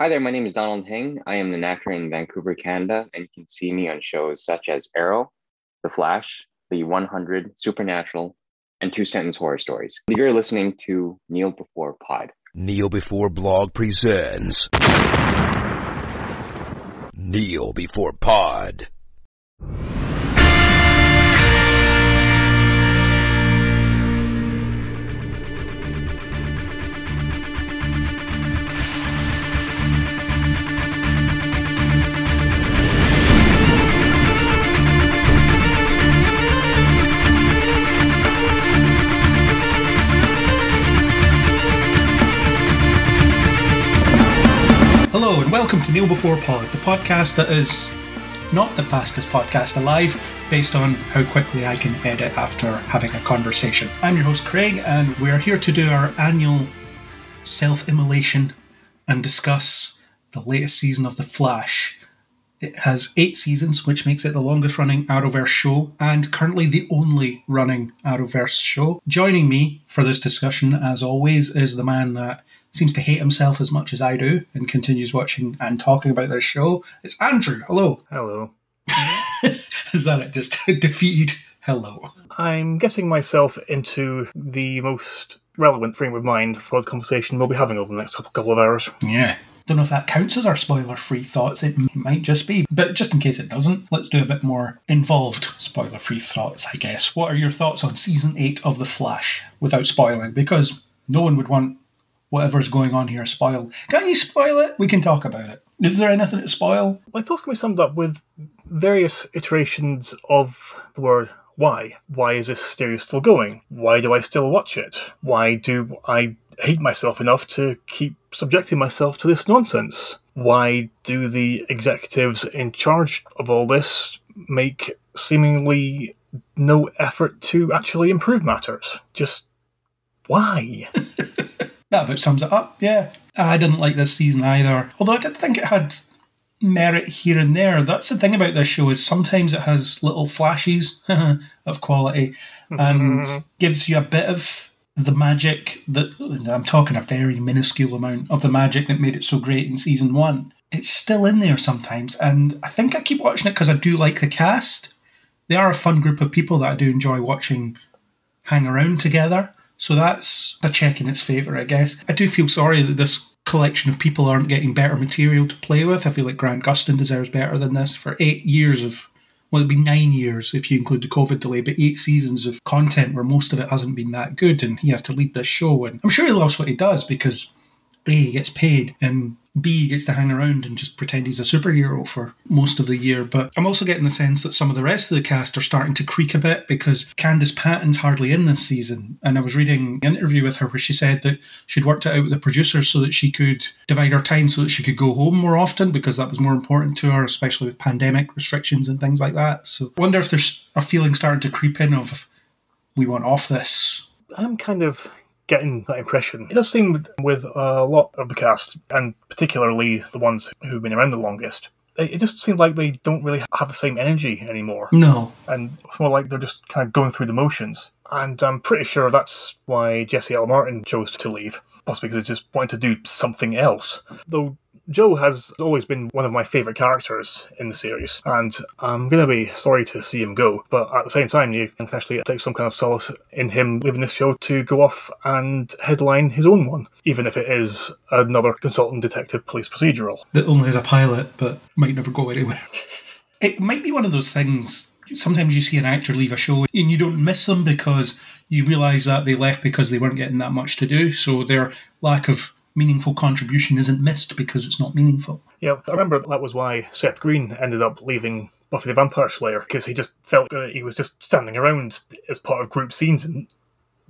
Hi there, my name is Donald Hing. I am an actor in Vancouver, Canada, and you can see me on shows such as Arrow, The Flash, The 100, Supernatural, and Two Sentence Horror Stories. You're listening to Kneel Before Pod. Kneel Before Blog presents Kneel Before Pod. Hello and welcome to Kneel Before Pod, the podcast that is not the fastest podcast alive, based on how quickly I can edit after having a conversation. I'm your host Craig, and we're here to do our annual self-immolation and discuss the latest season of The Flash. It has eight seasons, which makes it the longest running Arrowverse show, and currently the only running Arrowverse show. Joining me for this discussion, as always, is the man that seems to hate himself as much as I do and continues watching and talking about this show. It's Andrew. Hello. Hello. Is that it? Just defeated. Hello. I'm getting myself into the most relevant frame of mind for the conversation we'll be having over the next couple of hours. Yeah. Don't know if that counts as our spoiler free thoughts. It might just be. But just in case it doesn't, let's do a bit more involved spoiler free thoughts, I guess. What are your thoughts on season 8 of The Flash without spoiling? Because no one would want whatever's going on here spoiled. Can't you spoil it? We can talk about it. Is there anything to spoil? My thoughts can be summed up with various iterations of the word why. Why is this series still going? Why do I still watch it? Why do I hate myself enough to keep subjecting myself to this nonsense? Why do the executives in charge of all this make seemingly no effort to actually improve matters? Just why? That about sums it up, yeah. I didn't like this season either. Although I did think it had merit here and there. That's the thing about this show is sometimes it has little flashes of quality and mm-hmm. gives you a bit of the magic that I'm talking a very minuscule amount of the magic that made it so great in season one. It's still in there sometimes, and I think I keep watching it because I do like the cast. They are a fun group of people that I do enjoy watching hang around together. So that's a check in its favour, I guess. I do feel sorry that this collection of people aren't getting better material to play with. I feel like Grant Gustin deserves better than this for eight years of, well, it'd be nine years if you include the COVID delay, but eight seasons of content where most of it hasn't been that good, and he has to lead this show. And I'm sure he loves what he does because A, he gets paid, and B, gets to hang around and just pretend he's a superhero for most of the year. But I'm also getting the sense that some of the rest of the cast are starting to creak a bit because Candice Patton's hardly in this season. And I was reading an interview with her where she said that she'd worked it out with the producers so that she could divide her time so that she could go home more often because that was more important to her, especially with pandemic restrictions and things like that. So I wonder if there's a feeling starting to creep in of we want off this. I'm kind of getting that impression. It does seem with a lot of the cast, and particularly the ones who've been around the longest, it it just seems like they don't really have the same energy anymore. No. And it's more like they're just kind of going through the motions. And I'm pretty sure that's why Jesse L. Martin chose to leave, possibly because he just wanted to do something else. Though Joe has always been one of my favourite characters in the series, and I'm going to be sorry to see him go, but at the same time, you can actually take some kind of solace in him leaving this show to go off and headline his own one, even if it is another consultant detective police procedural. that only has a pilot but might never go anywhere. It might be one of those things. Sometimes you see an actor leave a show and you don't miss them because you realise that they left because they weren't getting that much to do. So their lack of meaningful contribution isn't missed because it's not meaningful. Yeah, I remember that was why Seth Green ended up leaving Buffy the Vampire Slayer, because he just felt that he was just standing around as part of group scenes and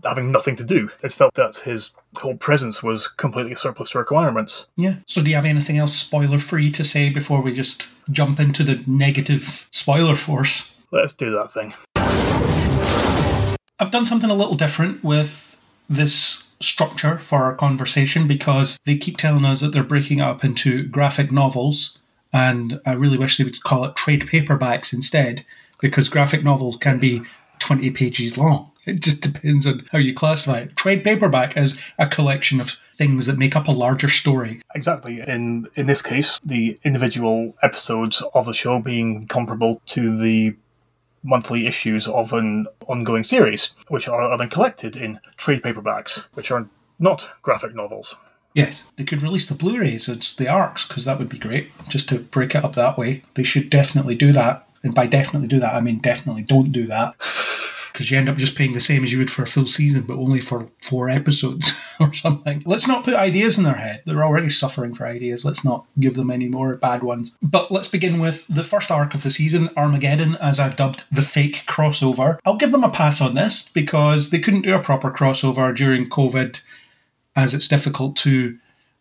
having nothing to do. He felt that his whole presence was completely surplus to requirements. Yeah. So do you have anything else spoiler free to say before we just jump into the negative spoiler force? Let's do that thing. I've done something a little different with this structure for our conversation because they keep telling us that they're breaking up into graphic novels, and I really wish they would call it trade paperbacks instead because graphic novels can be 20 pages long. It just depends on how you classify it. Trade paperback is a collection of things that make up a larger story. Exactly. In in this case, the individual episodes of the show being comparable to the monthly issues of an ongoing series, which are, then collected in trade paperbacks, which are not graphic novels. Yes, they could release the Blu-rays as the arcs because that would be great. Just to break it up that way, they should definitely do that. And by definitely do that, I mean definitely don't do that because you end up just paying the same as you would for a full season, but only for four episodes or something. Let's not put ideas in their head. They're already suffering for ideas. Let's not give them any more bad ones. But let's begin with the first arc of the season, Armageddon, as I've dubbed the fake crossover. I'll give them a pass on this because they couldn't do a proper crossover during COVID, as it's difficult to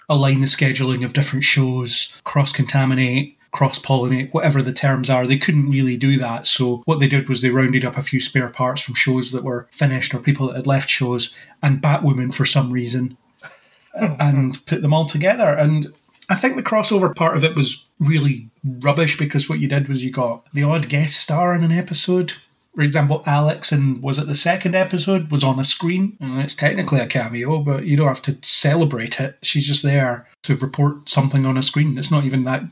align the scheduling of different shows, cross contaminate cross pollinate, whatever the terms are. They couldn't really do that. So what they did was they rounded up a few spare parts from shows that were finished or people that had left shows and Batwoman for some reason oh, and put them all together. And I think the crossover part of it was really rubbish because what you did was you got the odd guest star in an episode. For example, Alex and was it the second episode was on a screen. And it's technically a cameo, but you don't have to celebrate it. She's just there to report something on a screen. It's not even that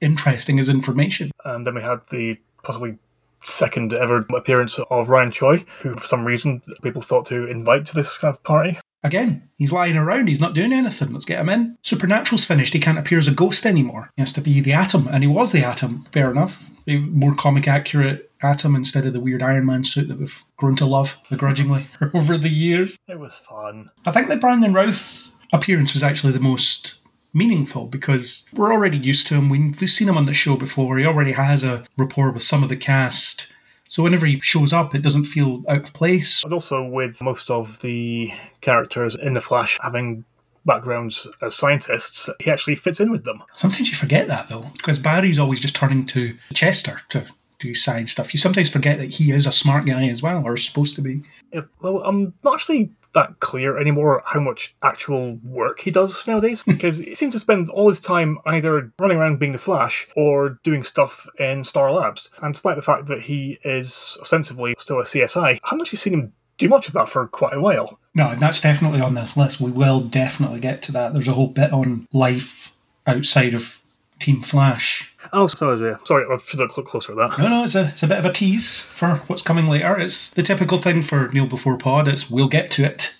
interesting as information. And then we had the possibly second ever appearance of Ryan Choi, who for some reason people thought to invite to this kind of party. Again, he's lying around, he's not doing anything. Let's get him in. Supernatural's finished, he can't appear as a ghost anymore. He has to be the Atom, and he was the Atom, fair enough. A more comic accurate Atom instead of the weird Iron Man suit that we've grown to love begrudgingly over the years. It was fun. I think the Brandon Routh appearance was actually the most meaningful because we're already used to him. We've seen him on the show before. He already has a rapport with some of the cast. So whenever he shows up, it doesn't feel out of place. And also with most of the characters in The Flash having backgrounds as scientists, he actually fits in with them. Sometimes you forget that though, because Barry's always just turning to Chester to do science stuff. You sometimes forget that he is a smart guy as well, or supposed to be. Yeah, well, I'm not actually that clear anymore how much actual work he does nowadays because he seems to spend all his time either running around being the Flash or doing stuff in Star Labs. And despite the fact that he is ostensibly still a CSI, I haven't actually seen him do much of that for quite a while. No, that's definitely on this list. We will definitely get to that. There's a whole bit on life outside of Team Flash. Oh, sorry, sorry, I should have looked closer at that. No, no, it's a, it's a bit of a tease for what's coming later. It's the typical thing for Kneel Before Pod. It's we'll get to it.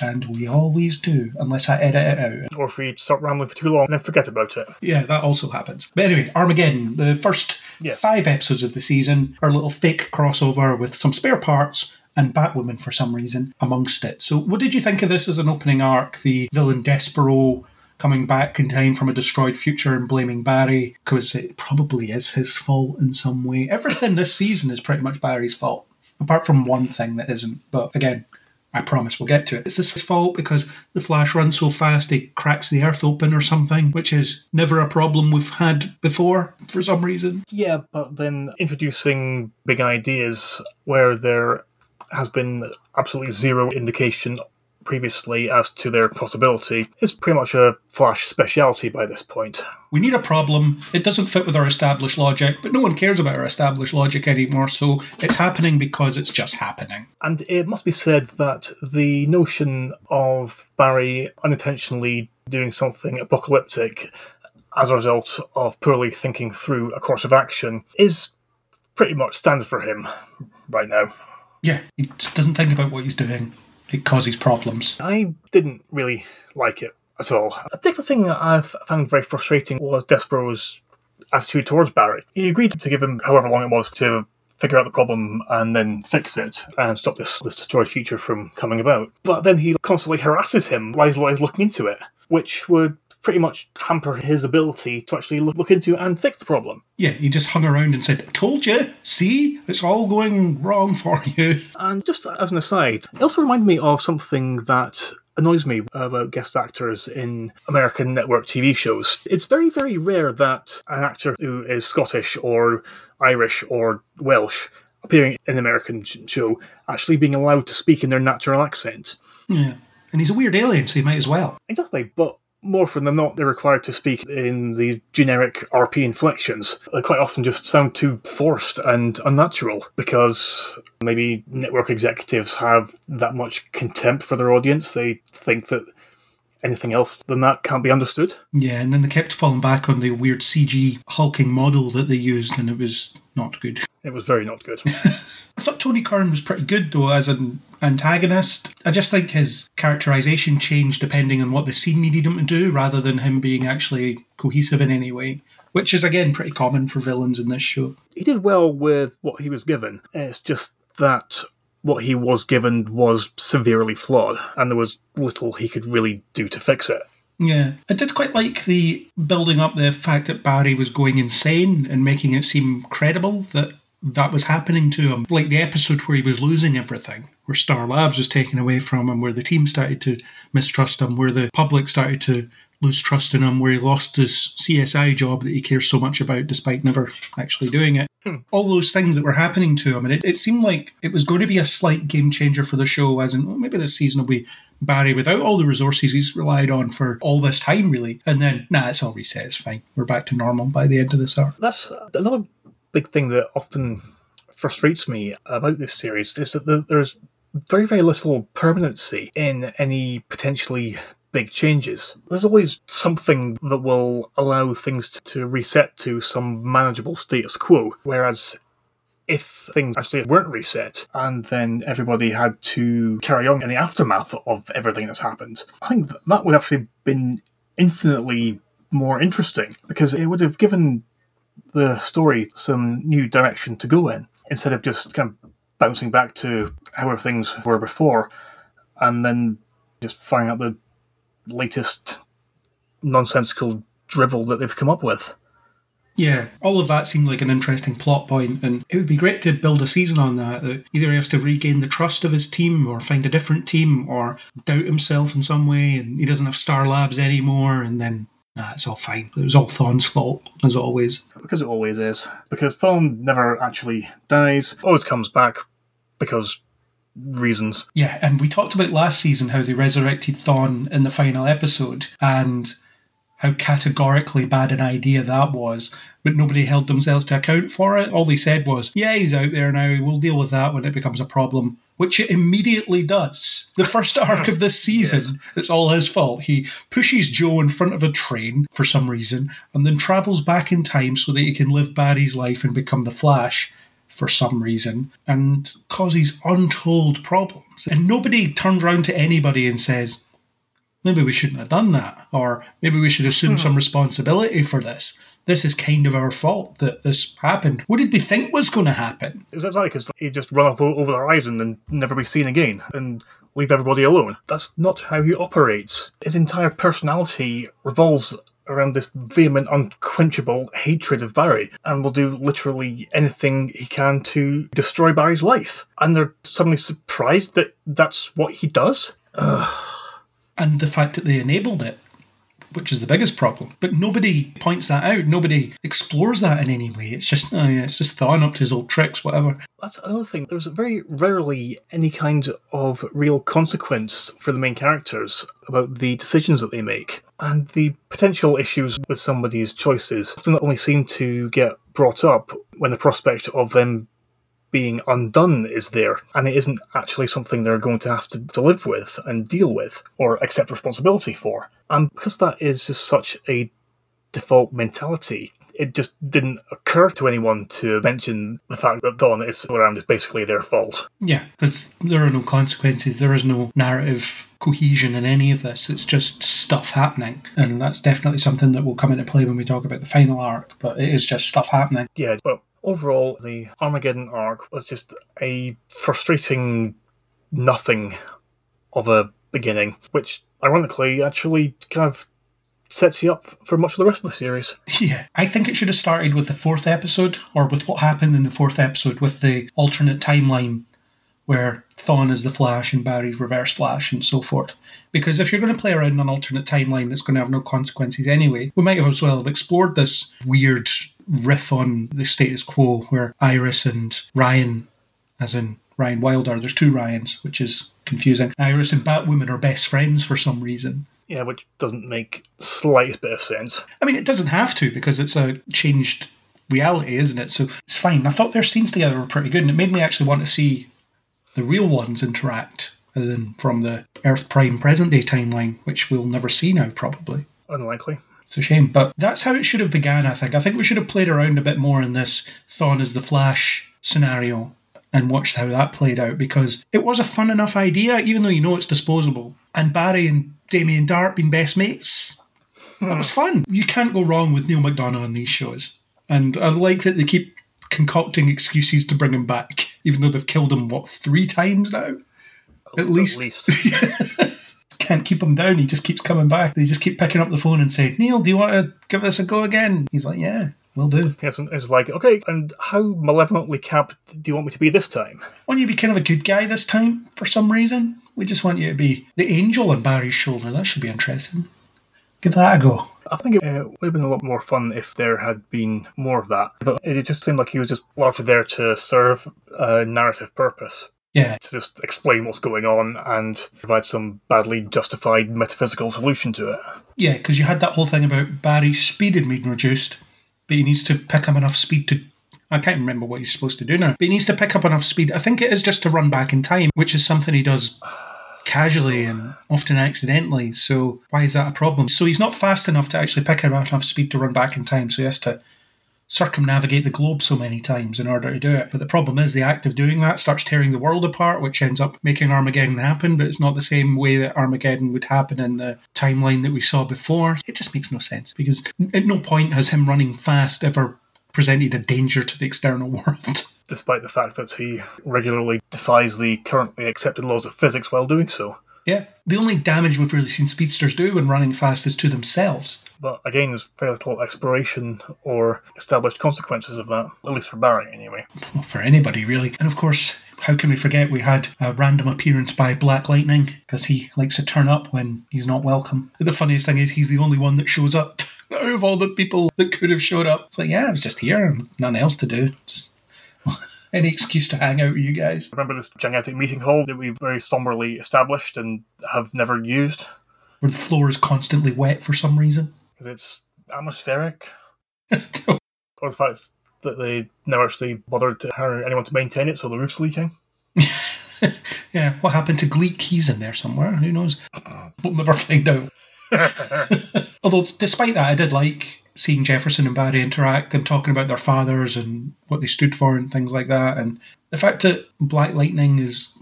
And we always do, unless I edit it out. Or if we start rambling for too long and then forget about it. Yeah, that also happens. But anyway, Armageddon, the first Yes. five episodes of the season, are a little fake crossover with some spare parts and Batwoman for some reason amongst it. So, what did you think of this as an opening arc? The villain Despero coming back in time from a destroyed future and blaming Barry because it probably is his fault in some way. Everything this season is pretty much Barry's fault, apart from one thing that isn't. But again, I promise we'll get to it. It's his fault because the Flash runs so fast he cracks the earth open or something, which is never a problem we've had before for some reason. Yeah, but then introducing big ideas where there has been absolutely zero indication previously as to their possibility is pretty much a Flash speciality by this point. We need a problem. It doesn't fit with our established logic, but no one cares about our established logic anymore, so it's happening because it's just happening. And it must be said that the notion of Barry unintentionally doing something apocalyptic as a result of poorly thinking through a course of action is pretty much stands for him right now. Yeah, he just doesn't think about what he's doing. It causes problems. I didn't really like it at all. A particular thing that I found very frustrating was Despero's attitude towards Barry. He agreed to give him however long it was to figure out the problem and then fix it and stop this, this destroyed future from coming about. But then he constantly harasses him while he's, while he's looking into it, which would pretty much hamper his ability to actually look, look into and fix the problem. Yeah, he just hung around and said, Told you, see, it's all going wrong for you. And just as an aside, it also reminded me of something that annoys me about guest actors in American network TV shows. It's very, very rare that an actor who is Scottish or Irish or Welsh appearing in an American show actually being allowed to speak in their natural accent. Yeah. And he's a weird alien, so he might as well. Exactly, but more often than not, they're required to speak in the generic RP inflections. They quite often just sound too forced and unnatural because maybe network executives have that much contempt for their audience. They think that anything else than that can't be understood. Yeah, and then they kept falling back on the weird CG hulking model that they used, and it was not good. It was very not good. I thought Tony Curran was pretty good though as an antagonist. I just think his characterization changed depending on what the scene needed him to do rather than him being actually cohesive in any way, which is again pretty common for villains in this show. he did well with what he was given. It's just that what he was given was severely flawed, and there was little he could really do to fix it. Yeah, I did quite like the building up the fact that Barry was going insane and making it seem credible that that was happening to him. Like the episode where he was losing everything, where Star Labs was taken away from him, where the team started to mistrust him, where the public started to lose trust in him, where he lost his CSI job that he cares so much about despite never actually doing it. Hmm. All those things that were happening to him. And it, it seemed like it was going to be a slight game changer for the show, as in, well, maybe this season will be Barry without all the resources he's relied on for all this time, really. And then, nah, it's all reset. It's fine. We're back to normal by the end of this arc. That's another big thing that often frustrates me about this series is that there's very, very little permanency in any potentially big changes. There's always something that will allow things to reset to some manageable status quo, whereas if things actually weren't reset and then everybody had to carry on in the aftermath of everything that's happened, I think that would actually been infinitely more interesting because it would have given the story some new direction to go in instead of just kind of bouncing back to however things were before and then just finding out the latest nonsensical drivel that they've come up with. Yeah, all of that seemed like an interesting plot point, and it would be great to build a season on that. That either he has to regain the trust of his team, or find a different team, or doubt himself in some way, and he doesn't have Star Labs anymore, and then nah, it's all fine. It was all Thawne's fault, as always. Because it always is. Because Thawne never actually dies, always comes back because reasons. Yeah, and we talked about last season how they resurrected Thawne in the final episode, and how categorically bad an idea that was, but nobody held themselves to account for it. All they said was, yeah, he's out there now, we'll deal with that when it becomes a problem. Which it immediately does. The first arc of this season, it's all his fault. He pushes Joe in front of a train for some reason and then travels back in time so that he can live Barry's life and become the Flash for some reason and causes untold problems. And nobody turns around to anybody and says, maybe we shouldn't have done that, or maybe we should assume hmm. some responsibility for this. This is kind of our fault that this happened. What did we think was going to happen? It was exactly because he'd just run off over the horizon and never be seen again and leave everybody alone. That's not how he operates. His entire personality revolves around this vehement, unquenchable hatred of Barry and will do literally anything he can to destroy Barry's life. And they're suddenly surprised that that's what he does. And the fact that they enabled it, which is the biggest problem. But nobody points that out. Nobody explores that in any way. It's just, oh yeah, it's just thawing up to his old tricks, whatever. That's another thing. There's very rarely any kind of real consequence for the main characters about the decisions that they make. And the potential issues with somebody's choices often only seem to get brought up when the prospect of them being undone is there, and it isn't actually something they're going to have to, to live with and deal with or accept responsibility for. And because that is just such a default mentality, it just didn't occur to anyone to mention the fact that Thawne is still around is basically their fault. Yeah, because there are no consequences. There is no narrative cohesion in any of this. It's just stuff happening. And that's definitely something that will come into play when we talk about the final arc, but it is just stuff happening. Yeah, but overall, the Armageddon arc was just a frustrating nothing of a beginning, which ironically actually kind of sets you up for much of the rest of the series. Yeah, I think it should have started with the fourth episode, or with what happened in the fourth episode with the alternate timeline where Thawne is the Flash and Barry's Reverse Flash and so forth. Because if you're going to play around an alternate timeline that's going to have no consequences anyway, we might have as well have explored this weird riff on the status quo where Iris and Ryan, as in Ryan Wilder, there's two Ryans, which is confusing. Iris and Batwoman are best friends for some reason. Yeah, which doesn't make slightest bit of sense. I mean, it doesn't have to because it's a changed reality, isn't it? So it's fine. I thought their scenes together were pretty good, and it made me actually want to see the real ones interact, as in from the Earth Prime present day timeline, which we'll never see now, probably. Unlikely. It's a shame, but that's how it should have began. I think. I think we should have played around a bit more in this Thawne as the Flash scenario and watched how that played out because it was a fun enough idea, even though you know it's disposable. And Barry and Damien Darhk being best mates, that was fun. You can't go wrong with Neal McDonough on these shows, and I like that they keep concocting excuses to bring him back, even though they've killed him what three times now, at least. At least. Can't keep him down. He just keeps coming back. They just keep picking up the phone and saying, "Neal, do you want to give this a go again?" He's like, "Yeah, we'll do." yes, and it's like, okay, and how malevolently capped do you want me to be this time? want you to be kind of a good guy this time for some reason. We just want you to be the angel on Barry's shoulder. That should be interesting. Give that a go. I think it uh, would have been a lot more fun if there had been more of that. But it just seemed like he was just largely there to serve a narrative purpose. Yeah, To just explain what's going on and provide some badly justified metaphysical solution to it. yeah, because you had that whole thing about Barry's speed had been reduced, but he needs to pick up enough speed to. I can't remember what he's supposed to do now, but he needs to pick up enough speed. I think it is just to run back in time, which is something he does casually and often accidentally. So why is that a problem? So he's not fast enough to actually pick up enough speed to run back in time. So he has to circumnavigate the globe so many times in order to do it. But the problem is the act of doing that starts tearing the world apart, which ends up making Armageddon happen, but it's not the same way that Armageddon would happen in the timeline that we saw before. It just makes no sense because at no point has him running fast ever presented a danger to the external world. Despite the fact that he regularly defies the currently accepted laws of physics while doing so. Yeah. The only damage we've really seen speedsters do when running fast is to themselves. But again, there's very little exploration or established consequences of that, at least for Barry anyway. Well, for anybody, really. And of course, how can we forget we had a random appearance by Black Lightning because he likes to turn up when he's not welcome. The funniest thing is he's the only one that shows up out of all the people that could have showed up. It's like, yeah, I was just here and nothing else to do. Just any excuse to hang out with you guys. Remember this gigantic meeting hall that we've very somberly established and have never used? Where the floor is constantly wet for some reason. Because it's atmospheric? Or the fact that they never actually bothered to hire anyone to maintain it, so the roof's leaking? yeah, what happened to Gleek? He's in there somewhere. Who knows? We'll never find out. Although, despite that, I did like seeing Jefferson and Barry interact, them talking about their fathers and what they stood for and things like that. And the fact that Black Lightning is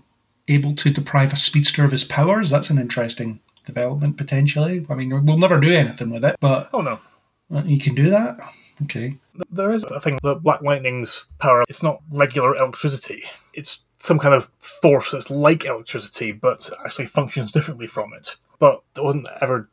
able to deprive a speedster of his powers, that's an interesting development potentially. I mean, we'll never do anything with it, but Oh no. uh, you can do that. Okay. There is a thing that Black Lightning's power, it's not regular electricity. It's some kind of force that's like electricity, but actually functions differently from it. But it wasn't ever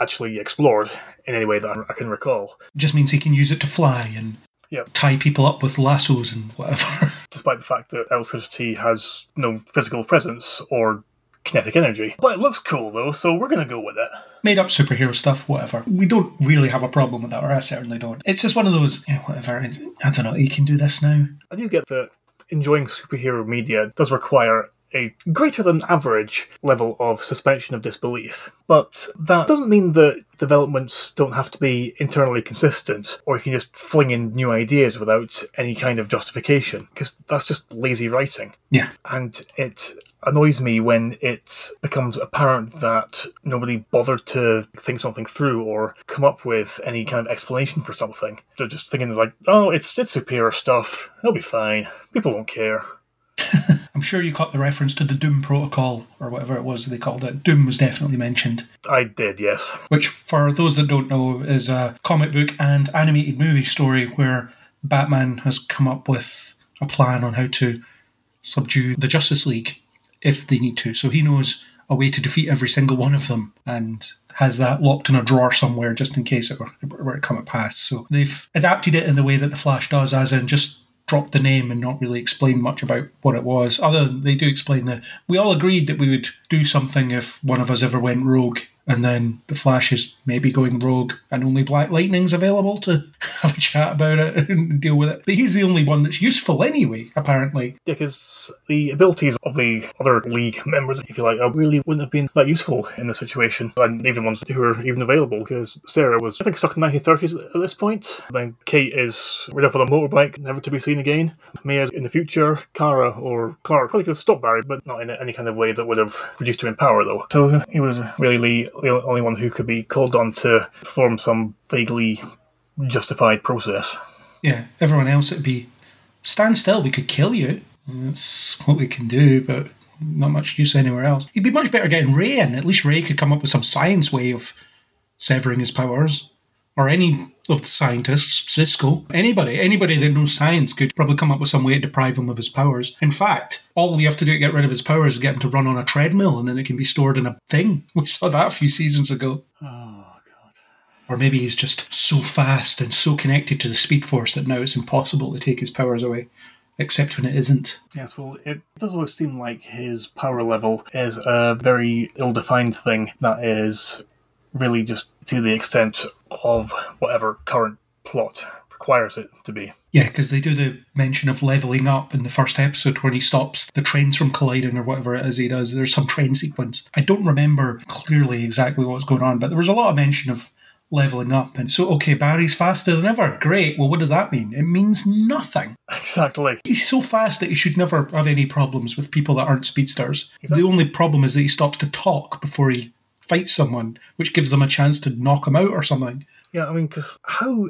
actually explored in any way that I can recall. just means he can use it to fly and Yep. tie people up with lassos and whatever. Despite the fact that electricity has no physical presence or kinetic energy. But it looks cool though, so we're gonna go with it. Made up superhero stuff, whatever. We don't really have a problem with that, or I certainly don't. It's just one of those, yeah, whatever. I don't know. he can do this now. I do get that enjoying superhero media does require a greater than average level of suspension of disbelief. But that doesn't mean that developments don't have to be internally consistent, or you can just fling in new ideas without any kind of justification, because that's just lazy writing. Yeah. And it annoys me when it becomes apparent that nobody bothered to think something through or come up with any kind of explanation for something. They're just thinking like, oh, it's it's superior stuff. It'll be fine. People won't care. I'm sure you caught the reference to the Doom Protocol, or whatever it was they called it. Doom was definitely mentioned. I did, yes. which, for those that don't know, is a comic book and animated movie story where Batman has come up with a plan on how to subdue the Justice League if they need to. So he knows a way to defeat every single one of them and has that locked in a drawer somewhere just in case it were, were to come at pass. So they've adapted it in the way that the Flash does, as in just drop the name and not really explain much about what it was. Other than they do explain that we all agreed that we would do something if one of us ever went rogue, and then the Flash is maybe going rogue, and only Black Lightning's available to have a chat about it and deal with it. But he's the only one that's useful anyway, apparently. Yeah, because the abilities of the other League members, if you like, really wouldn't have been that useful in the situation, and even ones who are even available, because Sarah was, I think, stuck in the 1930s at this point. Then Kate is rid of on a motorbike, never to be seen again. Mia's in the future. Kara or Clark probably could have stopped Barry, but not in any kind of way that would have reduced him in power, though. So he was really the only one who could be called on to perform some vaguely justified process. Yeah, everyone else it'd be stand still, we could kill you. That's what we can do, but not much use anywhere else. He'd be much better getting Ray in. At least Ray could come up with some science way of severing his powers. Or any of the scientists, Cisco, anybody, anybody that knows science could probably come up with some way to deprive him of his powers. In fact, all you have to do to get rid of his powers is get him to run on a treadmill and then it can be stored in a thing. We saw that a few seasons ago. Oh, God. Or maybe he's just so fast and so connected to the Speed Force that now it's impossible to take his powers away, except when it isn't. Yes, well, it does always seem like his power level is a very ill defined thing that is really just to the extent of whatever current plot requires it to be. Yeah, because they do the mention of leveling up in the first episode when he stops the trains from colliding or whatever it is he does. There's some train sequence. I don't remember clearly exactly what's going on, but there was a lot of mention of leveling up. And so, okay, Barry's faster than ever. Great. Well, what does that mean? It means nothing. Exactly. He's so fast that he should never have any problems with people that aren't speedsters. The only problem is that he stops to talk before he fights someone, which gives them a chance to knock them out or something. Yeah, I mean, because how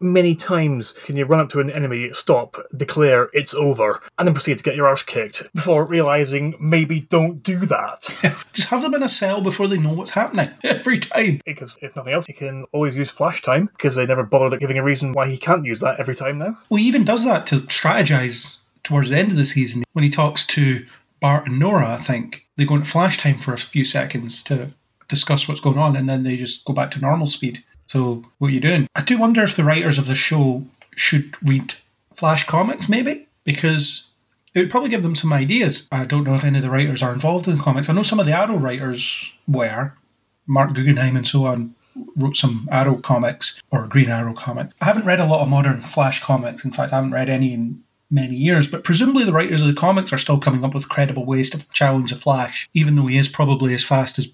many times can you run up to an enemy, stop, declare it's over, and then proceed to get your arse kicked before realizing maybe don't do that? Just have them in a cell before they know what's happening every time. because if nothing else, he can always use flash time because they never bothered at giving a reason why he can't use that every time now. Well, he even does that to strategize towards the end of the season when he talks to Bart and Nora, I think. They go into flash time for a few seconds to discuss what's going on and then they just go back to normal speed. So, what are you doing? I do wonder if the writers of the show should read Flash comics, maybe, because it would probably give them some ideas. I don't know if any of the writers are involved in the comics. I know some of the Arrow writers were. Marc Guggenheim and so on wrote some Arrow comics or Green Arrow comic. I haven't read a lot of modern Flash comics. In fact, I haven't read any in many years, but presumably the writers of the comics are still coming up with credible ways to challenge the Flash, even though he is probably as fast as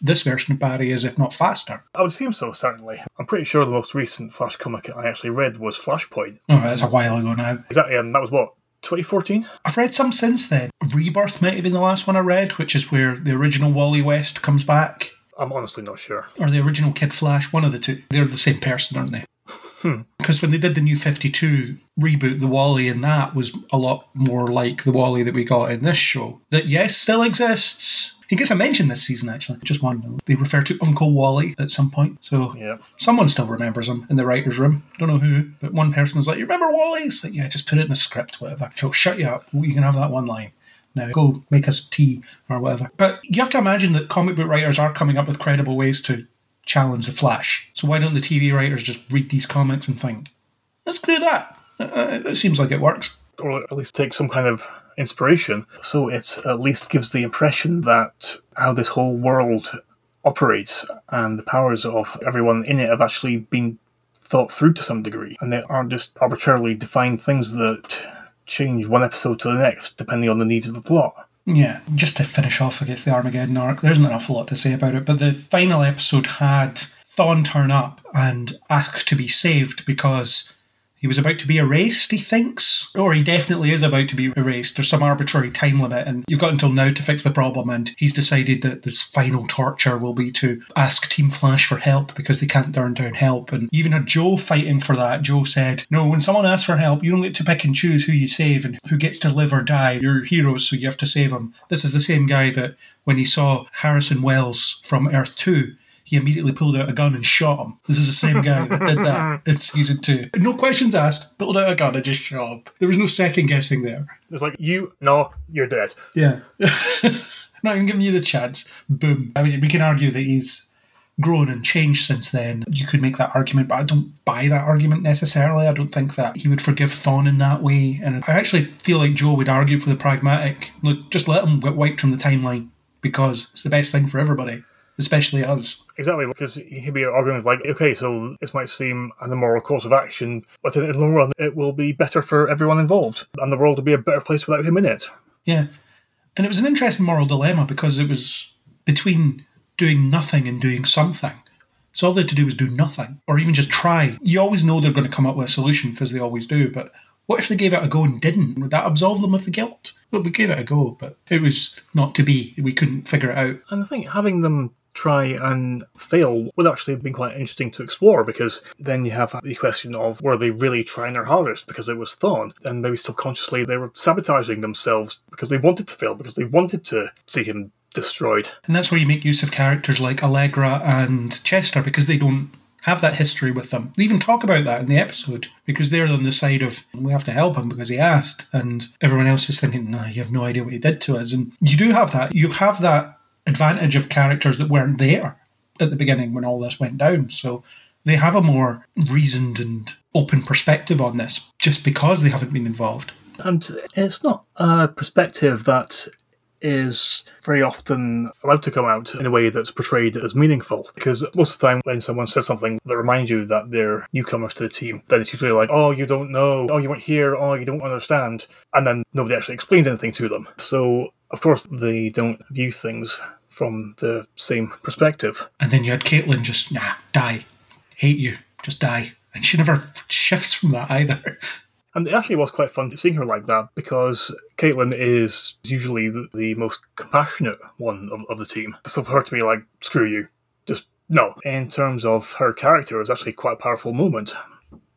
this version of Barry is, if not faster. I would assume so, certainly. I'm pretty sure the most recent Flash comic I actually read was Flashpoint. Oh, that's a while ago now. Exactly, and that was what, 2014? I've read some since then. Rebirth might have been the last one I read, which is where the original Wally West comes back, I'm honestly not sure. or the original Kid Flash, one of the two. They're the same person, aren't they? Hmm. Because when they did the new 52 reboot, the Wally in that was a lot more like the Wally that we got in this show. That, yes, still exists. He gets a mention this season, actually. Just one. They refer to Uncle Wally at some point. So Yeah. someone still remembers him in the writer's room. Don't know who, but one person was like, You remember Wally? It's like, Yeah, just put it in the script, whatever. So shut you up. You can have that one line. Now go make us tea or whatever. But you have to imagine that comic book writers are coming up with credible ways to challenge the Flash. So why don't the TV writers just read these comics and think, let's do that? Uh, it seems like it works. or at least take some kind of inspiration. So it at least gives the impression that how this whole world operates and the powers of everyone in it have actually been thought through to some degree, and they aren't just arbitrarily defined things that change one episode to the next depending on the needs of the plot. Yeah, just to finish off against the Armageddon arc, there isn't an awful lot to say about it, but the final episode had Thawne turn up and ask to be saved because he was about to be erased, he thinks. Or he definitely is about to be erased. There's some arbitrary time limit, and you've got until now to fix the problem. And he's decided that this final torture will be to ask Team Flash for help because they can't turn down help. And even had Joe fighting for that. Joe said, No, when someone asks for help, you don't get to pick and choose who you save and who gets to live or die. You're heroes, so you have to save them. This is the same guy that when he saw Harrison Wells from Earth 2, he immediately pulled out a gun and shot him. This is the same guy that did that in season two. No questions asked, pulled out a gun and just shot him. There was no second guessing there. It's like, you, no, you're dead. Yeah. Not even giving you the chance. Boom. I mean, we can argue that he's grown and changed since then. You could make that argument, but I don't buy that argument necessarily. I don't think that he would forgive Thawne in that way. And I actually feel like Joe would argue for the pragmatic look, just let him get wiped from the timeline because it's the best thing for everybody. Especially us. Exactly, because he'd be arguing like, okay, so this might seem an immoral course of action, but in the long run, it will be better for everyone involved, and the world will be a better place without him in it. Yeah. And it was an interesting moral dilemma because it was between doing nothing and doing something. So all they had to do was do nothing, or even just try. You always know they're going to come up with a solution because they always do, but what if they gave it a go and didn't? Would that absolve them of the guilt? Well, we gave it a go, but it was not to be. We couldn't figure it out. And I think having them try and fail would actually have been quite interesting to explore because then you have the question of were they really trying their hardest because it was Thawne and maybe subconsciously they were sabotaging themselves because they wanted to fail because they wanted to see him destroyed. And that's where you make use of characters like Allegra and Chester because they don't have that history with them. They even talk about that in the episode because they're on the side of we have to help him because he asked, and everyone else is thinking, no, you have no idea what he did to us. And you do have that. You have that advantage of characters that weren't there at the beginning when all this went down. So they have a more reasoned and open perspective on this just because they haven't been involved. And it's not a perspective that is very often allowed to come out in a way that's portrayed as meaningful. Because most of the time, when someone says something that reminds you that they're newcomers to the team, then it's usually like, oh, you don't know, oh, you weren't here, oh, you don't understand. And then nobody actually explains anything to them. So, of course, they don't view things from the same perspective. And then you had Caitlin just, nah, die. Hate you. Just die. And she never shifts from that either. And it actually was quite fun seeing her like that because Caitlin is usually the, the most compassionate one of, of the team. So for her to be like, screw you, just no. In terms of her character, it was actually quite a powerful moment.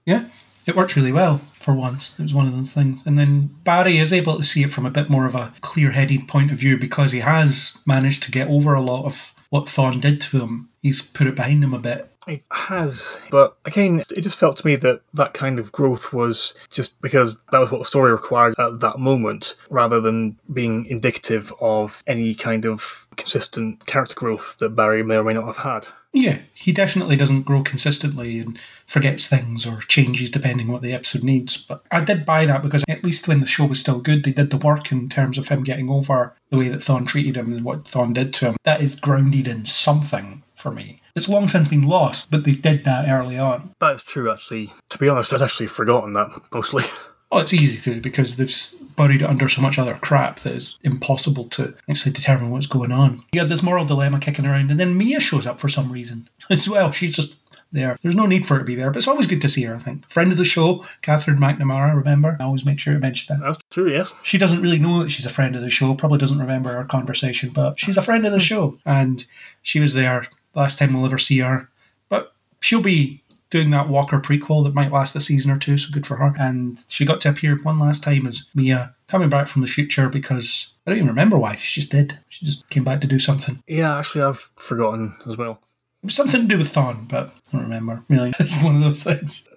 Yeah, it worked really well for once. It was one of those things. And then Barry is able to see it from a bit more of a clear headed point of view because he has managed to get over a lot of what Thawne did to him. He's put it behind him a bit. It has, but again, it just felt to me that that kind of growth was just because that was what the story required at that moment, rather than being indicative of any kind of consistent character growth that Barry may or may not have had. Yeah, he definitely doesn't grow consistently and forgets things or changes depending on what the episode needs. But I did buy that because at least when the show was still good, they did the work in terms of him getting over the way that Thawne treated him and what Thawne did to him. That is grounded in something for me. It's long since been lost, but they did that early on. That's true, actually. To be honest, I'd actually forgotten that mostly. Well, it's easy to because they've buried it under so much other crap that it's impossible to actually determine what's going on. You had this moral dilemma kicking around, and then Mia shows up for some reason as well. She's just there. There's no need for her to be there, but it's always good to see her, I think. Friend of the show, Katherine McNamara, remember? I always make sure to mention that. That's true, yes. She doesn't really know that she's a friend of the show, probably doesn't remember our conversation, but she's a friend of the hmm. show. And she was there last time we'll ever see her. But she'll be doing that Walker prequel that might last a season or two, so good for her. And she got to appear one last time as Mia coming back from the future because I don't even remember why. She just did. She just came back to do something. Yeah, actually, I've forgotten as well. It was something to do with Thawne, but I don't remember. Really, it's one of those things.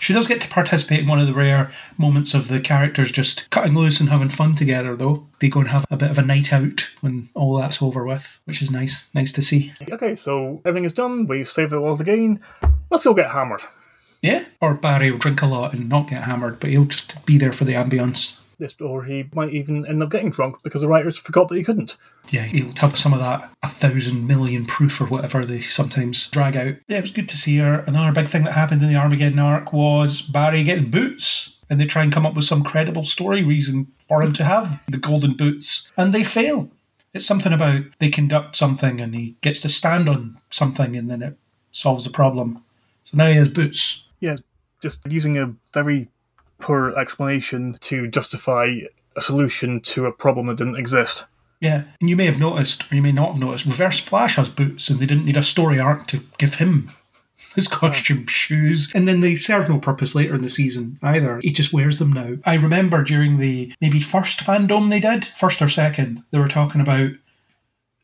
She does get to participate in one of the rare moments of the characters just cutting loose and having fun together, though. They go and have a bit of a night out when all that's over with, which is nice. Nice to see. Okay, so everything is done. We've saved the world again. Let's go get hammered. Yeah. Or Barry will drink a lot and not get hammered, but he'll just be there for the ambience. This, or he might even end up getting drunk because the writers forgot that he couldn't. Yeah, he would have some of that a thousand million proof or whatever they sometimes drag out. Yeah, it was good to see her. Another big thing that happened in the Armageddon arc was Barry gets boots. And they try and come up with some credible story reason for him to have the golden boots. And they fail. It's something about they conduct something and he gets to stand on something and then it solves the problem. So now he has boots. Yeah, just using a very poor explanation to justify a solution to a problem that didn't exist. Yeah, and you may have noticed, or you may not have noticed, Reverse Flash has boots, and they didn't need a story arc to give him his costume, shoes, and then they serve no purpose later in the season either. He just wears them now. I remember during the maybe first FanDome they did, first or second, they were talking about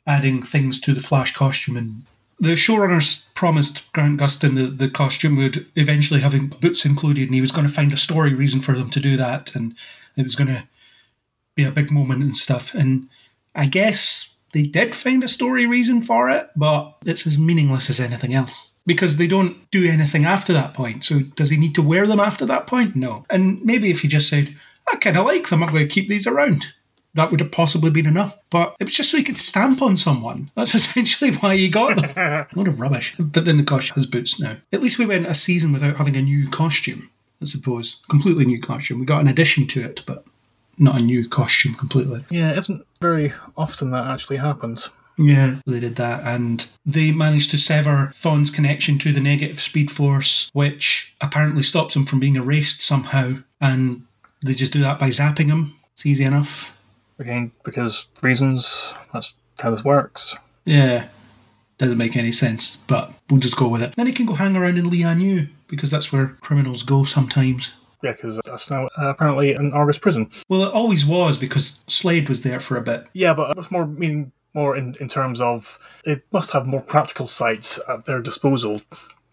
adding things to the Flash costume and the showrunners promised Grant Gustin the, the costume would eventually have boots included, and he was going to find a story reason for them to do that, and it was going to be a big moment and stuff. And I guess they did find a story reason for it, but it's as meaningless as anything else because they don't do anything after that point. So does he need to wear them after that point? No. And maybe if he just said, I kind of like them, I'm going to keep these around. That would have possibly been enough. But it was just so he could stamp on someone. That's essentially why he got them. a lot of rubbish. But then the gosh has boots now. At least we went a season without having a new costume, I suppose. Completely new costume. We got an addition to it, but not a new costume completely. Yeah, it isn't very often that actually happens. Yeah, they did that, and they managed to sever Thawne's connection to the negative speed force, which apparently stops him from being erased somehow. And they just do that by zapping him. It's easy enough. Again, because reasons, that's how this works. Yeah, doesn't make any sense, but we'll just go with it. Then he can go hang around in Lian because that's where criminals go sometimes. Yeah, because that's now uh, apparently an Argus prison. Well, it always was because Slade was there for a bit. Yeah, but it was more meaning more in, in terms of it must have more practical sites at their disposal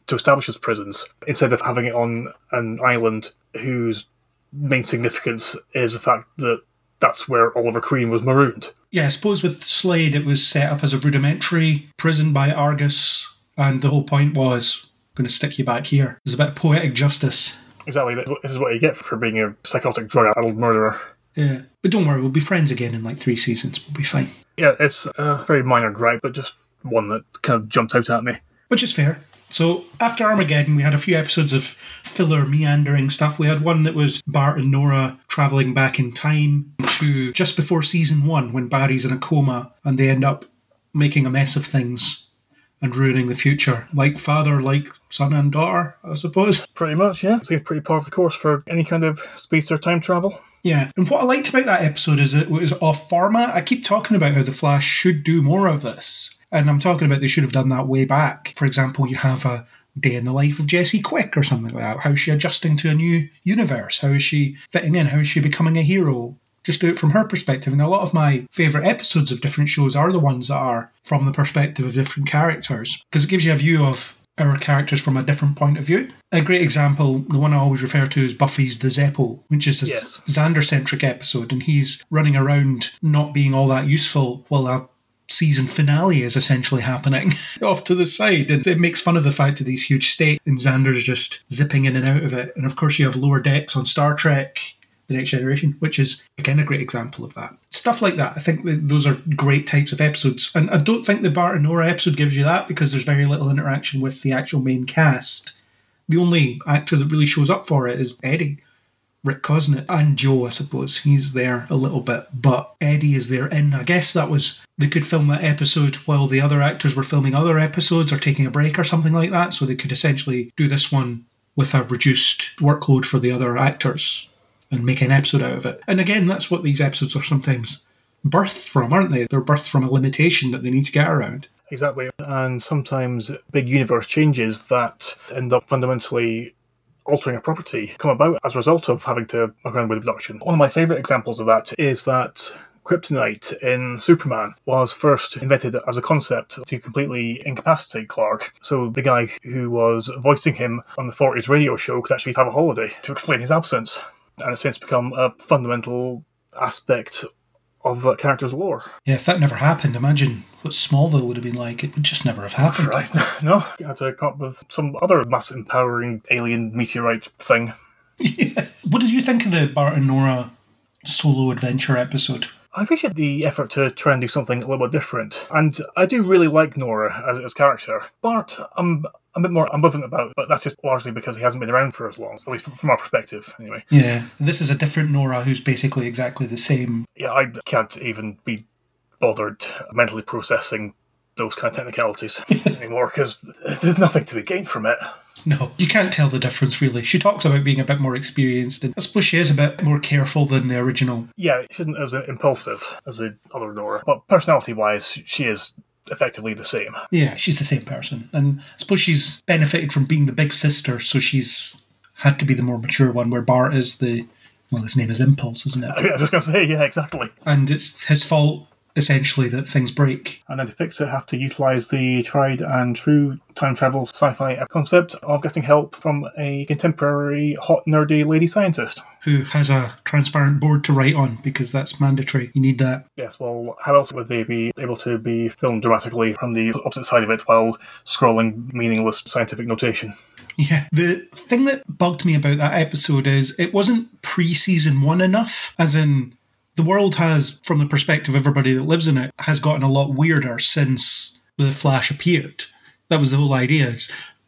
to establish as prisons instead of having it on an island whose main significance is the fact that that's where Oliver Queen was marooned. Yeah, I suppose with Slade it was set up as a rudimentary prison by Argus, and the whole point was going to stick you back here. There's a bit of poetic justice. Exactly, this is what you get for being a psychotic drug-addled murderer. Yeah, but don't worry, we'll be friends again in like three seasons. We'll be fine. Yeah, it's a very minor gripe, but just one that kind of jumped out at me. Which is fair. So after Armageddon, we had a few episodes of filler meandering stuff. We had one that was Bart and Nora traveling back in time to just before season one when Barry's in a coma and they end up making a mess of things and ruining the future. Like father, like son and daughter, I suppose. Pretty much, yeah. Seems pretty par of the course for any kind of space or time travel. Yeah, and what I liked about that episode is it was off format. I keep talking about how the Flash should do more of this, and I'm talking about they should have done that way back. For example, you have a day in the life of Jessie Quick or something like that. How is she adjusting to a new universe? How is she fitting in? How is she becoming a hero? Just do it from her perspective. And a lot of my favourite episodes of different shows are the ones that are from the perspective of different characters because it gives you a view of our characters from a different point of view. A great example, the one I always refer to is Buffy's The Zeppo, which is a Yes. Xander centric episode, and he's running around not being all that useful while a season finale is essentially happening off to the side. And it makes fun of the fact that these huge state and Xander's just zipping in and out of it. And of course, you have lower decks on Star Trek. The Next Generation, which is again a great example of that. Stuff like that. I think that those are great types of episodes. And I don't think the Bart and Nora episode gives you that because there's very little interaction with the actual main cast. The only actor that really shows up for it is Eddie, Rick Cosnett, and Joe, I suppose. He's there a little bit, but Eddie is there in. I guess that was, they could film that episode while the other actors were filming other episodes or taking a break or something like that. So they could essentially do this one with a reduced workload for the other actors and make an episode out of it. And again, that's what these episodes are sometimes birthed from, aren't they? They're birthed from a limitation that they need to get around. Exactly. And sometimes big universe changes that end up fundamentally altering a property come about as a result of having to muck around with production. One of my favourite examples of that is that kryptonite in Superman was first invented as a concept to completely incapacitate Clark. So the guy who was voicing him on the 40s radio show could actually have a holiday to explain his absence. And it's since become a fundamental aspect of that character's lore. Yeah, if that never happened, imagine what Smallville would have been like. It would just never have happened. Right. No, you had to come up with some other mass empowering alien meteorite thing. What did you think of the Bart and Nora solo adventure episode? I appreciate the effort to try and do something a little bit different, and I do really like Nora as as character. Bart, I'm a bit more ambivalent about, but that's just largely because he hasn't been around for as long, at least from our perspective, anyway. Yeah, this is a different Nora who's basically exactly the same. Yeah, I can't even be bothered mentally processing those kind of technicalities anymore because there's nothing to be gained from it. No, you can't tell the difference really. She talks about being a bit more experienced, and I suppose she is a bit more careful than the original. Yeah, she isn't as impulsive as the other Nora, but personality-wise, she is effectively the same. Yeah, she's the same person, and I suppose she's benefited from being the big sister, so she's had to be the more mature one. Where Bart is the well, his name is Impulse, isn't it? I was just going to say, yeah, exactly. And it's his fault essentially that things break. And then to fix it, have to utilise the tried and true time travel sci-fi concept of getting help from a contemporary, hot, nerdy lady scientist. Who has a transparent board to write on because that's mandatory. You need that. Yes, well, how else would they be able to be filmed dramatically from the opposite side of it while scrolling meaningless scientific notation? Yeah. The thing that bugged me about that episode is it wasn't pre season one enough, as in the world has, from the perspective of everybody that lives in it, has gotten a lot weirder since the Flash appeared. That was the whole idea.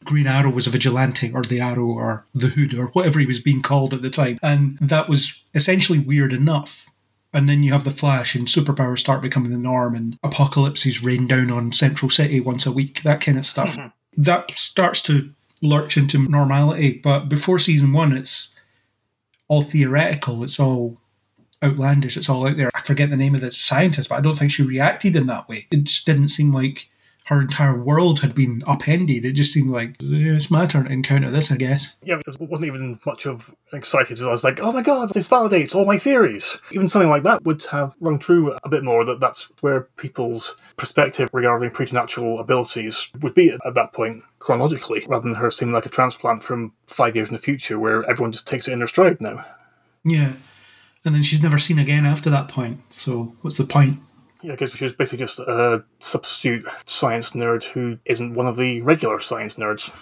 Green Arrow was a vigilante, or the Arrow, or the Hood, or whatever he was being called at the time, and that was essentially weird enough. And then you have the Flash, and superpowers start becoming the norm, and apocalypses rain down on Central City once a week, that kind of stuff. Mm-hmm. That starts to lurch into normality, but before season one, it's all theoretical. It's all outlandish. It's all out there. I forget the name of the scientist, but I don't think she reacted in that way. It just didn't seem like her entire world had been upended. It just seemed like "Yeah, it's my turn to encounter this, I guess. Yeah, it wasn't even much of excited. I was like, oh my god, this validates all my theories. Even something like that would have rung true a bit more that that's where people's perspective regarding preternatural abilities would be at, at that point chronologically, rather than her seeming like a transplant from five years in the future where everyone just takes it in their stride now. Yeah. And then she's never seen again after that point. So what's the point? Yeah, because she was basically just a substitute science nerd who isn't one of the regular science nerds.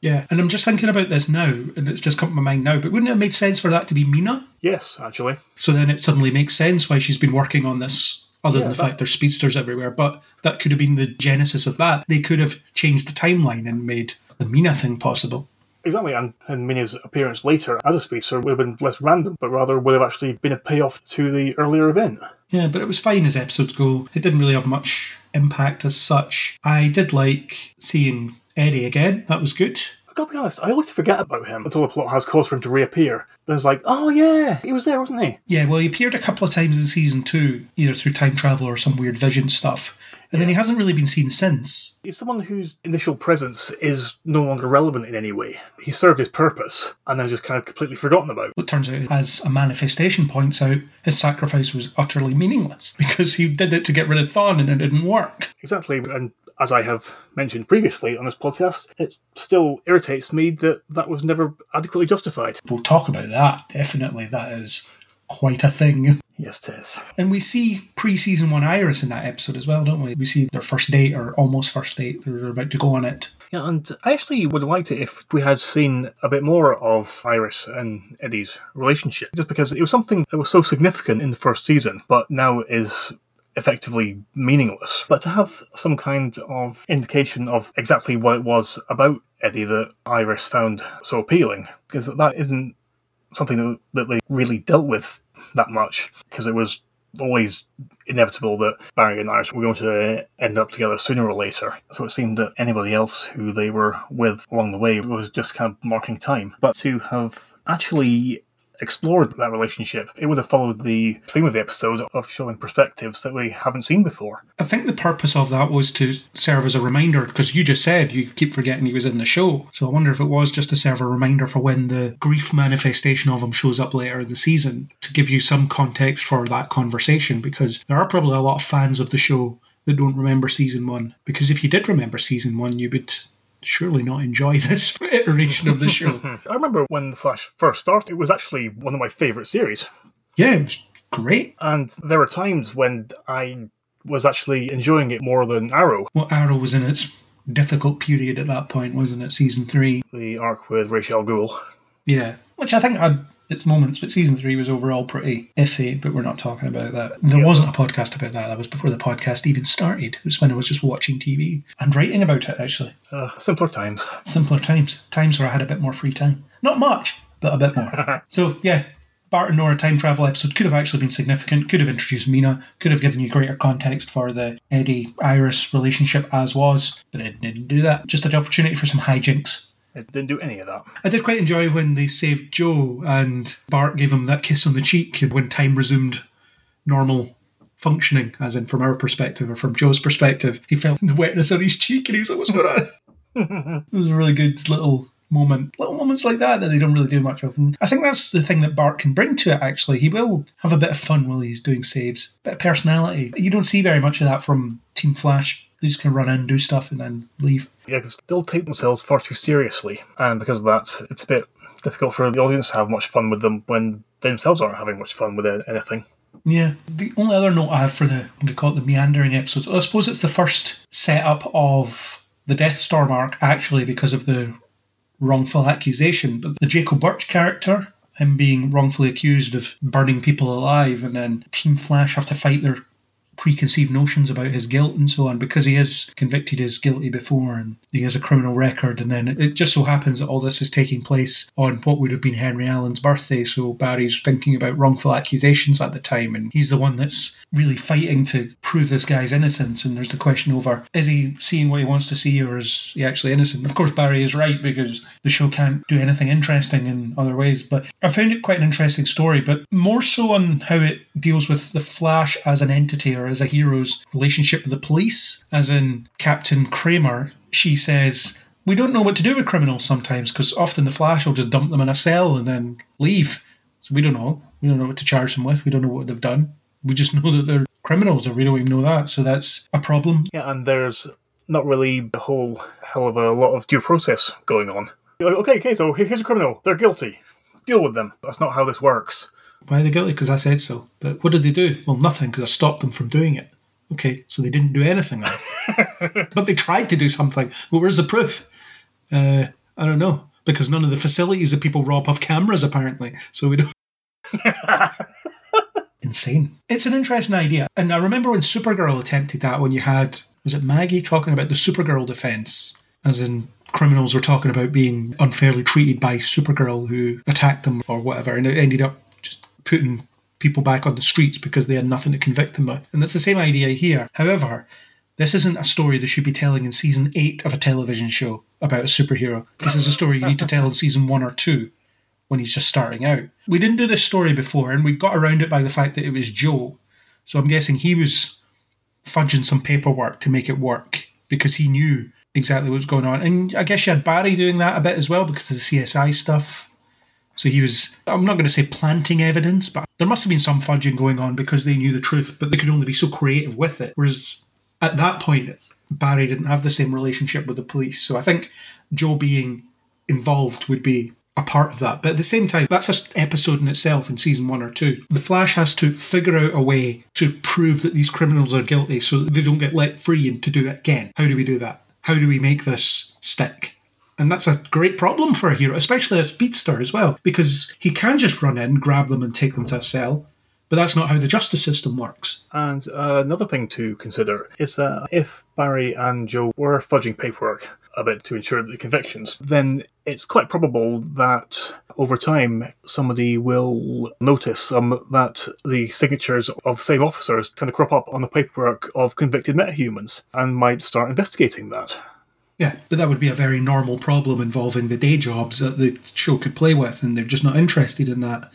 Yeah. And I'm just thinking about this now, and it's just come to my mind now. But wouldn't it have made sense for that to be Meena? Yes, actually. So then it suddenly makes sense why she's been working on this, other than the that- fact there's speedsters everywhere. But that could have been the genesis of that. They could have changed the timeline and made the Meena thing possible. Exactly, and, and Meena's appearance later as a speedster would have been less random, but rather would have actually been a payoff to the earlier event. Yeah, but it was fine as episodes go. It didn't really have much impact as such. I did like seeing Eddie again. That was good. I gotta be honest, I always forget about him until the plot has cause for him to reappear. Then it's like, oh yeah, he was there, wasn't he? Yeah, well, he appeared a couple of times in season two, either through time travel or some weird vision stuff. And then he hasn't really been seen since. He's someone whose initial presence is no longer relevant in any way. He served his purpose and then just kind of completely forgotten about. It turns out, as a manifestation points out, his sacrifice was utterly meaningless because he did it to get rid of Thawne and it didn't work. Exactly, and as I have mentioned previously on this podcast, it still irritates me that that was never adequately justified. We'll talk about that. Definitely, that is quite a thing. Yes, it is. And we see pre season one Iris in that episode as well, don't we? We see their first date or almost first date. They're about to go on it. Yeah, and I actually would have liked it if we had seen a bit more of Iris and Eddie's relationship, just because it was something that was so significant in the first season, but now is effectively meaningless. But to have some kind of indication of exactly what it was about Eddie that Iris found so appealing, because that isn't something that, that they really dealt with that much, because it was always inevitable that Barry and Iris were going to end up together sooner or later. So it seemed that anybody else who they were with along the way was just kind of marking time. But to have actually explored that relationship, it would have followed the theme of the episode of showing perspectives that we haven't seen before. I think the purpose of that was to serve as a reminder because you just said you keep forgetting he was in the show. So I wonder if it was just to serve a reminder for when the grief manifestation of him shows up later in the season to give you some context for that conversation because there are probably a lot of fans of the show that don't remember season one. Because if you did remember season one, you would surely not enjoy this iteration of the show. I remember when The Flash first started, it was actually one of my favourite series. yeah, it was great. And there were times when I was actually enjoying it more than Arrow, Well, Arrow was in its difficult period at that point, wasn't it? Season three. the arc with Ra's al Ghul. Yeah, which I think had its moments, but season three was overall pretty iffy. But we're not talking about that. There wasn't a podcast about that. That was before the podcast even started. It was when I was just watching TV and writing about it. Actually, Uh, simpler times. simpler times, times where I had a bit more free time. Not much, but a bit more. so yeah. Bart and Nora time travel episode could have actually been significant, could have introduced Meena, could have given you greater context for the Eddie Iris relationship as was, but it didn't do that. Just an opportunity for some hijinks. It didn't do any of that. I did quite enjoy when they saved Joe and Bart gave him that kiss on the cheek when time resumed normal functioning, as in from our perspective or from Joe's perspective. He felt the wetness on his cheek and he was like, What's going on? it was a really good little moment. Little moments like that that they don't really do much of. And I think that's the thing that Bart can bring to it, actually. He will have a bit of fun while he's doing saves, a bit of personality. You don't see very much of that from Team Flash. They just can run in, do stuff, and then leave. Yeah, because they'll take themselves far too seriously, and because of that, it's a bit difficult for the audience to have much fun with them when they themselves aren't having much fun with anything. Yeah. The only other note I have for the we call it the meandering episodes, I suppose it's the first setup of the Death Star arc actually because of the wrongful accusation. But the Jacob Birch character him being wrongfully accused of burning people alive, and then Team Flash have to fight their preconceived notions about his guilt and so on because he is convicted as guilty before and he has a criminal record and then it just so happens that all this is taking place on what would have been Henry Allen's birthday so Barry's thinking about wrongful accusations at the time and he's the one that's really fighting to prove this guy's innocence and there's the question over is he seeing what he wants to see or is he actually innocent? Of course Barry is right because the show can't do anything interesting in other ways but I found it quite an interesting story but more so on how it deals with the Flash as an entity or as a hero's relationship with the police. As in Captain Kramer, she says, We don't know what to do with criminals sometimes because often the Flash will just dump them in a cell and then leave. So we don't know. We don't know what to charge them with. We don't know what they've done. We just know that they're criminals or we don't even know that. So that's a problem. Yeah, and there's not really a whole hell of a lot of due process going on. Okay, okay, so here's a criminal. They're guilty. Deal with them. That's not how this works. Why are they guilty? Because I said so. But what did they do? Well, nothing, because I stopped them from doing it. Okay, so they didn't do anything but they tried to do something. Well, where's the proof? Uh, I don't know. Because none of the facilities that people rob have cameras, apparently. So we don't. Insane. It's an interesting idea. And I remember when Supergirl attempted that, when you had, was it Maggie talking about the Supergirl defense? As in, criminals were talking about being unfairly treated by Supergirl who attacked them or whatever. And it ended up putting people back on the streets because they had nothing to convict them with. And that's the same idea here. However, this isn't a story they should be telling in season eight of a television show about a superhero. This is a story you need to tell in season one or two when he's just starting out. We didn't do this story before, and we got around it by the fact that it was Joe. So I'm guessing he was fudging some paperwork to make it work because he knew exactly what was going on. And I guess you had Barry doing that a bit as well because of the CSI stuff. So he was, I'm not going to say planting evidence, but there must have been some fudging going on because they knew the truth, but they could only be so creative with it. Whereas at that point, Barry didn't have the same relationship with the police. So I think Joe being involved would be a part of that. But at the same time, that's an episode in itself in season one or two. The Flash has to figure out a way to prove that these criminals are guilty so they don't get let free and to do it again. How do we do that? How do we make this stick? And that's a great problem for a hero, especially a speedster as well, because he can just run in, grab them, and take them to a cell. But that's not how the justice system works. And uh, another thing to consider is that if Barry and Joe were fudging paperwork a bit to ensure the convictions, then it's quite probable that over time somebody will notice um, that the signatures of the same officers tend to crop up on the paperwork of convicted metahumans and might start investigating that. Yeah, but that would be a very normal problem involving the day jobs that the show could play with, and they're just not interested in that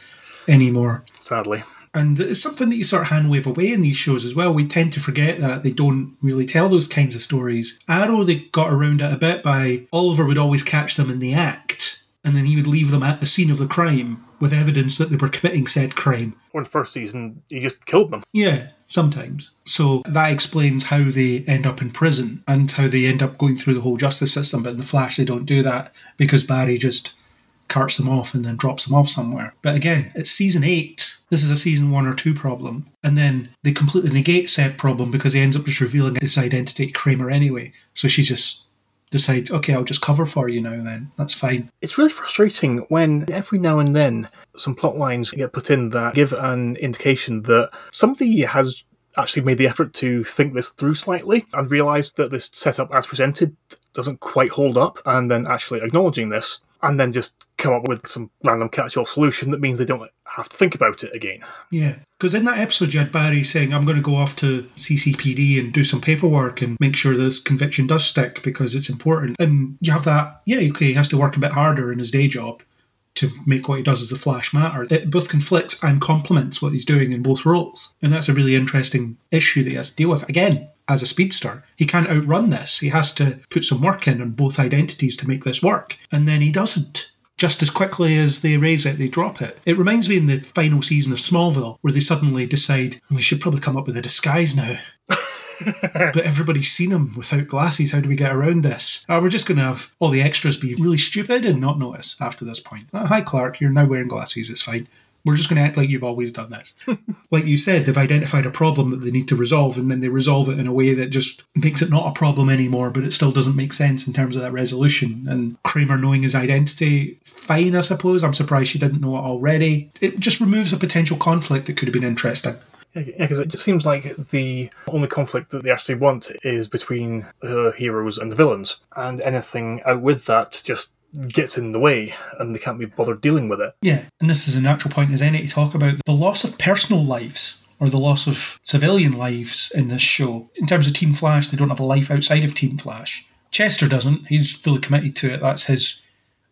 anymore. Sadly. And it's something that you sort of hand wave away in these shows as well. We tend to forget that they don't really tell those kinds of stories. Arrow, they got around it a bit by Oliver would always catch them in the act, and then he would leave them at the scene of the crime with evidence that they were committing said crime. Or in the first season, he just killed them. Yeah, sometimes. So that explains how they end up in prison and how they end up going through the whole justice system. But in The Flash, they don't do that because Barry just carts them off and then drops them off somewhere. But again, it's season eight. This is a season one or two problem. And then they completely negate said problem because he ends up just revealing his identity to Kramer anyway. So she just decides, okay, I'll just cover for you now then. That's fine. It's really frustrating when every now and then some plot lines get put in that give an indication that somebody has actually made the effort to think this through slightly and realize that this setup as presented doesn't quite hold up and then actually acknowledging this and then just come up with some random catch-all solution that means they don't have to think about it again. Yeah, because in that episode you had Barry saying, "I'm going to go off to CCPD and do some paperwork and make sure this conviction does stick because it's important." And you have that, yeah, okay, he has to work a bit harder in his day job to make what he does as the Flash matter. It both conflicts and complements what he's doing in both roles, and that's a really interesting issue that he has to deal with. Again, as a speedster. He can't outrun this. He has to put some work in on both identities to make this work. And then he doesn't. Just as quickly as they raise it, they drop it. It reminds me in the final season of Smallville, where they suddenly decide, we should probably come up with a disguise now. but everybody's seen him without glasses. How do we get around this? Uh, we're just going to have all the extras be really stupid and not notice after this point. Uh, hi, Clark, you're now wearing glasses. It's fine. We're just going to act like you've always done this. like you said, they've identified a problem that they need to resolve, and then they resolve it in a way that just makes it not a problem anymore, but it still doesn't make sense in terms of that resolution. And Kramer knowing his identity, fine, I suppose. I'm surprised she didn't know it already. It just removes a potential conflict that could have been interesting. Yeah, because it just seems like the only conflict that they actually want is between the heroes and the villains, and anything out with that just gets in the way and they can't be bothered dealing with it. Yeah, and this is a natural point as any to talk about the loss of personal lives or the loss of civilian lives in this show. In terms of Team Flash, they don't have a life outside of Team Flash. Chester doesn't. He's fully committed to it. That's his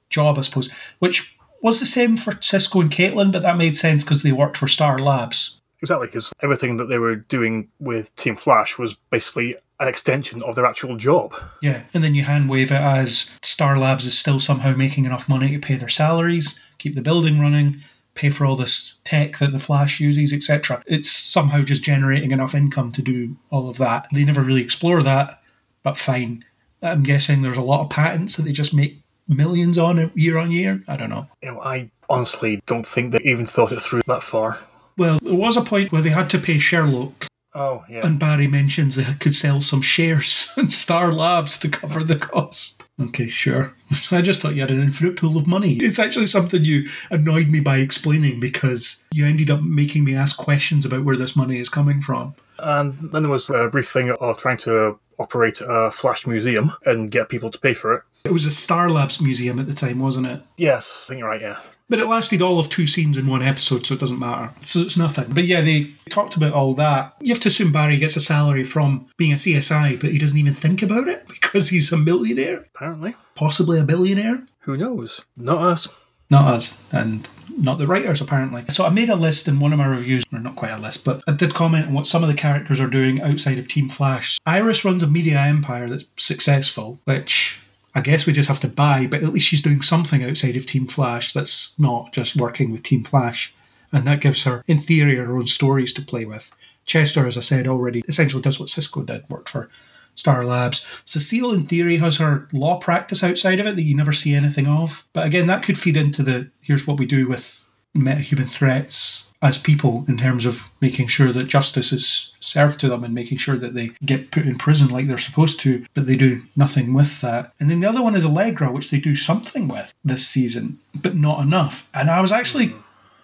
job, I suppose. Which was the same for Cisco and Caitlin, but that made sense because they worked for Star Labs. Exactly, because everything that they were doing with Team Flash was basically an extension of their actual job. Yeah, and then you hand wave it as Star Labs is still somehow making enough money to pay their salaries, keep the building running, pay for all this tech that the Flash uses, etc. It's somehow just generating enough income to do all of that. They never really explore that, but fine. I'm guessing there's a lot of patents that they just make millions on year on year. I don't know. You know, I honestly don't think they even thought it through that far. Well, there was a point where they had to pay Sherloque. Oh, yeah. And Barry mentions they could sell some shares in Star Labs to cover the cost. Okay, sure. I just thought you had an infinite pool of money. It's actually something you annoyed me by explaining because you ended up making me ask questions about where this money is coming from. And then there was a brief thing of trying to operate a Flash museum and get people to pay for it. It was a Star Labs museum at the time, wasn't it? Yes, I think you're right, yeah. But it lasted all of two scenes in one episode, so it doesn't matter. So it's nothing. But yeah, they talked about all that. You have to assume Barry gets a salary from being a CSI, but he doesn't even think about it because he's a millionaire, Apparently. possibly a billionaire. Who knows? Not us. Not us, and not the writers, apparently. So I made a list in one of my reviews, or not quite a list, but I did comment on what some of the characters are doing outside of Team Flash. Iris runs a media empire that's successful, which I guess we just have to buy, but at least she's doing something outside of Team Flash that's not just working with Team Flash. And that gives her, in theory, her own stories to play with. Chester, as I said already, essentially does what Cisco did, worked for Star Labs. Cecile, in theory, has her law practice outside of it that you never see anything of. But again, that could feed into the here's what we do with metahuman threats as people in terms of making sure that justice is served to them and making sure that they get put in prison like they're supposed to, but they do nothing with that. And then the other one is Allegra, which they do something with this season, but not enough. And I was actually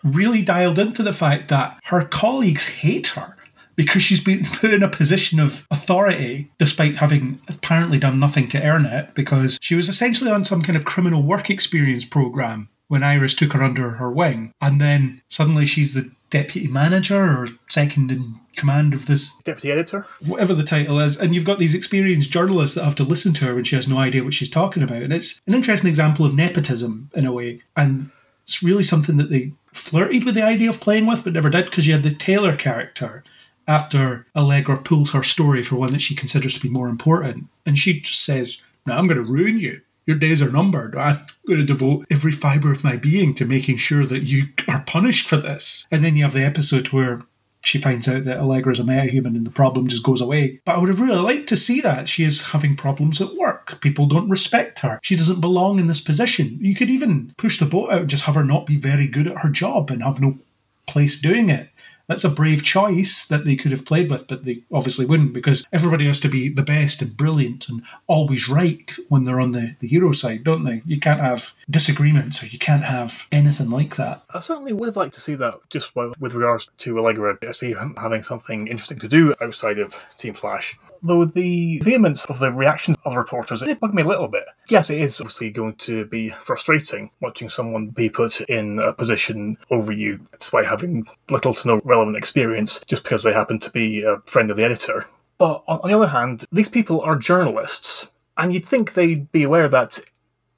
really dialed into the fact that her colleagues hate her because she's been put in a position of authority despite having apparently done nothing to earn it because she was essentially on some kind of criminal work experience program when Iris took her under her wing. And then suddenly she's the deputy manager or second in command of this, Deputy editor? whatever the title is. And you've got these experienced journalists that have to listen to her when she has no idea what she's talking about. And it's an interesting example of nepotism in a way. And it's really something that they flirted with the idea of playing with, but never did because you had the Taylor character after Allegra pulls her story for one that she considers to be more important. And she just says, No, I'm going to ruin you. Your days are numbered. I'm going to devote every fibre of my being to making sure that you are punished for this. And then you have the episode where she finds out that Allegra's a metahuman and the problem just goes away. But I would have really liked to see that. She is having problems at work. People don't respect her. She doesn't belong in this position. You could even push the boat out and just have her not be very good at her job and have no place doing it. That's a brave choice that they could have played with, but they obviously wouldn't because everybody has to be the best and brilliant and always right when they're on the, the hero side, don't they? You can't have disagreements or you can't have anything like that. I certainly would like to see that just with regards to Allegra, I actually having something interesting to do outside of Team Flash. Though the vehemence of the reactions of the reporters, it bugged me a little bit. Yes, it is obviously going to be frustrating watching someone be put in a position over you despite having little to no relevant experience just because they happen to be a friend of the editor. But on, the other hand, these people are journalists, and you'd think they'd be aware that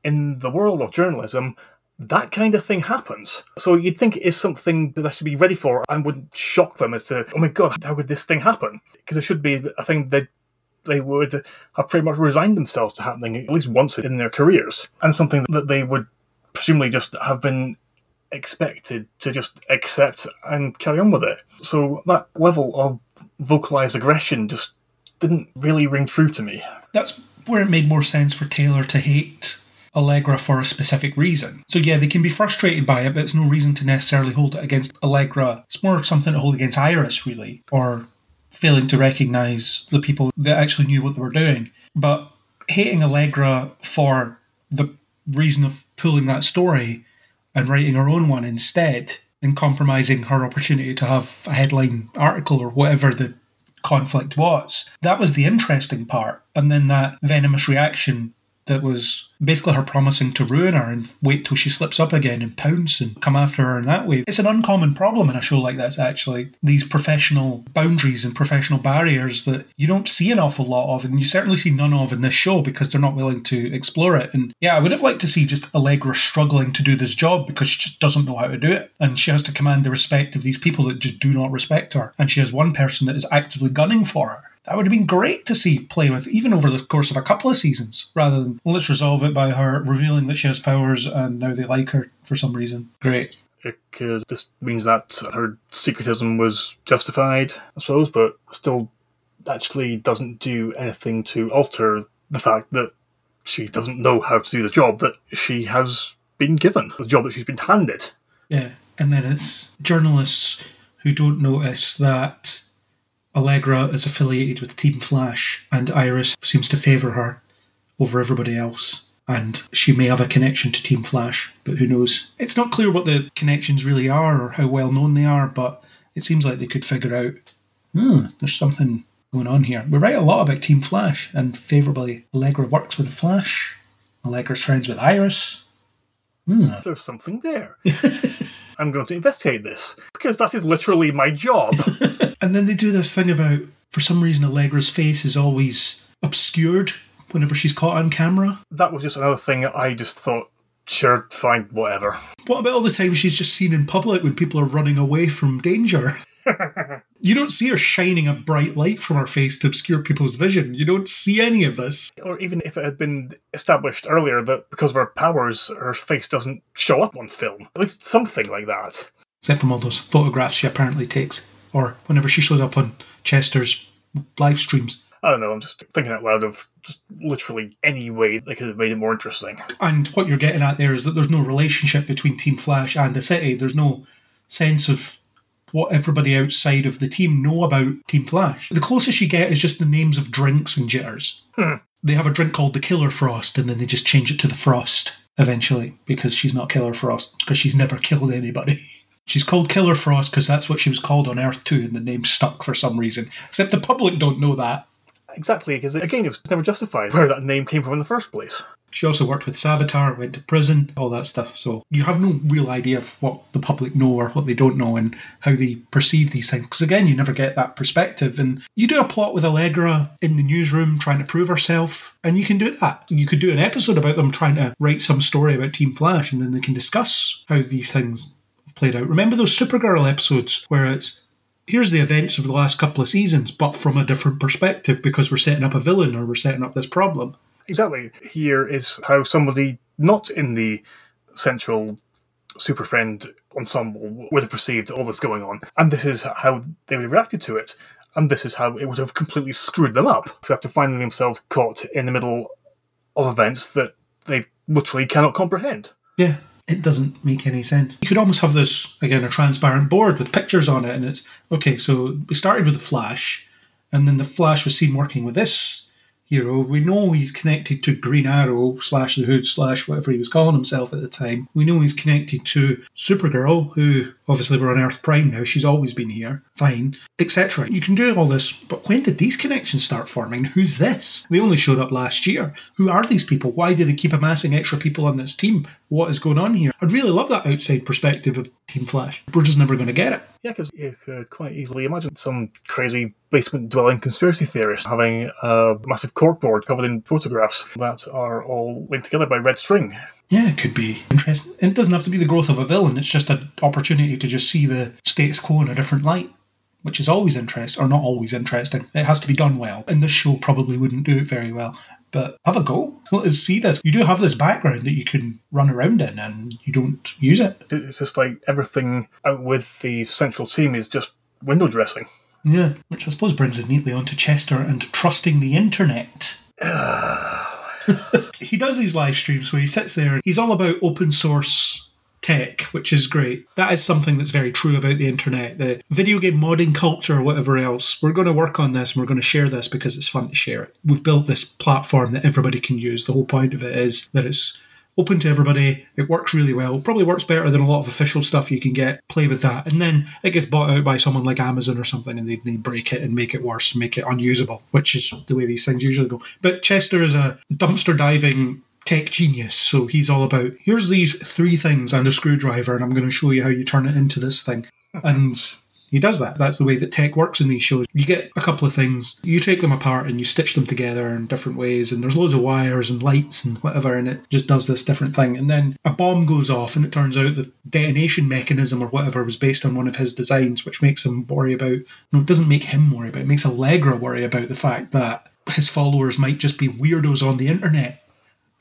in the world of journalism, that kind of thing happens. So you'd think it is something that I should be ready for and wouldn't shock them as to, oh my god, how could this thing happen? Because it should be a thing that they would have pretty much resigned themselves to happening at least once in their careers, and something that they would presumably just have been expected to just accept and carry on with it. So that level of vocalized aggression just didn't really ring true to me. That's where it made more sense for Taylor to hate Allegra for a specific reason. So yeah, they can be frustrated by it, but it's no reason to necessarily hold it against Allegra. It's more something to hold against Iris, really, or failing to recognise the people that actually knew what they were doing. But hating Allegra for the reason of pulling that story and writing her own one instead and compromising her opportunity to have a headline article or whatever the conflict was. That was the interesting part. And then that venomous reaction that was basically her promising to ruin her and wait till she slips up again and pounce and come after her in that way. It's an uncommon problem in a show like this, actually. These professional boundaries and professional barriers that you don't see an awful lot of, and you certainly see none of in this show because they're not willing to explore it. And yeah, I would have liked to see just Allegra struggling to do this job because she just doesn't know how to do it. And she has to command the respect of these people that just do not respect her. And she has one person that is actively gunning for her that would have been great to see play with, even over the course of a couple of seasons, rather than well, let's resolve it by her revealing that she has powers and now they like her for some reason. Great. Because this means that her secretism was justified, I suppose, but still actually doesn't do anything to alter the fact that she doesn't know how to do the job that she has been given, the job that she's been handed. Yeah, and then it's journalists who don't notice that Allegra is affiliated with Team Flash, and Iris seems to favour her over everybody else. And she may have a connection to Team Flash, but who knows? It's not clear what the connections really are or how well known they are, but it seems like they could figure out, hmm, there's something going on here. We write a lot about Team Flash, and favourably, Allegra works with Flash. Allegra's friends with Iris. Hmm. There's something there. I'm going to investigate this because that is literally my job. and then they do this thing about, for some reason, Allegra's face is always obscured whenever she's caught on camera. That was just another thing I just thought, sure, fine, whatever. What about all the times she's just seen in public when people are running away from danger? you don't see her shining a bright light from her face to obscure people's vision. You don't see any of this. Or even if it had been established earlier that because of her powers, her face doesn't show up on film. At least something like that. Except from all those photographs she apparently takes, or whenever she shows up on Chester's live streams. I don't know, I'm just thinking out loud of just literally any way they could have made it more interesting. And what you're getting at there is that there's no relationship between Team Flash and the city. There's no sense of what everybody outside of the team know about Team Flash. The closest you get is just the names of drinks and Jitters. Hmm. They have a drink called the Killer Frost, and then they just change it to the Frost eventually because she's not Killer Frost because she's never killed anybody. She's called Killer Frost because that's what she was called on Earth-2, and the name stuck for some reason. Except the public don't know that. Exactly, because again, it was never justified where that name came from in the first place. She also worked with Savitar, went to prison, all that stuff. So you have no real idea of what the public know or what they don't know and how they perceive these things. Because again, you never get that perspective. And you do a plot with Allegra in the newsroom trying to prove herself, and you can do that. You could do an episode about them trying to write some story about Team Flash, and then they can discuss how these things played out. Remember those Supergirl episodes where it's here's the events of the last couple of seasons, but from a different perspective because we're setting up a villain or we're setting up this problem. Exactly. Here is how somebody not in the central Super Friend ensemble would have perceived all this going on, and this is how they would have reacted to it, and this is how it would have completely screwed them up. So after finding themselves caught in the middle of events that they literally cannot comprehend. Yeah, it doesn't make any sense. You could almost have this again a transparent board with pictures on it, and it's okay. So we started with the Flash, and then the Flash was seen working with this hero. We know he's connected to Green Arrow slash the Hood slash whatever he was calling himself at the time. We know he's connected to Supergirl, who obviously we're on Earth Prime now. She's always been here, fine, etc. You can do all this, but when did these connections start forming? Who's this? They only showed up last year. Who are these people? Why do they keep amassing extra people on this team? What is going on here? I'd really love that outside perspective of Team Flash. We're just never going to get it. Yeah, because you could quite easily imagine some crazy basement dwelling conspiracy theorist having a massive corkboard covered in photographs that are all linked together by red string. Yeah, it could be interesting. It doesn't have to be the growth of a villain, it's just an opportunity to just see the status quo in a different light, which is always interesting, or not always interesting. It has to be done well. And this show probably wouldn't do it very well. But have a go. Let us see this. You do have this background that you can run around in, and you don't use it. It's just like everything out with the central team is just window dressing. Yeah, which I suppose brings us neatly onto Chester and trusting the internet. he does these live streams where he sits there and he's all about open source tech, which is great. That is something that's very true about the internet. The video game modding culture or whatever else, we're going to work on this and we're going to share this because it's fun to share it. We've built this platform that everybody can use. The whole point of it is that it's open to everybody. It works really well. Probably works better than a lot of official stuff you can get. Play with that. And then it gets bought out by someone like Amazon or something and they, they break it and make it worse and make it unusable, which is the way these things usually go. But Chester is a dumpster diving tech genius. So he's all about here's these three things and a screwdriver, and I'm going to show you how you turn it into this thing. And he does that. That's the way that tech works in these shows. You get a couple of things, you take them apart and you stitch them together in different ways, and there's loads of wires and lights and whatever, and it just does this different thing. And then a bomb goes off, and it turns out the detonation mechanism or whatever was based on one of his designs, which makes him worry about. No, it doesn't make him worry about. It makes Allegra worry about the fact that his followers might just be weirdos on the internet.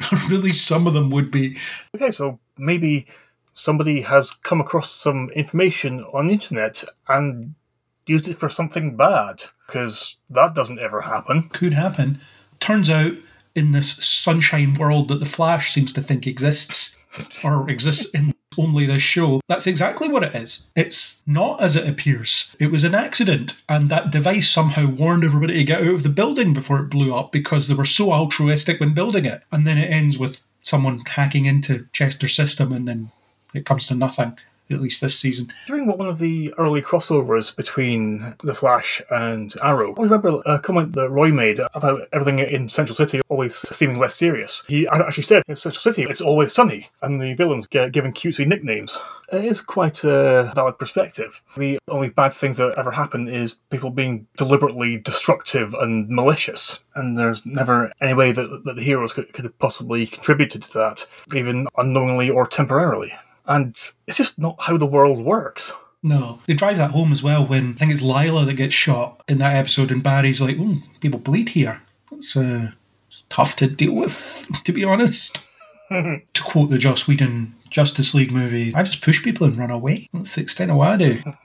really, some of them would be. Okay, so maybe somebody has come across some information on the internet and used it for something bad, because that doesn't ever happen. Could happen. Turns out, in this sunshine world that the Flash seems to think exists, or exists in only this show, that's exactly what it is. It's not as it appears. It was an accident, and that device somehow warned everybody to get out of the building before it blew up because they were so altruistic when building it. And then it ends with someone hacking into Chester's system and then it comes to nothing at least this season. During one of the early crossovers between The Flash and Arrow, I remember uh, a comment that Roy made about everything in Central City always seeming less serious. He actually said, in Central City, it's always sunny, and the villains get given cutesy nicknames. It is quite a valid perspective. The only bad things that ever happen is people being deliberately destructive and malicious, and there's never any way that, that the heroes could, could have possibly contributed to that, even unknowingly or temporarily and it's just not how the world works. No, they drive that home as well when I think it's Lila that gets shot in that episode, and Barry's like, mm, "People bleed here." It's uh, tough to deal with, to be honest. to quote the Joss Whedon Justice League movie, I just push people and run away. That's the extent of what I do.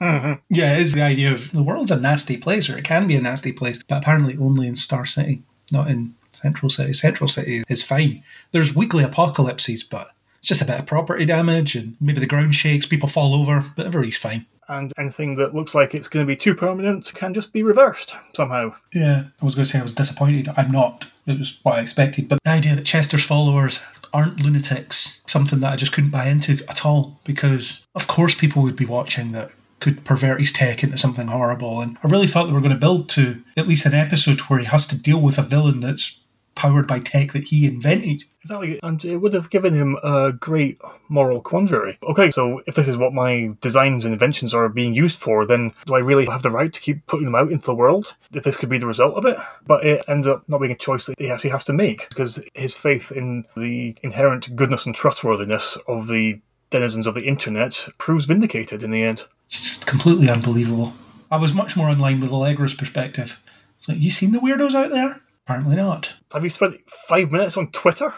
yeah, it's the idea of the world's a nasty place, or it can be a nasty place, but apparently only in Star City, not in Central City. Central City is fine. There's weekly apocalypses, but it's just a bit of property damage and maybe the ground shakes, people fall over, but everybody's fine. And anything that looks like it's going to be too permanent can just be reversed somehow. Yeah, I was going to say I was disappointed. I'm not. It was what I expected. But the idea that Chester's followers aren't lunatics, something that I just couldn't buy into at all, because of course people would be watching that could pervert his tech into something horrible. And I really thought they were going to build to at least an episode where he has to deal with a villain that's powered by tech that he invented. Exactly, and it would have given him a great moral quandary. Okay, so if this is what my designs and inventions are being used for, then do I really have the right to keep putting them out into the world? If this could be the result of it? But it ends up not being a choice that he actually has to make because his faith in the inherent goodness and trustworthiness of the denizens of the internet proves vindicated in the end. It's just completely unbelievable. I was much more in line with Allegra's perspective. It's like, you seen the weirdos out there? Apparently not. Have you spent five minutes on Twitter?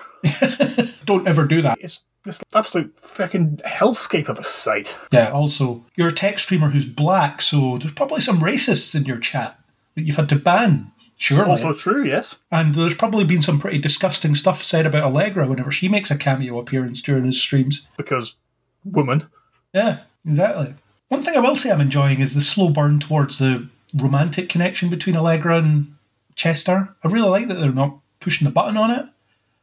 Don't ever do that. It's this absolute fucking hellscape of a site. Yeah, also, you're a tech streamer who's black, so there's probably some racists in your chat that you've had to ban. Surely. Also true, yes. And there's probably been some pretty disgusting stuff said about Allegra whenever she makes a cameo appearance during his streams. Because woman. Yeah, exactly. One thing I will say I'm enjoying is the slow burn towards the romantic connection between Allegra and Chester. I really like that they're not pushing the button on it,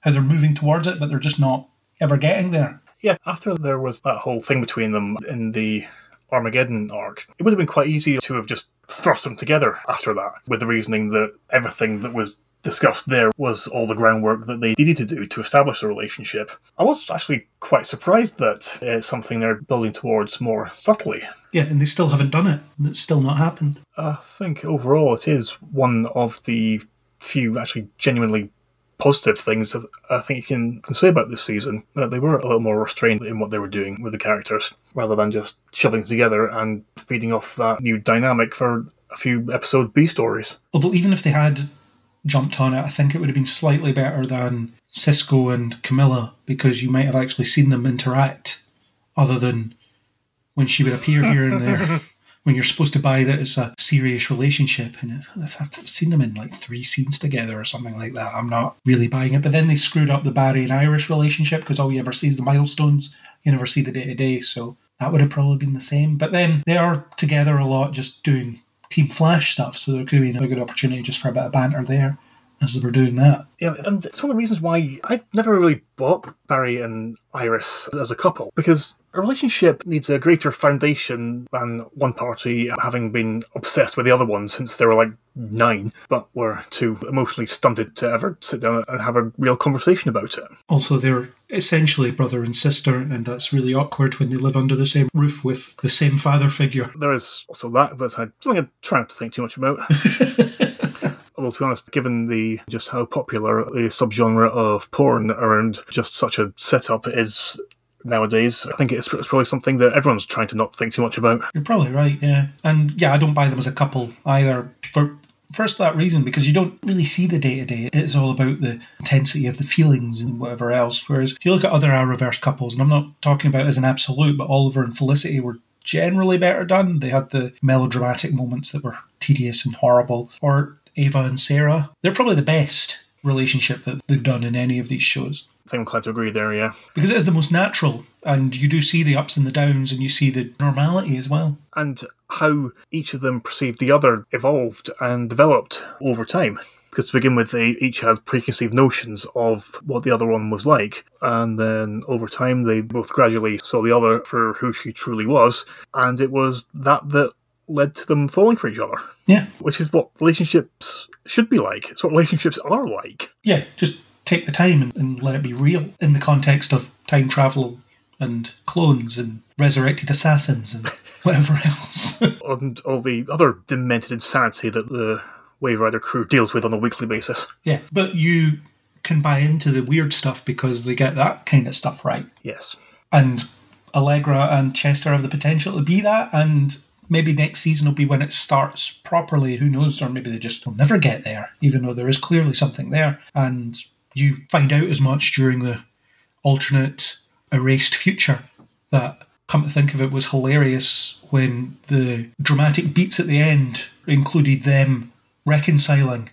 how they're moving towards it, but they're just not ever getting there. Yeah, after there was that whole thing between them in the Armageddon arc, it would have been quite easy to have just thrust them together after that, with the reasoning that everything that was discussed there was all the groundwork that they needed to do to establish a relationship. I was actually quite surprised that it's something they're building towards more subtly. Yeah, and they still haven't done it, and it's still not happened. I think overall it is one of the few actually genuinely positive things that I think you can, can say about this season. That they were a little more restrained in what they were doing with the characters, rather than just shoving together and feeding off that new dynamic for a few episode B stories. Although even if they had jumped on it, I think it would have been slightly better than Cisco and Kamilla because you might have actually seen them interact, other than when she would appear here and there. when you're supposed to buy that it's a serious relationship. And it's, I've seen them in like three scenes together or something like that. I'm not really buying it. But then they screwed up the Barry and Iris relationship because all you ever see is the milestones. You never see the day to day. So that would have probably been the same. But then they are together a lot, just doing Team Flash stuff. So there could have been a good opportunity just for a bit of banter there as they were doing that. Yeah, and it's one of the reasons why I've never really bought Barry and Iris as a couple because a relationship needs a greater foundation than one party having been obsessed with the other one since they were like nine, but were too emotionally stunted to ever sit down and have a real conversation about it. Also, they're essentially brother and sister, and that's really awkward when they live under the same roof with the same father figure. There is also that, but I something I try not to think too much about. Although to be honest, given the just how popular the subgenre of porn around just such a setup is nowadays, I think it's, it's probably something that everyone's trying to not think too much about. You're probably right, yeah. And yeah, I don't buy them as a couple either. For first that reason, because you don't really see the day to day. It's all about the intensity of the feelings and whatever else. Whereas if you look at other Arrowverse couples, and I'm not talking about as an absolute, but Oliver and Felicity were generally better done. They had the melodramatic moments that were tedious and horrible. Or Ava and Sara, they're probably the best relationship that they've done in any of these shows. Think I'm glad to agree there, yeah. Because it is the most natural, and you do see the ups and the downs, and you see the normality as well. And how each of them perceived the other evolved and developed over time. Because to begin with, they each had preconceived notions of what the other one was like. And then over time, they both gradually saw the other for who she truly was. And it was that that led to them falling for each other. Yeah. Which is what relationships should be like. It's what relationships are like. Yeah, just take the time and, and let it be real in the context of time travel and clones and resurrected assassins and whatever else. and all the other demented insanity that the Wave Rider crew deals with on a weekly basis. yeah, but you can buy into the weird stuff because they get that kind of stuff right. Yes. And Allegra and Chester have the potential to be that, and maybe next season will be when it starts properly. Who knows? Or maybe they just will never get there, even though there is clearly something there. And you find out as much during the alternate erased future that, come to think of it, was hilarious when the dramatic beats at the end included them reconciling,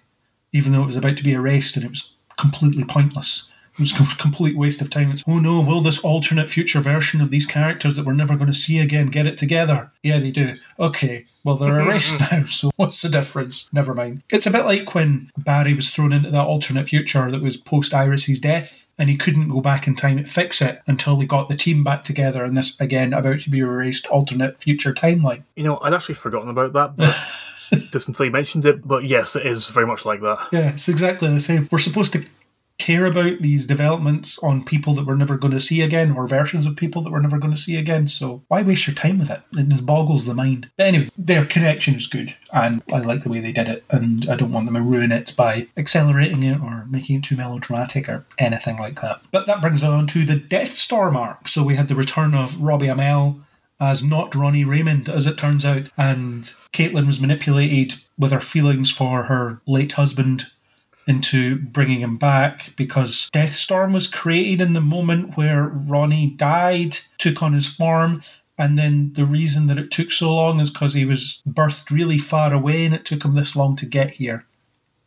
even though it was about to be erased and it was completely pointless. It was a complete waste of time. It's, oh no, will this alternate future version of these characters that we're never going to see again get it together? Yeah, they do. Okay, well, they're erased now, so what's the difference? Never mind. It's a bit like when Barry was thrown into that alternate future that was post Iris's death, and he couldn't go back in time to fix it until they got the team back together in this, again, about to be erased alternate future timeline. You know, I'd actually forgotten about that, but just until you mentioned it. But yes, it is very much like that. Yeah, it's exactly the same. We're supposed to care about these developments on people that we're never going to see again or versions of people that we're never going to see again. So why waste your time with it? It just boggles the mind. But anyway, their connection is good and I like the way they did it and I don't want them to ruin it by accelerating it or making it too melodramatic or anything like that. But that brings us on to the Deathstorm arc. So we had the return of Robbie Amell as not Ronnie Raymond, as it turns out, and Caitlin was manipulated with her feelings for her late husband into bringing him back because Deathstorm was created in the moment where Ronnie died, took on his form, and then the reason that it took so long is because he was birthed really far away and it took him this long to get here,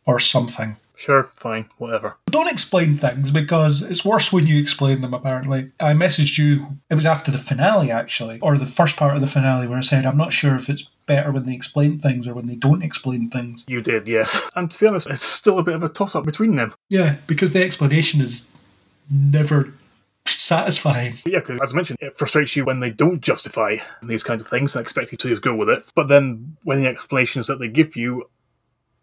or something. Sure, fine, whatever. Don't explain things because it's worse when you explain them, apparently. I messaged you, it was after the finale actually, or the first part of the finale, where I said, I'm not sure if it's better when they explain things or when they don't explain things. You did, yes. And to be honest, it's still a bit of a toss up between them. Yeah, because the explanation is never satisfying. Yeah, because as I mentioned, it frustrates you when they don't justify these kinds of things and expect you to just go with it. But then when the explanations that they give you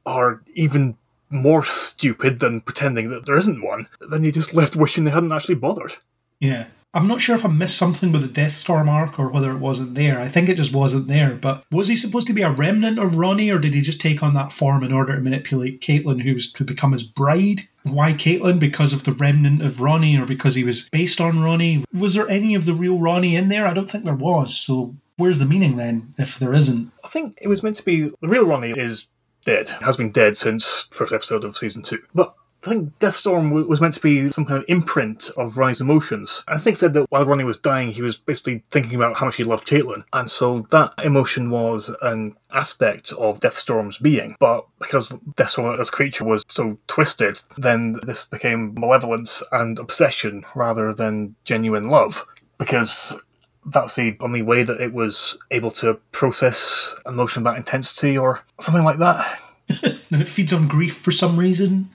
are even more stupid than pretending that there isn't one, then you just left wishing they hadn't actually bothered. Yeah. I'm not sure if I missed something with the Deathstorm arc or whether it wasn't there. I think it just wasn't there. But was he supposed to be a remnant of Ronnie or did he just take on that form in order to manipulate Caitlin, who was to become his bride? Why Caitlin? Because of the remnant of Ronnie or because he was based on Ronnie? Was there any of the real Ronnie in there? I don't think there was. So where's the meaning then if there isn't? I think it was meant to be the real Ronnie is dead, has been dead since first episode of season two. But I think Deathstorm was meant to be some kind of imprint of Ronnie's emotions. I think said that while Ronnie was dying, he was basically thinking about how much he loved Caitlin. And so that emotion was an aspect of Deathstorm's being. But because Deathstorm as a creature was so twisted, then this became malevolence and obsession rather than genuine love. Because that's the only way that it was able to process emotion of that intensity or something like that. and it feeds on grief for some reason.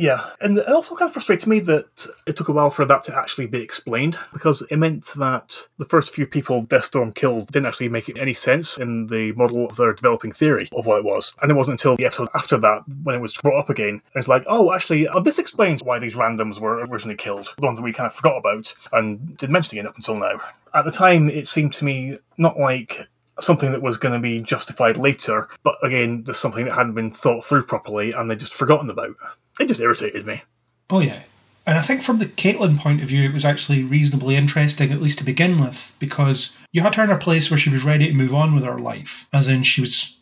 Yeah, and it also kind of frustrates me that it took a while for that to actually be explained because it meant that the first few people Deathstorm killed didn't actually make any sense in the model of their developing theory of what it was. And it wasn't until the episode after that when it was brought up again, and it's like, oh, actually, uh, this explains why these randoms were originally killed, the ones that we kind of forgot about and didn't mention again up until now. At the time, it seemed to me not like something that was going to be justified later, but again, there's something that hadn't been thought through properly and they just forgotten about. It just irritated me. Oh, yeah. And I think from the Caitlin point of view, it was actually reasonably interesting, at least to begin with, because you had her in a place where she was ready to move on with her life. As in, she was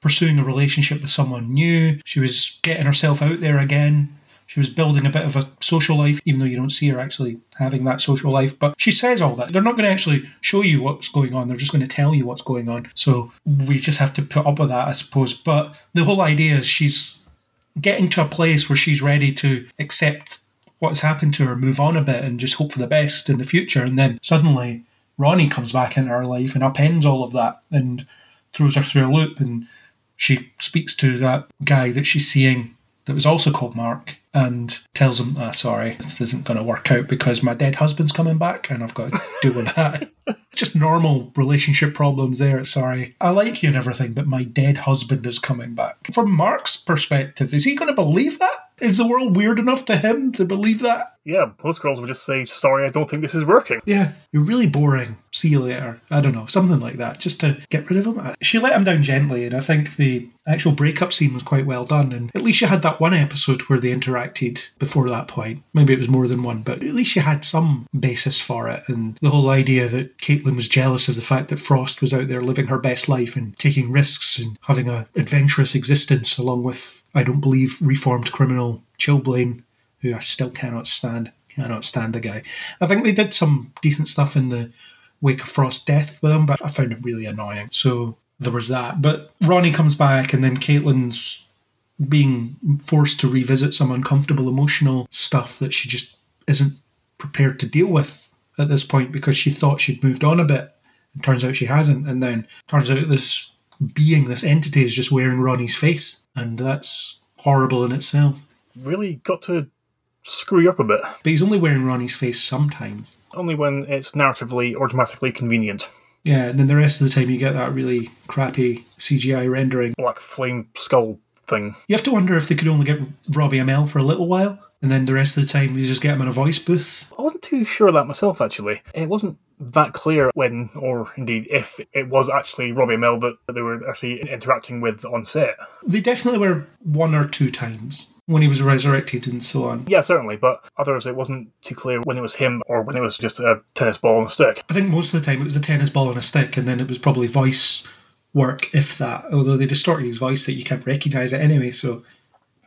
pursuing a relationship with someone new, she was getting herself out there again. She was building a bit of a social life, even though you don't see her actually having that social life. But she says all that. They're not going to actually show you what's going on, they're just going to tell you what's going on. So we just have to put up with that, I suppose. But the whole idea is she's getting to a place where she's ready to accept what's happened to her, move on a bit, and just hope for the best in the future. And then suddenly Ronnie comes back into her life and upends all of that and throws her through a loop. And she speaks to that guy that she's seeing that was also called Mark and tells him, ah, sorry, this isn't going to work out because my dead husband's coming back and I've got to deal with that. it's just normal relationship problems there. Sorry. I like you and everything, but my dead husband is coming back. From Mark's perspective, is he going to believe that? Is the world weird enough to him to believe that? Yeah, most girls would just say, sorry, I don't think this is working. Yeah, you're really boring. See you later. I don't know, something like that, just to get rid of him. She let him down gently, and I think the actual breakup scene was quite well done. And at least you had that one episode where they interacted before that point. Maybe it was more than one, but at least you had some basis for it. And the whole idea that Caitlin was jealous of the fact that Frost was out there living her best life and taking risks and having an adventurous existence along with I don't believe reformed criminal Chillblaine, who I still cannot stand. Cannot stand the guy. I think they did some decent stuff in the wake of Frost's death with him, but I found it really annoying. So there was that. But Ronnie comes back, and then Caitlin's being forced to revisit some uncomfortable emotional stuff that she just isn't prepared to deal with at this point because she thought she'd moved on a bit. And turns out she hasn't. And then turns out this being, this entity, is just wearing Ronnie's face. And that's horrible in itself. Really got to screw you up a bit. But he's only wearing Ronnie's face sometimes. Only when it's narratively or dramatically convenient. Yeah, and then the rest of the time you get that really crappy CGI rendering. Black flame skull thing. You have to wonder if they could only get Robbie Amell for a little while, and then the rest of the time you just get him in a voice booth. I wasn't too sure of that myself, actually. It wasn't that clear when, or indeed if, it was actually Robbie Amell that they were actually interacting with on set. They definitely were one or two times when he was resurrected and so on. Yeah, certainly, but others it wasn't too clear when it was him or when it was just a tennis ball and a stick. I think most of the time it was a tennis ball and a stick, and then it was probably voice work, if that. Although they distorted his voice that you can't recognise it anyway, so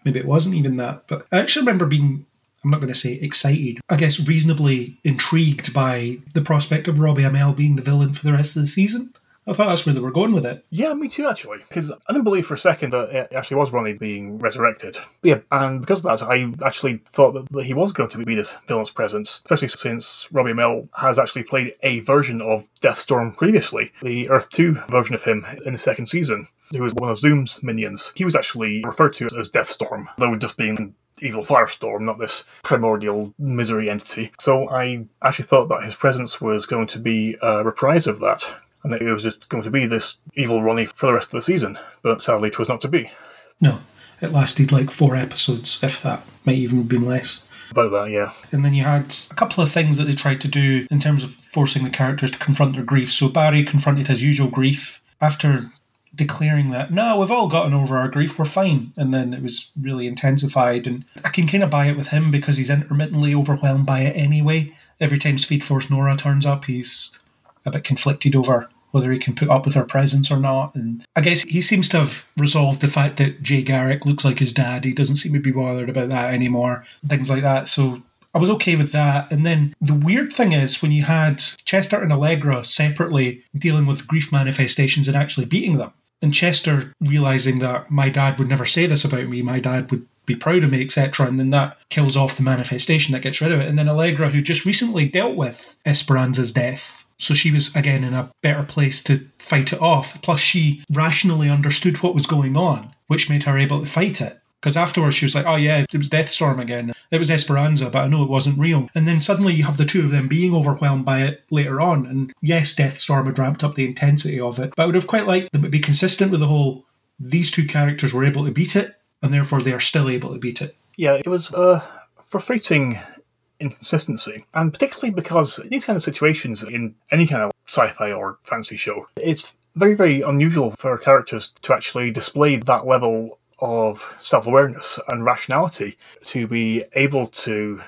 maybe it wasn't even that. But I actually remember being I'm not going to say excited, I guess reasonably intrigued by the prospect of Robbie Amell being the villain for the rest of the season. I thought that's where they were going with it. Yeah, me too, actually. Because I didn't believe for a second that it actually was Ronnie being resurrected. But yeah, and because of that, I actually thought that he was going to be this villain's presence, especially since Robbie Amell has actually played a version of Deathstorm previously, the Earth 2 version of him in the second season, who was one of Zoom's minions. He was actually referred to as Deathstorm, though just being evil firestorm, not this primordial misery entity. So I actually thought that his presence was going to be a reprise of that, and that it was just going to be this evil Ronnie for the rest of the season. But sadly, it was not to be. No, it lasted like four episodes, if that, might even have been less. About that, yeah. And then you had a couple of things that they tried to do in terms of forcing the characters to confront their grief. So Barry confronted his usual grief after declaring that no, we've all gotten over our grief, we're fine. And then it was really intensified, and I can kind of buy it with him because he's intermittently overwhelmed by it anyway. Every time Speed Force Nora turns up, he's a bit conflicted over whether he can put up with her presence or not. And I guess he seems to have resolved the fact that Jay Garrick looks like his dad. He doesn't seem to be bothered about that anymore, things like that. So I was okay with that. And then the weird thing is when you had Chester and Allegra separately dealing with grief manifestations and actually beating them. And Chester realizing that my dad would never say this about me, my dad would be proud of me, etc. And then that kills off the manifestation that gets rid of it. And then Allegra, who just recently dealt with Esperanza's death, so she was again in a better place to fight it off. Plus, she rationally understood what was going on, which made her able to fight it. Because afterwards she was like, oh yeah, it was Deathstorm again. It was Esperanza, but I know it wasn't real. And then suddenly you have the two of them being overwhelmed by it later on. And yes, Deathstorm had ramped up the intensity of it, but I would have quite liked them to be consistent with the whole these two characters were able to beat it, and therefore they are still able to beat it. Yeah, it was a frustrating inconsistency, and particularly because in these kind of situations in any kind of sci-fi or fantasy show, it's very, very unusual for characters to actually display that level of self-awareness and rationality to be able to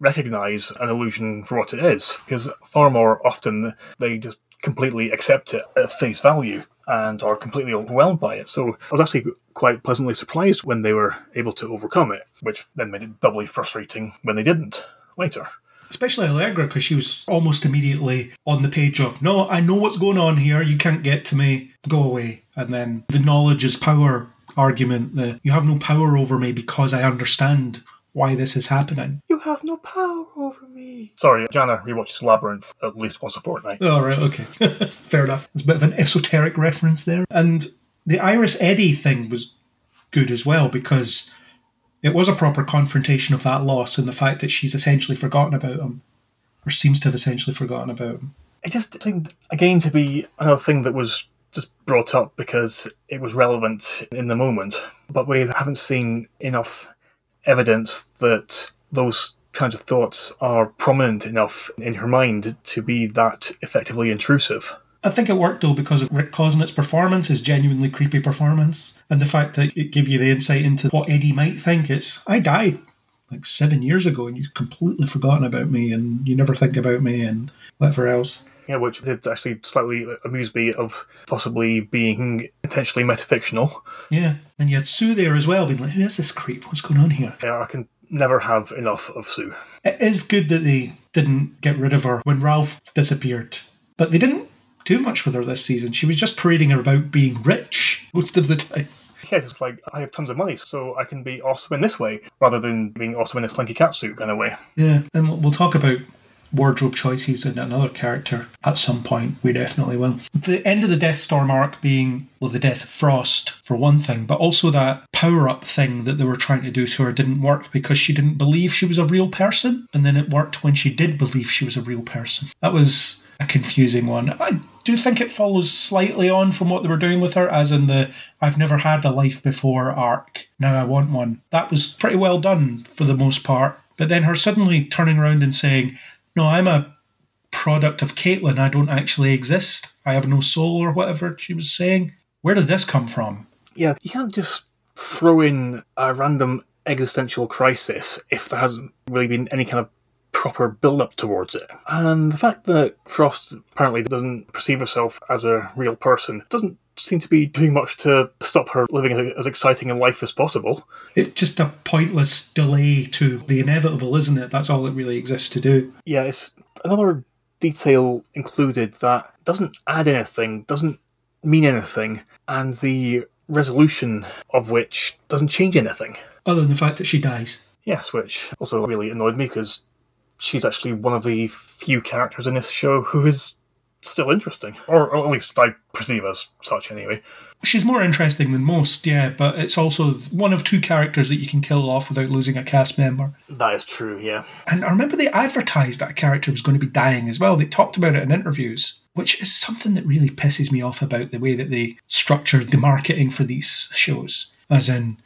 recognize an illusion for what it is because far more often they just completely accept it at face value and are completely overwhelmed by it. So I was actually quite pleasantly surprised when they were able to overcome it, which then made it doubly frustrating when they didn't later. Especially Allegra, because she was almost immediately on the page of, No, I know what's going on here, you can't get to me, go away. And then the knowledge is power argument that you have no power over me because I understand why this is happening. You have no power over me. Sorry, Jana rewatches Labyrinth at least once a fortnight. All right, okay. Fair enough. It's a bit of an esoteric reference there. And the Iris Eddie thing was good as well because it was a proper confrontation of that loss and the fact that she's essentially forgotten about him, or seems to have essentially forgotten about him. It just seemed, again, to be another thing that was just brought up because it was relevant in the moment, but we haven't seen enough evidence that those kinds of thoughts are prominent enough in her mind to be that effectively intrusive. I think it worked though because of Rick Cosnett's performance, his genuinely creepy performance, and the fact that it gave you the insight into what Eddie might think. It's I died like seven years ago and you've completely forgotten about me and you never think about me and whatever else. Yeah, which did actually slightly amuse me of possibly being intentionally metafictional. Yeah, and you had Sue there as well, being like, "Who is this creep? What's going on here?" Yeah, I can never have enough of Sue. It is good that they didn't get rid of her when Ralph disappeared, but they didn't do much with her this season. She was just parading about being rich most of the time. Yeah, it's like I have tons of money, so I can be awesome in this way, rather than being awesome in a slinky cat suit kind of way. Yeah, and we'll talk about wardrobe choices in another character at some point. We definitely will. The end of the Deathstorm arc being, well, the death of Frost, for one thing, but also that power up thing that they were trying to do to her didn't work because she didn't believe she was a real person. And then it worked when she did believe she was a real person. That was a confusing one. I do think it follows slightly on from what they were doing with her, as in the I've never had a life before arc, now I want one. That was pretty well done for the most part. But then her suddenly turning around and saying, no, I'm a product of Caitlin. I don't actually exist. I have no soul or whatever she was saying. Where did this come from? Yeah, you can't just throw in a random existential crisis if there hasn't really been any kind of proper build up towards it. And the fact that Frost apparently doesn't perceive herself as a real person doesn't seem to be doing much to stop her living as exciting a life as possible. It's just a pointless delay to the inevitable, isn't it? That's all it really exists to do. Yeah, it's another detail included that doesn't add anything, doesn't mean anything, and the resolution of which doesn't change anything. Other than the fact that she dies. Yes, which also really annoyed me because she's actually one of the few characters in this show who is still interesting, or, or, at least I perceive as such anyway. She's more interesting than most, yeah, but it's also one of two characters that you can kill off without losing a cast member. That is true, yeah. And I remember they advertised that a character was going to be dying as well. They talked about it in interviews, which is something that really pisses me off about the way that they structured the marketing for these shows. As in,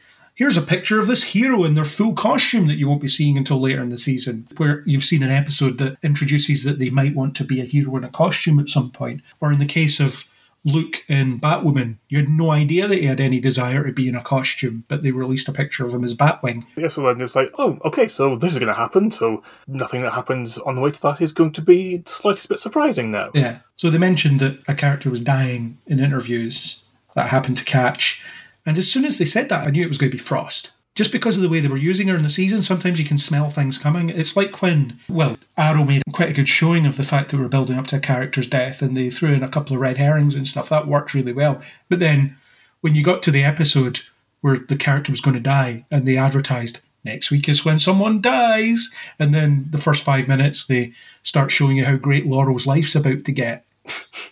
here's a picture of this hero in their full costume that you won't be seeing until later in the season, where you've seen an episode that introduces that they might want to be a hero in a costume at some point. Or in the case of Luke in Batwoman. You had no idea that he had any desire to be in a costume, but they released a picture of him as Batwing. Yeah, so then it's like, oh, okay, so this is going to happen. So nothing that happens on the way to that is going to be the slightest bit surprising now. Yeah. So they mentioned that a character was dying in interviews that happened to catch. And as soon as they said that, I knew it was going to be Frost. Just because of the way they were using her in the season, sometimes you can smell things coming. It's like when, well, Arrow made quite a good showing of the fact that we're building up to a character's death and they threw in a couple of red herrings and stuff. That worked really well. But then when you got to the episode where the character was going to die and they advertised, next week is when someone dies, and then the first five minutes they start showing you how great Laurel's life's about to get.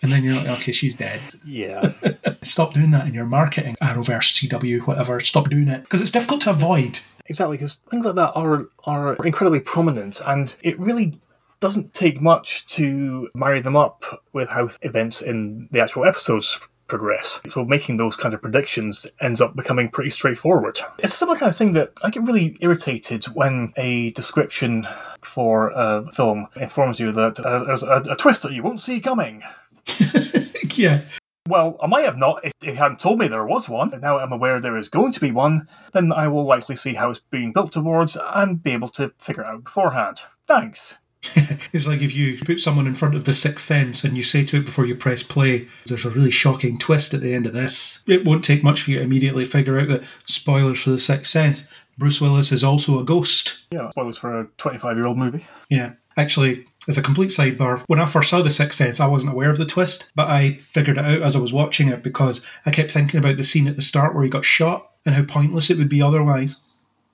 And then you're like, okay, she's dead. Yeah. Stop doing that in your marketing, Arrowverse, CW, whatever. Stop doing it because it's difficult to avoid. Exactly, because things like that are are incredibly prominent, and it really doesn't take much to marry them up with how events in the actual episodes progress. So making those kinds of predictions ends up becoming pretty straightforward. It's a similar kind of thing that I get really irritated when a description for a film informs you that uh, there's a, a twist that you won't see coming. yeah. Well, I might have not if they hadn't told me there was one, but now I'm aware there is going to be one, then I will likely see how it's being built towards and be able to figure it out beforehand. Thanks. it's like if you put someone in front of the sixth sense and you say to it before you press play, there's a really shocking twist at the end of this. It won't take much for you to immediately figure out that spoilers for the sixth sense. Bruce Willis is also a ghost. Yeah, spoilers for a 25 year old movie. Yeah. Actually, as a complete sidebar, when I first saw The Sixth Sense, I wasn't aware of the twist, but I figured it out as I was watching it because I kept thinking about the scene at the start where he got shot and how pointless it would be otherwise.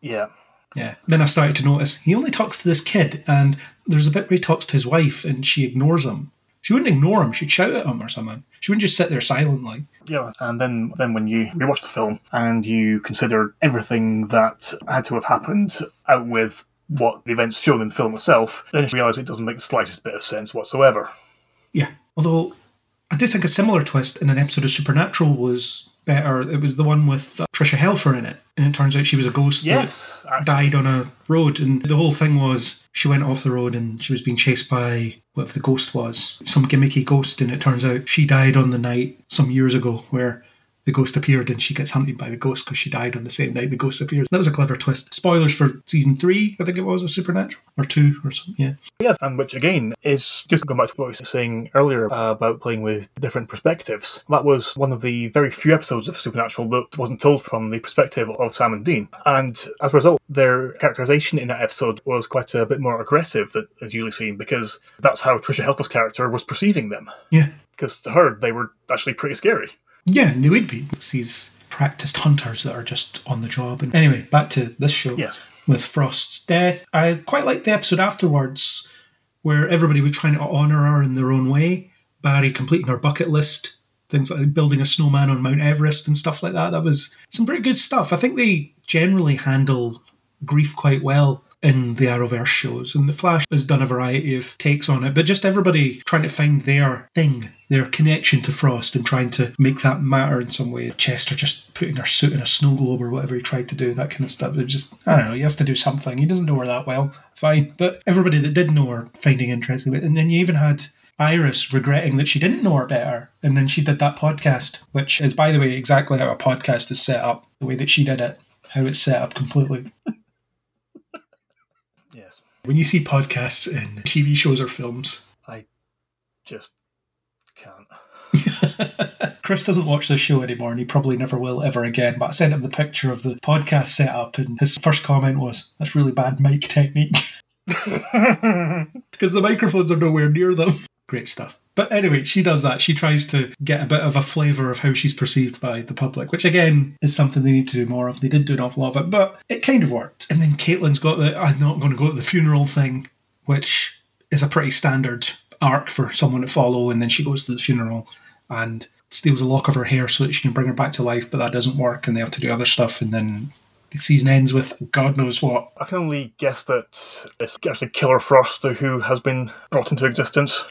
Yeah. Yeah. Then I started to notice he only talks to this kid, and there's a bit where he talks to his wife and she ignores him. She wouldn't ignore him, she'd shout at him or something. She wouldn't just sit there silently. Yeah, and then then when you rewatch the film and you consider everything that had to have happened out with what the events shown in the film itself, then you realise it doesn't make the slightest bit of sense whatsoever. Yeah. Although I do think a similar twist in an episode of Supernatural was better. It was the one with uh, Tricia Helfer in it, and it turns out she was a ghost Yes, that died on a road, and the whole thing was she went off the road and she was being chased by whatever the ghost was, some gimmicky ghost, and it turns out she died on the night some years ago where the ghost appeared and she gets hunted by the ghost because she died on the same night the ghost appeared. That was a clever twist. Spoilers for season three, I think it was, of Supernatural, or two, or something. Yeah. Yes, and which again is just going back to what I was saying earlier uh, about playing with different perspectives. That was one of the very few episodes of Supernatural that wasn't told from the perspective of Sam and Dean. And as a result, their characterization in that episode was quite a bit more aggressive than is usually seen because that's how Tricia Helfer's character was perceiving them. Yeah. Because to her, they were actually pretty scary. Yeah, and they would be. It's these practiced hunters that are just on the job. And anyway, back to this show. Yes. With Frost's death. I quite liked the episode afterwards where everybody was trying to honour her in their own way. Barry completing her bucket list, things like building a snowman on Mount Everest and stuff like that. That was some pretty good stuff. I think they generally handle grief quite well in the Arrowverse shows. And The Flash has done a variety of takes on it, but just everybody trying to find their thing, their connection to Frost and trying to make that matter in some way. Chester just putting her suit in a snow globe or whatever he tried to do, that kind of stuff. It just, I don't know, he has to do something. He doesn't know her that well. Fine. But everybody that did know her finding interesting. And then you even had Iris regretting that she didn't know her better. And then she did that podcast, which is, by the way, exactly how a podcast is set up, the way that she did it, how it's set up completely. When you see podcasts in TV shows or films, I just can't. Chris doesn't watch this show anymore and he probably never will ever again. But I sent him the picture of the podcast setup and his first comment was, That's really bad mic technique. Because the microphones are nowhere near them. Great stuff. But anyway, she does that. She tries to get a bit of a flavour of how she's perceived by the public, which again is something they need to do more of. They did do an awful lot of it, but it kind of worked. And then Caitlin's got the I'm not going to go to the funeral thing, which is a pretty standard arc for someone to follow. And then she goes to the funeral and steals a lock of her hair so that she can bring her back to life, but that doesn't work and they have to do other stuff. And then the season ends with God knows what. I can only guess that it's actually Killer Frost who has been brought into existence.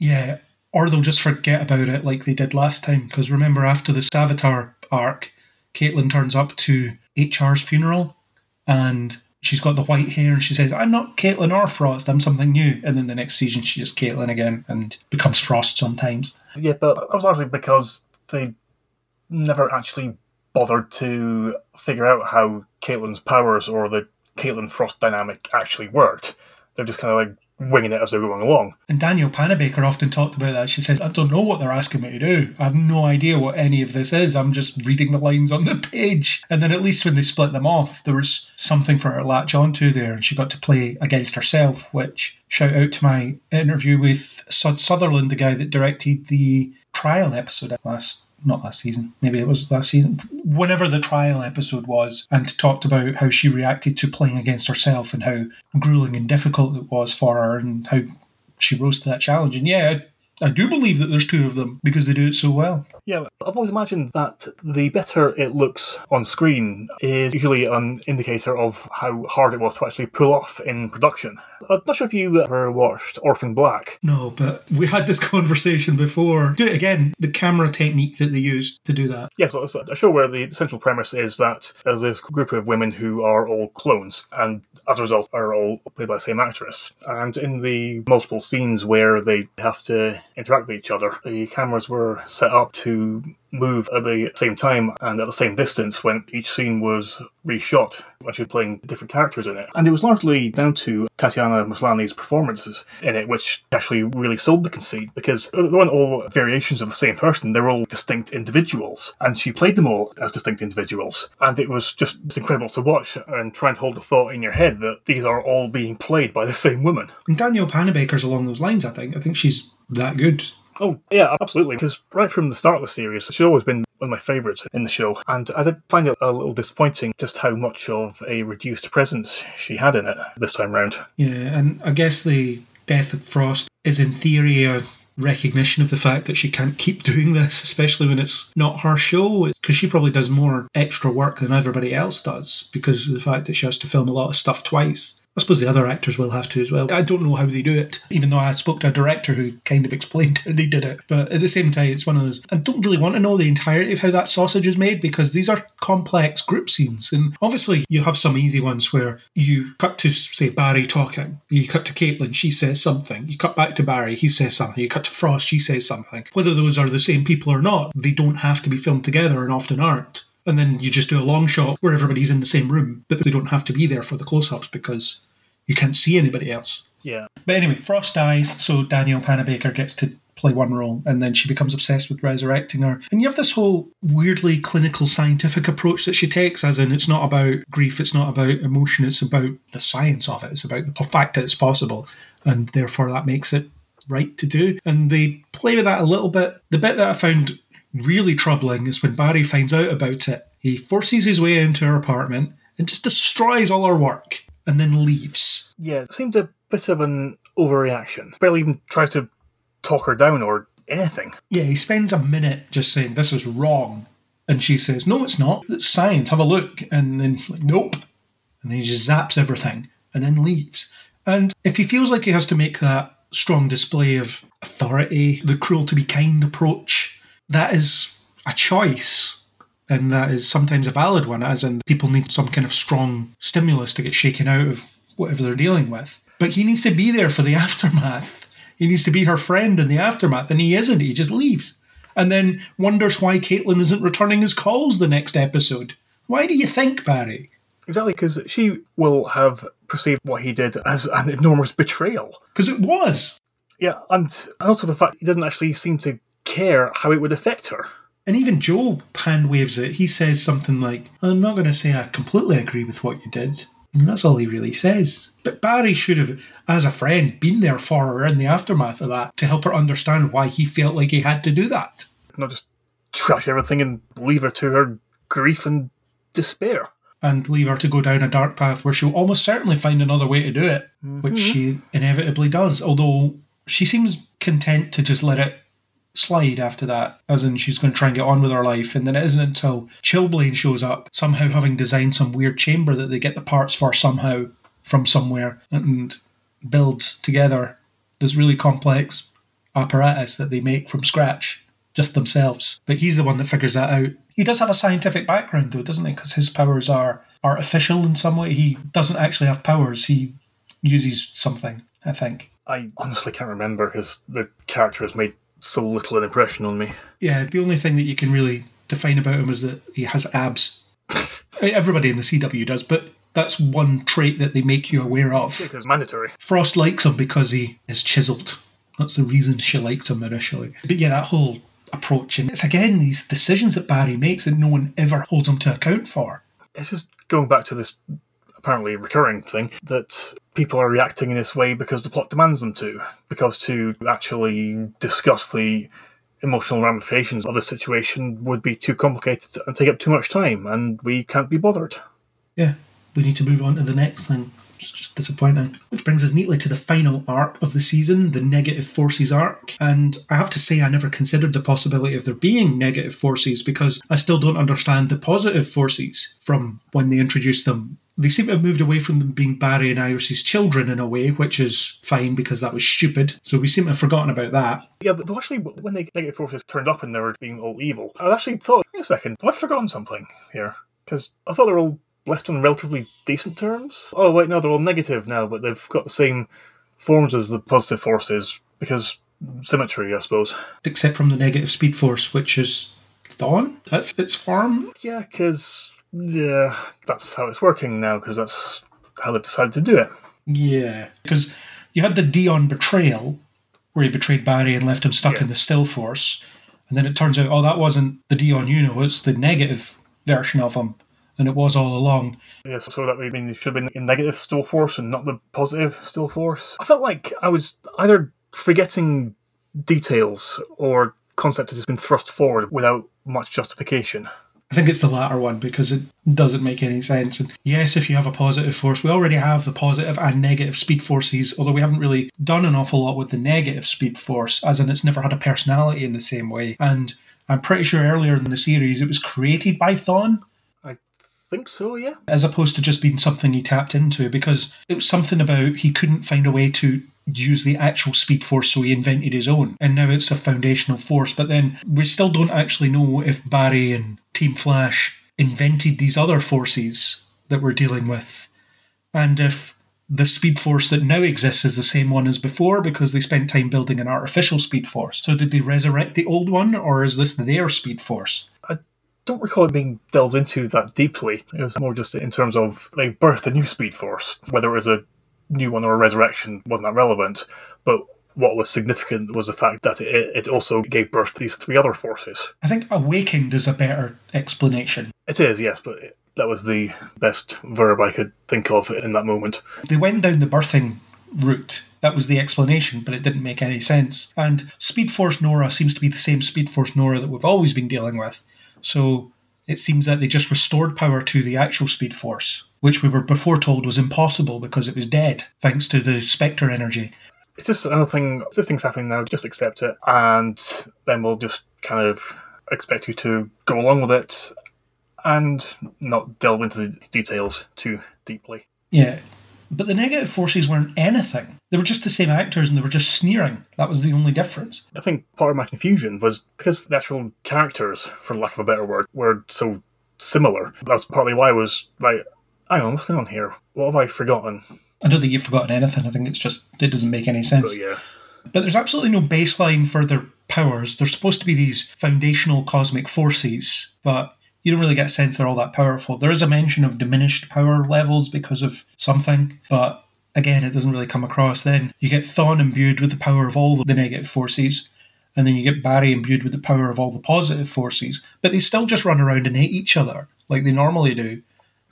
Yeah, or they'll just forget about it like they did last time. Because remember, after the Savitar arc, Caitlin turns up to HR's funeral and she's got the white hair and she says, I'm not Caitlin or Frost, I'm something new. And then the next season she's just Caitlin again and becomes Frost sometimes. Yeah, but that was largely because they never actually bothered to figure out how Caitlin's powers or the Caitlin Frost dynamic actually worked. They're just kind of like winging it as they're going along. And Danielle Panabaker often talked about that. She says, I don't know what they're asking me to do. I have no idea what any of this is. I'm just reading the lines on the page. And then at least when they split them off, there was something for her to latch onto there. And she got to play against herself, which shout out to my interview with Sudz Sutherland, the guy that directed the trial episode last not last season, maybe it was last season, whenever the trial episode was, and talked about how she reacted to playing against herself and how grueling and difficult it was for her and how she rose to that challenge. And yeah, I, I do believe that there's two of them because they do it so well. Yeah, I've always imagined that the better it looks on screen is usually an indicator of how hard it was to actually pull off in production. I'm not sure if you ever watched Orphan Black. No, but we had this conversation before. Do it again. The camera technique that they used to do that. Yes, yeah, so it's a show where the central premise is that there's this group of women who are all clones, and as a result, are all played by the same actress. And in the multiple scenes where they have to interact with each other, the cameras were set up to move at the same time and at the same distance when each scene was reshot when she was playing different characters in it. And it was largely down to Tatiana Maslany's performances in it, which actually really sold the conceit because they weren't all variations of the same person, they were all distinct individuals. And she played them all as distinct individuals. And it was just incredible to watch and try and hold the thought in your head that these are all being played by the same woman. And Danielle Panabaker's along those lines, I think. I think she's that good. Oh, yeah, absolutely. Because right from the start of the series, she's always been one of my favourites in the show. And I did find it a little disappointing just how much of a reduced presence she had in it this time round. Yeah, and I guess the death of Frost is in theory a recognition of the fact that she can't keep doing this, especially when it's not her show, because she probably does more extra work than everybody else does because of the fact that she has to film a lot of stuff twice. I suppose the other actors will have to as well. I don't know how they do it, even though I spoke to a director who kind of explained how they did it. But at the same time, it's one of those. I don't really want to know the entirety of how that sausage is made because these are complex group scenes. And obviously, you have some easy ones where you cut to, say, Barry talking, you cut to Caitlin, she says something, you cut back to Barry, he says something, you cut to Frost, she says something. Whether those are the same people or not, they don't have to be filmed together and often aren't and then you just do a long shot where everybody's in the same room, but they don't have to be there for the close ups because you can't see anybody else. Yeah. But anyway, Frost dies, so Danielle Panabaker gets to play one role, and then she becomes obsessed with resurrecting her. And you have this whole weirdly clinical scientific approach that she takes, as in it's not about grief, it's not about emotion, it's about the science of it, it's about the fact that it's possible, and therefore that makes it right to do. And they play with that a little bit. The bit that I found really troubling is when Barry finds out about it. He forces his way into her apartment and just destroys all her work and then leaves. Yeah, it seemed a bit of an overreaction. Barely even tries to talk her down or anything. Yeah, he spends a minute just saying, This is wrong. And she says, No, it's not. It's science. Have a look. And then he's like, Nope. And then he just zaps everything and then leaves. And if he feels like he has to make that strong display of authority, the cruel to be kind approach, that is a choice and that is sometimes a valid one, as in people need some kind of strong stimulus to get shaken out of whatever they're dealing with. But he needs to be there for the aftermath. He needs to be her friend in the aftermath, and he isn't. He just leaves. And then wonders why Caitlin isn't returning his calls the next episode. Why do you think, Barry? Exactly, because she will have perceived what he did as an enormous betrayal. Because it was. Yeah, and also the fact he doesn't actually seem to care how it would affect her. And even Joe hand waves it. He says something like, I'm not going to say I completely agree with what you did. And that's all he really says. But Barry should have, as a friend, been there for her in the aftermath of that to help her understand why he felt like he had to do that. Not just trash everything and leave her to her grief and despair. And leave her to go down a dark path where she'll almost certainly find another way to do it, mm-hmm. which she inevitably does. Although she seems content to just let it slide after that, as in she's going to try and get on with her life. And then it isn't until Chillblaine shows up, somehow having designed some weird chamber that they get the parts for somehow from somewhere and build together this really complex apparatus that they make from scratch just themselves. But he's the one that figures that out. He does have a scientific background, though, doesn't he? Because his powers are artificial in some way. He doesn't actually have powers. He uses something, I think. I honestly can't remember because the character has made so little an impression on me. Yeah, the only thing that you can really define about him is that he has abs. Everybody in the CW does, but that's one trait that they make you aware of. Because mandatory. Frost likes him because he is chiseled. That's the reason she liked him initially. But yeah, that whole approach, and it's again these decisions that Barry makes that no one ever holds him to account for. It's just going back to this apparently recurring thing that people are reacting in this way because the plot demands them to. Because to actually discuss the emotional ramifications of the situation would be too complicated and take up too much time, and we can't be bothered. Yeah, we need to move on to the next thing. It's just disappointing. Which brings us neatly to the final arc of the season, the negative forces arc. And I have to say, I never considered the possibility of there being negative forces because I still don't understand the positive forces from when they introduced them. They seem to have moved away from them being Barry and Iris's children in a way, which is fine because that was stupid. So we seem to have forgotten about that. Yeah, but actually, when the negative forces turned up and they were being all evil, I actually thought, wait a second, have I forgotten something here? Because I thought they were all left on relatively decent terms. Oh, wait, no, they're all negative now, but they've got the same forms as the positive forces because symmetry, I suppose. Except from the negative speed force, which is Thawne. That's its form. Yeah, because yeah, that's how it's working now. Because that's how they've decided to do it. Yeah, because you had the Deon betrayal, where he betrayed Barry and left him stuck Yeah. in the still force, and then it turns out, oh, that wasn't the Deon you know, it's the negative version of him, and it was all along. Yes, so that would mean it should have been in negative still force and not the positive still force. I felt like I was either forgetting details or concept has just been thrust forward without much justification. I think it's the latter one because it doesn't make any sense. And yes, if you have a positive force, we already have the positive and negative speed forces, although we haven't really done an awful lot with the negative speed force, as in it's never had a personality in the same way. And I'm pretty sure earlier in the series it was created by Thawne. I think so, yeah. as opposed to just being something he tapped into because it was something about he couldn't find a way to use the actual speed force so he invented his own and now it's a foundational force but then we still don't actually know if barry and team flash invented these other forces that we're dealing with and if the speed force that now exists is the same one as before because they spent time building an artificial speed force so did they resurrect the old one or is this their speed force I don't recall it being delved into that deeply. It was more just in terms of they birthed a new speed force. Whether it was a new one or a resurrection wasn't that relevant, but what was significant was the fact that it, it also gave birth to these three other forces. i think awakened is a better explanation It is, yes, but it, that was the best verb I could think of in that moment. they went down the birthing route. That was the explanation, but it didn't make any sense. And Speed Force Nora seems to be the same Speed Force Nora that we've always been dealing with. So it seems that they just restored power to the actual Speed Force, which we were before told was impossible because it was dead, thanks to the Spectre energy. It's just another thing. This thing's happening now. Just accept it, and then we'll just kind of expect you to go along with it, and not delve into the details too deeply. Yeah. But the negative forces weren't anything. They were just the same actors and they were just sneering. That was the only difference. I think part of my confusion was because the actual characters, for lack of a better word, were so similar. That's partly why I was like, hang on, what's going on here? What have I forgotten? I don't think you've forgotten anything. I think it's just, it doesn't make any sense. But yeah, But there's absolutely no baseline for their powers. They're supposed to be these foundational cosmic forces, but you don't really get a sense they're all that powerful. There is a mention of diminished power levels because of something, but again, it doesn't really come across. Then you get Thawne imbued with the power of all the negative forces, and then you get Barry imbued with the power of all the positive forces, but they still just run around and hate each other like they normally do.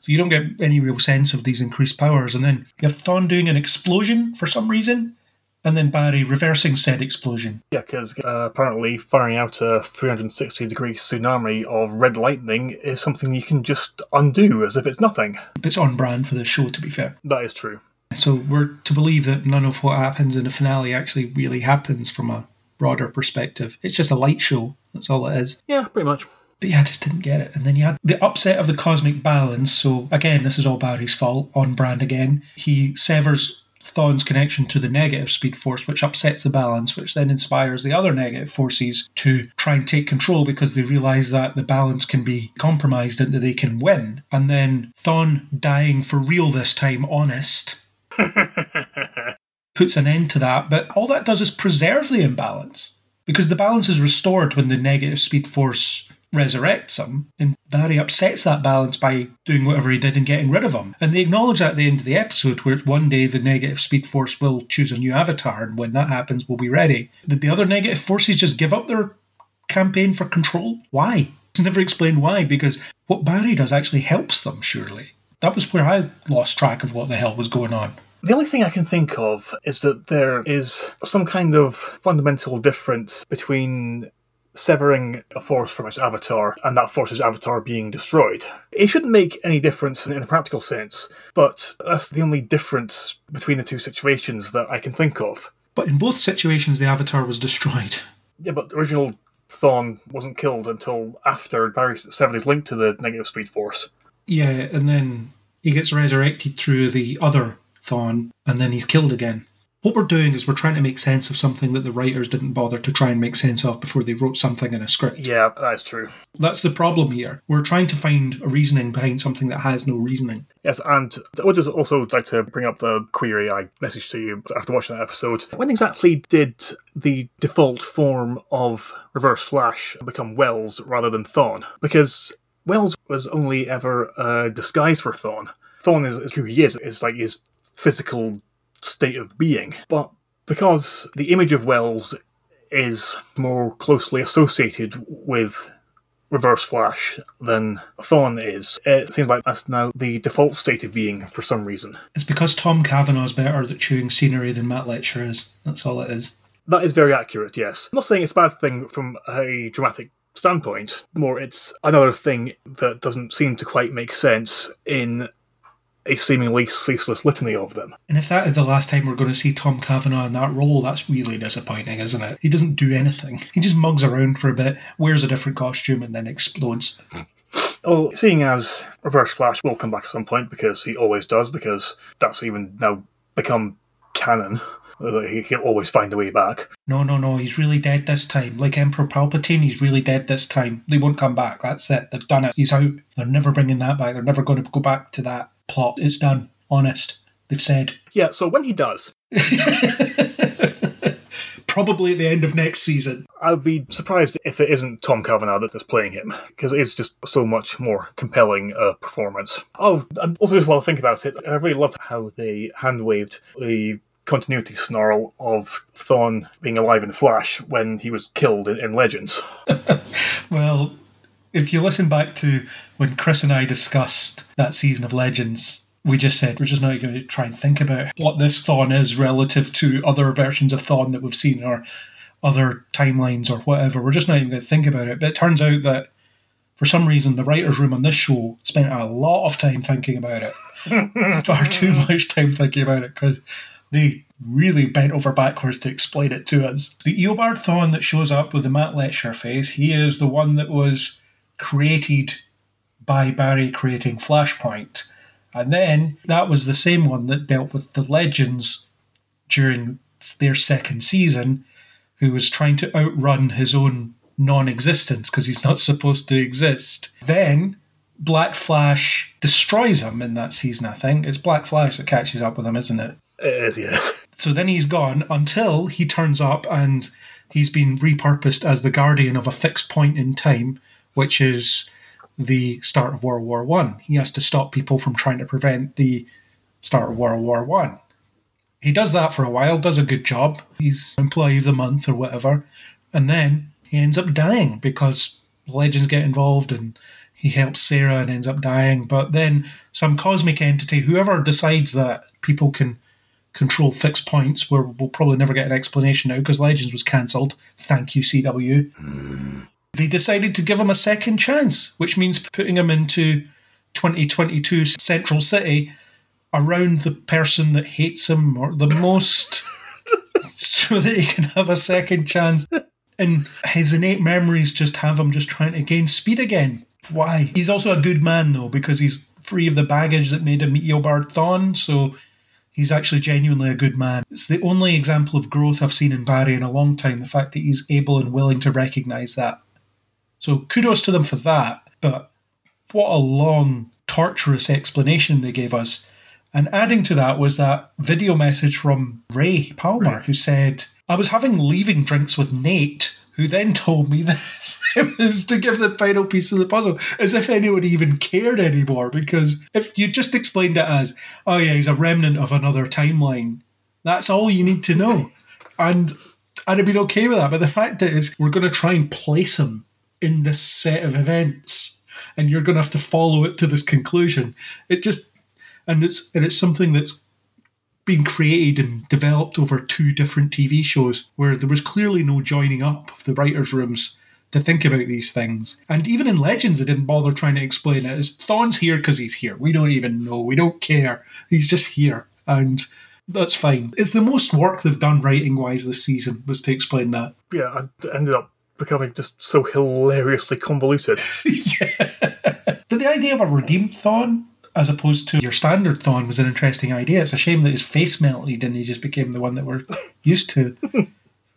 So you don't get any real sense of these increased powers. And then you have Thawne doing an explosion for some reason, and then Barry reversing said explosion. yeah, because uh, apparently firing out a 360 degree tsunami of red lightning is something you can just undo as if it's nothing. It's on brand for the show, to be fair. That is true. So we're to believe that none of what happens in the finale actually really happens from a broader perspective. It's just a light show. That's all it is. Yeah, pretty much. But yeah, I just didn't get it. And then you had the upset of the cosmic balance. So again, this is all Barry's fault, on brand again. He severs Thawne's connection to the negative speed force, which upsets the balance, which then inspires the other negative forces to try and take control because they realise that the balance can be compromised and that they can win. And then Thawne dying for real this time, honest, puts an end to that. But all that does is preserve the imbalance because the balance is restored when the negative speed force resurrects him, and Barry upsets that balance by doing whatever he did and getting rid of him. And they acknowledge that at the end of the episode, where one day the negative speed force will choose a new avatar, and when that happens, we'll be ready. Did the other negative forces just give up their campaign for control? Why? It's never explained why, because what Barry does actually helps them, surely. That was where I lost track of what the hell was going on. The only thing I can think of is that there is some kind of fundamental difference between severing a force from its avatar and that force's avatar being destroyed. It shouldn't make any difference in a practical sense, but that's the only difference between the two situations that I can think of. But in both situations, the avatar was destroyed. Yeah, but the original Thawne wasn't killed until after Barry severed his link to the negative speed force. Yeah, and then he gets resurrected through the other Thawne, and then he's killed again. What we're doing is we're trying to make sense of something that the writers didn't bother to try and make sense of before they wrote something in a script. Yeah, that's true. That's the problem here. We're trying to find a reasoning behind something that has no reasoning. Yes, and I would just also like to bring up the query I messaged to you after watching that episode. When exactly did the default form of Reverse Flash become Wells rather than Thawne? Because Wells was only ever a disguise for Thawne. Thawne is, is who he is, It's like his physical state of being. But because the image of Wells is more closely associated with Reverse Flash than Thawne is, it seems like that's now the default state of being for some reason. It's because Tom Cavanagh's better at chewing scenery than Matt Letscher is. That's all it is. That is very accurate, yes. I'm not saying it's a bad thing from a dramatic standpoint, more it's another thing that doesn't seem to quite make sense in a seemingly ceaseless litany of them. And if that is the last time we're going to see Tom Cavanagh in that role, that's really disappointing, isn't it? He doesn't do anything. He just mugs around for a bit, wears a different costume, and then explodes. Oh, seeing as Reverse Flash will come back at some point because he always does, because that's even now become canon. Uh, he- He'll always find a way back. No, no, no, he's really dead this time. Like Emperor Palpatine, he's really dead this time. They won't come back. That's it. They've done it. He's out. They're never bringing that back. They're never going to go back to that plot. It's done. Honest. They've said. Yeah, so when he does, Probably at the end of next season. I would be surprised if it isn't Tom Cavanagh that is playing him, because it is just so much more compelling a performance. Oh, and also just while I think about it, I really love how they hand waved the continuity snarl of Thawne being alive in Flash when he was killed in, in Legends. Well, if you listen back to when Chris and I discussed that season of Legends, we just said we're just not going to try and think about what this Thawne is relative to other versions of Thawne that we've seen or other timelines or whatever. We're just not even going to think about it. But it turns out that for some reason, the writer's room on this show spent a lot of time thinking about it. Far too much time thinking about it because they really bent over backwards to explain it to us. The Eobard Thawne that shows up with the Matt Letscher face, he is the one that was created by Barry creating Flashpoint. And then that was the same one that dealt with the Legends during their second season, who was trying to outrun his own non existence because he's not supposed to exist. Then Black Flash destroys him in that season, I think. It's Black Flash that catches up with him, isn't it? It is, yes. So then he's gone until he turns up and he's been repurposed as the guardian of a fixed point in time, which is the start of World War One. He has to stop people from trying to prevent the start of World War One. He does that for a while, does a good job. He's employee of the month or whatever, and then he ends up dying because legends get involved and he helps Sara and ends up dying. But then some cosmic entity, whoever decides that people can control fixed points, where we'll probably never get an explanation now because Legends was cancelled. Thank you, CW. They decided to give him a second chance, which means putting him into 2022 Central City around the person that hates him or the most so that he can have a second chance. And his innate memories just have him just trying to gain speed again. Why? He's also a good man though, because he's free of the baggage that made him Eobard Thawne, so He's actually genuinely a good man. It's the only example of growth I've seen in Barry in a long time, the fact that he's able and willing to recognise that. So kudos to them for that. But what a long, torturous explanation they gave us. And adding to that was that video message from Ray Palmer, who said, I was having leaving drinks with Nate, who then told me this. was to give the final piece of the puzzle, as if anyone even cared anymore. Because if you just explained it as, oh yeah, he's a remnant of another timeline, that's all you need to know. And I'd have been okay with that. But the fact is, we're going to try and place him in this set of events, and you're going to have to follow it to this conclusion. It just, and it's and it's something that's been created and developed over two different TV shows where there was clearly no joining up of the writers' rooms to think about these things. And even in Legends, they didn't bother trying to explain it. As Thawne's here because he's here. We don't even know. We don't care. He's just here. And that's fine. It's the most work they've done writing wise this season was to explain that. Yeah, it ended up becoming just so hilariously convoluted. yeah. But the idea of a redeemed Thawne as opposed to your standard Thawne was an interesting idea. It's a shame that his face melted and he just became the one that we're used to.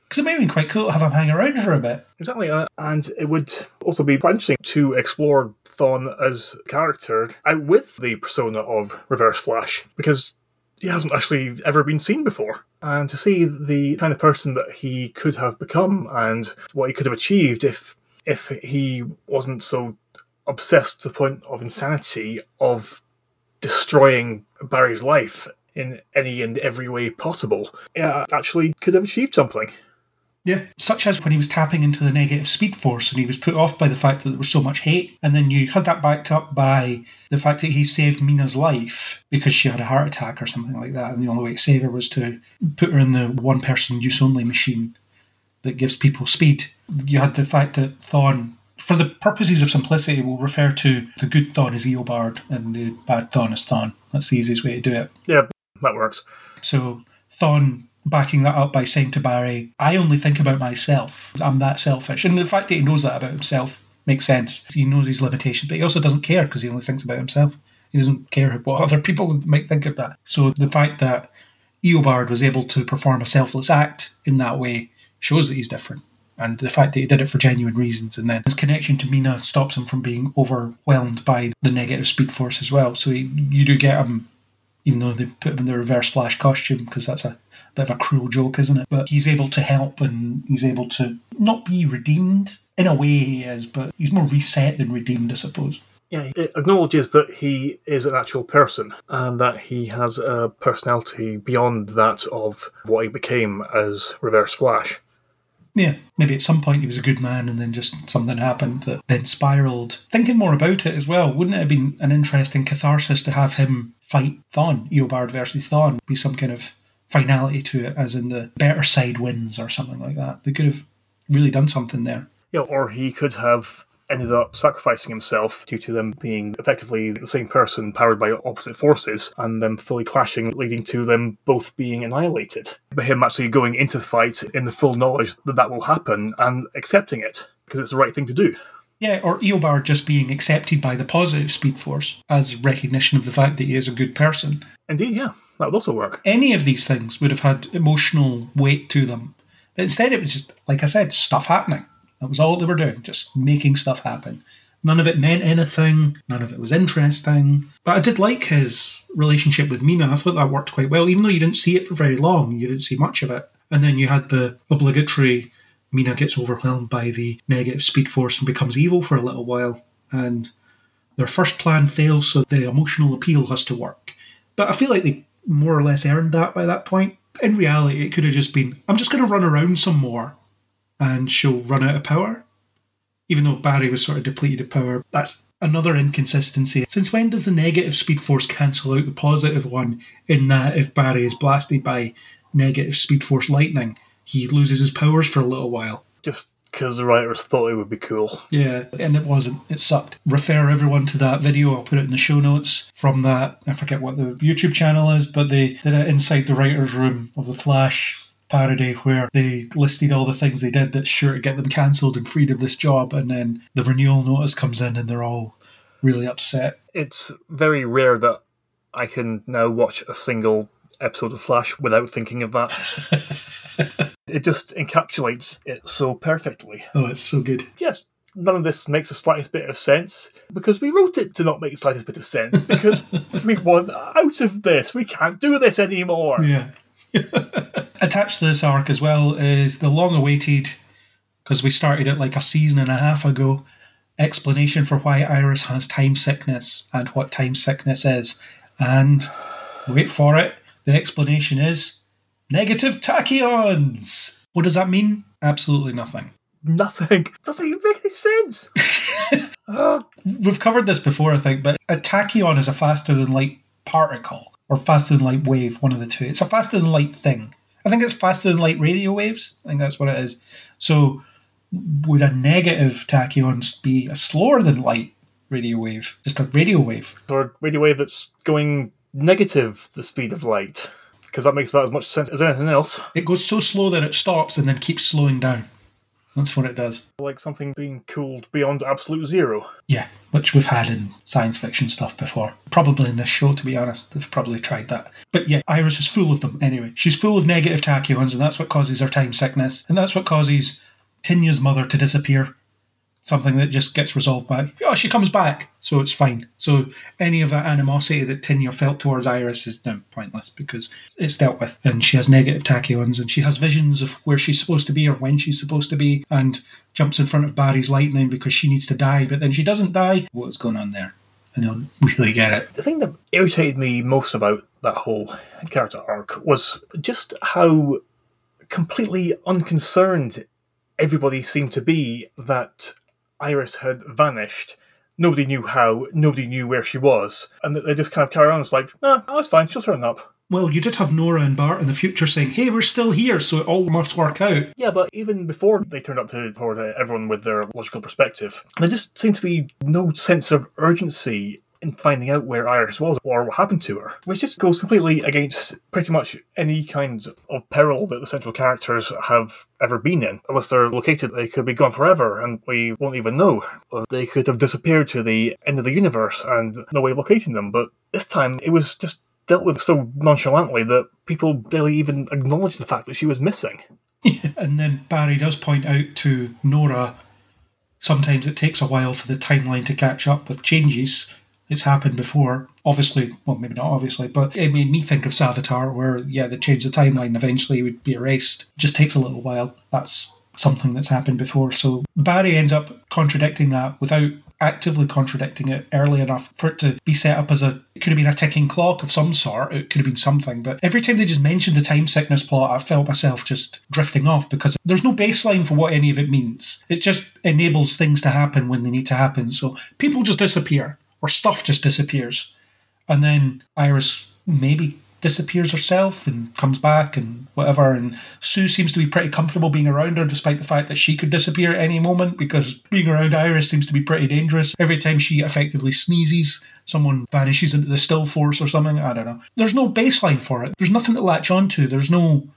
Because it may have been quite cool to have him hang around for a bit. Exactly, uh, and it would also be interesting to explore Thawne as a character out with the persona of Reverse Flash, because he hasn't actually ever been seen before. And to see the kind of person that he could have become and what he could have achieved if if he wasn't so obsessed to the point of insanity of destroying Barry's life in any and every way possible, yeah, actually could have achieved something. Yeah, such as when he was tapping into the negative speed force and he was put off by the fact that there was so much hate. And then you had that backed up by the fact that he saved Meena's life because she had a heart attack or something like that. And the only way to save her was to put her in the one person use only machine that gives people speed. You had the fact that Thawne, for the purposes of simplicity, we'll refer to the good Thawne as Eobard and the bad Thawne as Thawne. That's the easiest way to do it. Yeah, that works. So Thawne backing that up by saying to Barry, I only think about myself. I'm that selfish. And the fact that he knows that about himself makes sense. He knows his limitations, but he also doesn't care because he only thinks about himself. He doesn't care what other people might think of that. So the fact that Eobard was able to perform a selfless act in that way shows that he's different. And the fact that he did it for genuine reasons, and then his connection to Meena stops him from being overwhelmed by the negative speed force as well. So he, you do get him, even though they put him in the reverse flash costume, because that's a bit of a cruel joke, isn't it? But he's able to help and he's able to not be redeemed. In a way, he is, but he's more reset than redeemed, I suppose. Yeah, it acknowledges that he is an actual person and that he has a personality beyond that of what he became as Reverse Flash. Yeah, maybe at some point he was a good man and then just something happened that then spiraled. Thinking more about it as well, wouldn't it have been an interesting catharsis to have him fight Thawne, Eobard versus Thawne, be some kind of finality to it, as in the better side wins or something like that. They could have really done something there. Yeah, or he could have ended up sacrificing himself due to them being effectively the same person powered by opposite forces and them fully clashing, leading to them both being annihilated. But him actually going into the fight in the full knowledge that that will happen and accepting it because it's the right thing to do. Yeah, or Eobard just being accepted by the positive Speed Force as recognition of the fact that he is a good person. Indeed, yeah, that would also work. Any of these things would have had emotional weight to them. But instead, it was just, like I said, stuff happening. That was all they were doing, just making stuff happen. None of it meant anything, none of it was interesting. But I did like his relationship with Meena. I thought that worked quite well, even though you didn't see it for very long, you didn't see much of it. And then you had the obligatory Meena gets overwhelmed by the negative speed force and becomes evil for a little while. And their first plan fails, so the emotional appeal has to work. But I feel like they more or less earned that by that point. In reality, it could have just been I'm just going to run around some more and she'll run out of power. Even though Barry was sort of depleted of power, that's another inconsistency. Since when does the negative speed force cancel out the positive one? In that, if Barry is blasted by negative speed force lightning, he loses his powers for a little while. Just because the writers thought it would be cool. Yeah, and it wasn't. It sucked. Refer everyone to that video. I'll put it in the show notes from that. I forget what the YouTube channel is, but they did it inside the writer's room of The Flash parody where they listed all the things they did that's sure to get them cancelled and freed of this job, and then the renewal notice comes in and they're all really upset. It's very rare that I can now watch a single episode of Flash without thinking of that. it just encapsulates it so perfectly. Oh, it's so good. Yes, none of this makes the slightest bit of sense because we wrote it to not make the slightest bit of sense because we want out of this. We can't do this anymore. Yeah. Attached to this arc as well is the long awaited, because we started it like a season and a half ago, explanation for why Iris has time sickness and what time sickness is. And wait for it, the explanation is negative tachyons. What does that mean? Absolutely nothing. Nothing. Doesn't even make any sense. oh, We've covered this before, I think, but a tachyon is a faster than light particle or faster than light wave, one of the two. It's a faster than light thing. I think it's faster than light radio waves. I think that's what it is. So, would a negative tachyon be a slower than light radio wave? Just a radio wave. or a radio wave that's going negative the speed of light. Because that makes about as much sense as anything else. It goes so slow that it stops and then keeps slowing down. That's what it does. Like something being cooled beyond absolute zero. Yeah, which we've had in science fiction stuff before. Probably in this show, to be honest. They've probably tried that. But yeah, Iris is full of them anyway. She's full of negative tachyons, and that's what causes her time sickness. And that's what causes Tinya's mother to disappear. Something that just gets resolved by, oh, she comes back, so it's fine. So any of that animosity that Tinya felt towards Iris is now pointless because it's dealt with. And she has negative tachyons and she has visions of where she's supposed to be or when she's supposed to be and jumps in front of Barry's lightning because she needs to die, but then she doesn't die. What's going on there? I don't really get it. The thing that irritated me most about that whole character arc was just how completely unconcerned everybody seemed to be that Iris had vanished. Nobody knew how, nobody knew where she was, and they just kind of carry on. It's like, nah, that's fine, she'll turn up. Well, you did have Nora and Bart in the future saying, hey, we're still here, so it all must work out. Yeah, but even before they turned up to toward uh, everyone with their logical perspective, there just seemed to be no sense of urgency in finding out where Iris was or what happened to her, which just goes completely against pretty much any kind of peril that the central characters have ever been in. Unless they're located, they could be gone forever and we won't even know. They could have disappeared to the end of the universe and no way of locating them. But this time, it was just dealt with so nonchalantly that people barely even acknowledged the fact that she was missing. And then Barry does point out to Nora sometimes it takes a while for the timeline to catch up with changes. It's happened before. Obviously, well, maybe not obviously, but it made me think of Savitar, where, yeah, they change the timeline, eventually would be erased. just takes a little while. That's something that's happened before. So Barry ends up contradicting that without actively contradicting it early enough for it to be set up as a it could have been a ticking clock of some sort it could have been something but every time they just mentioned the time sickness plot i felt myself just drifting off because there's no baseline for what any of it means it just enables things to happen when they need to happen so people just disappear or stuff just disappears and then iris maybe disappears herself and comes back and whatever. And Sue seems to be pretty comfortable being around her, despite the fact that she could disappear at any moment because being around Iris seems to be pretty dangerous. Every time she effectively sneezes, someone vanishes into the still force or something. I don't know. There's no baseline for it. There's nothing to latch onto. There's no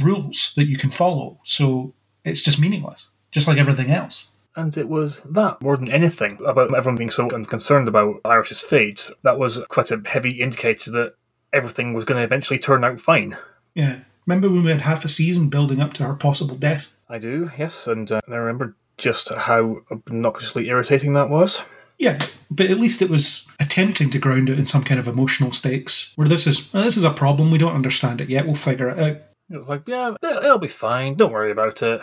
rules that you can follow. So it's just meaningless, just like everything else. And it was that, more than anything, about everyone being so concerned about Iris's fate, that was quite a heavy indicator that everything was going to eventually turn out fine. Yeah. Remember when we had half a season building up to her possible death? I do, yes, and uh, I remember just how obnoxiously irritating that was. Yeah, but at least it was attempting to ground it in some kind of emotional stakes. Where this is, well, this is a problem. We don't understand it yet. We'll figure it out. It was like, yeah, it'll be fine. Don't worry about it.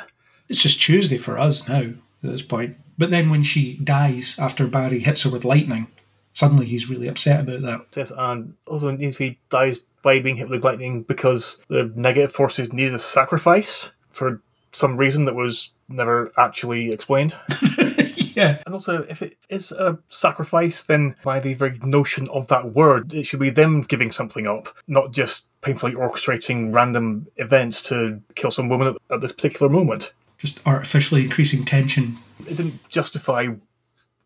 It's just Tuesday for us now at this point. But then when she dies after Barry hits her with lightning, suddenly he's really upset about that. Yes, and also to dies by being hit with lightning because the negative forces needed a sacrifice for some reason that was never actually explained. yeah. And also, if it is a sacrifice, then by the very notion of that word, it should be them giving something up, not just painfully orchestrating random events to kill some woman at, at this particular moment. Just artificially increasing tension. It didn't justify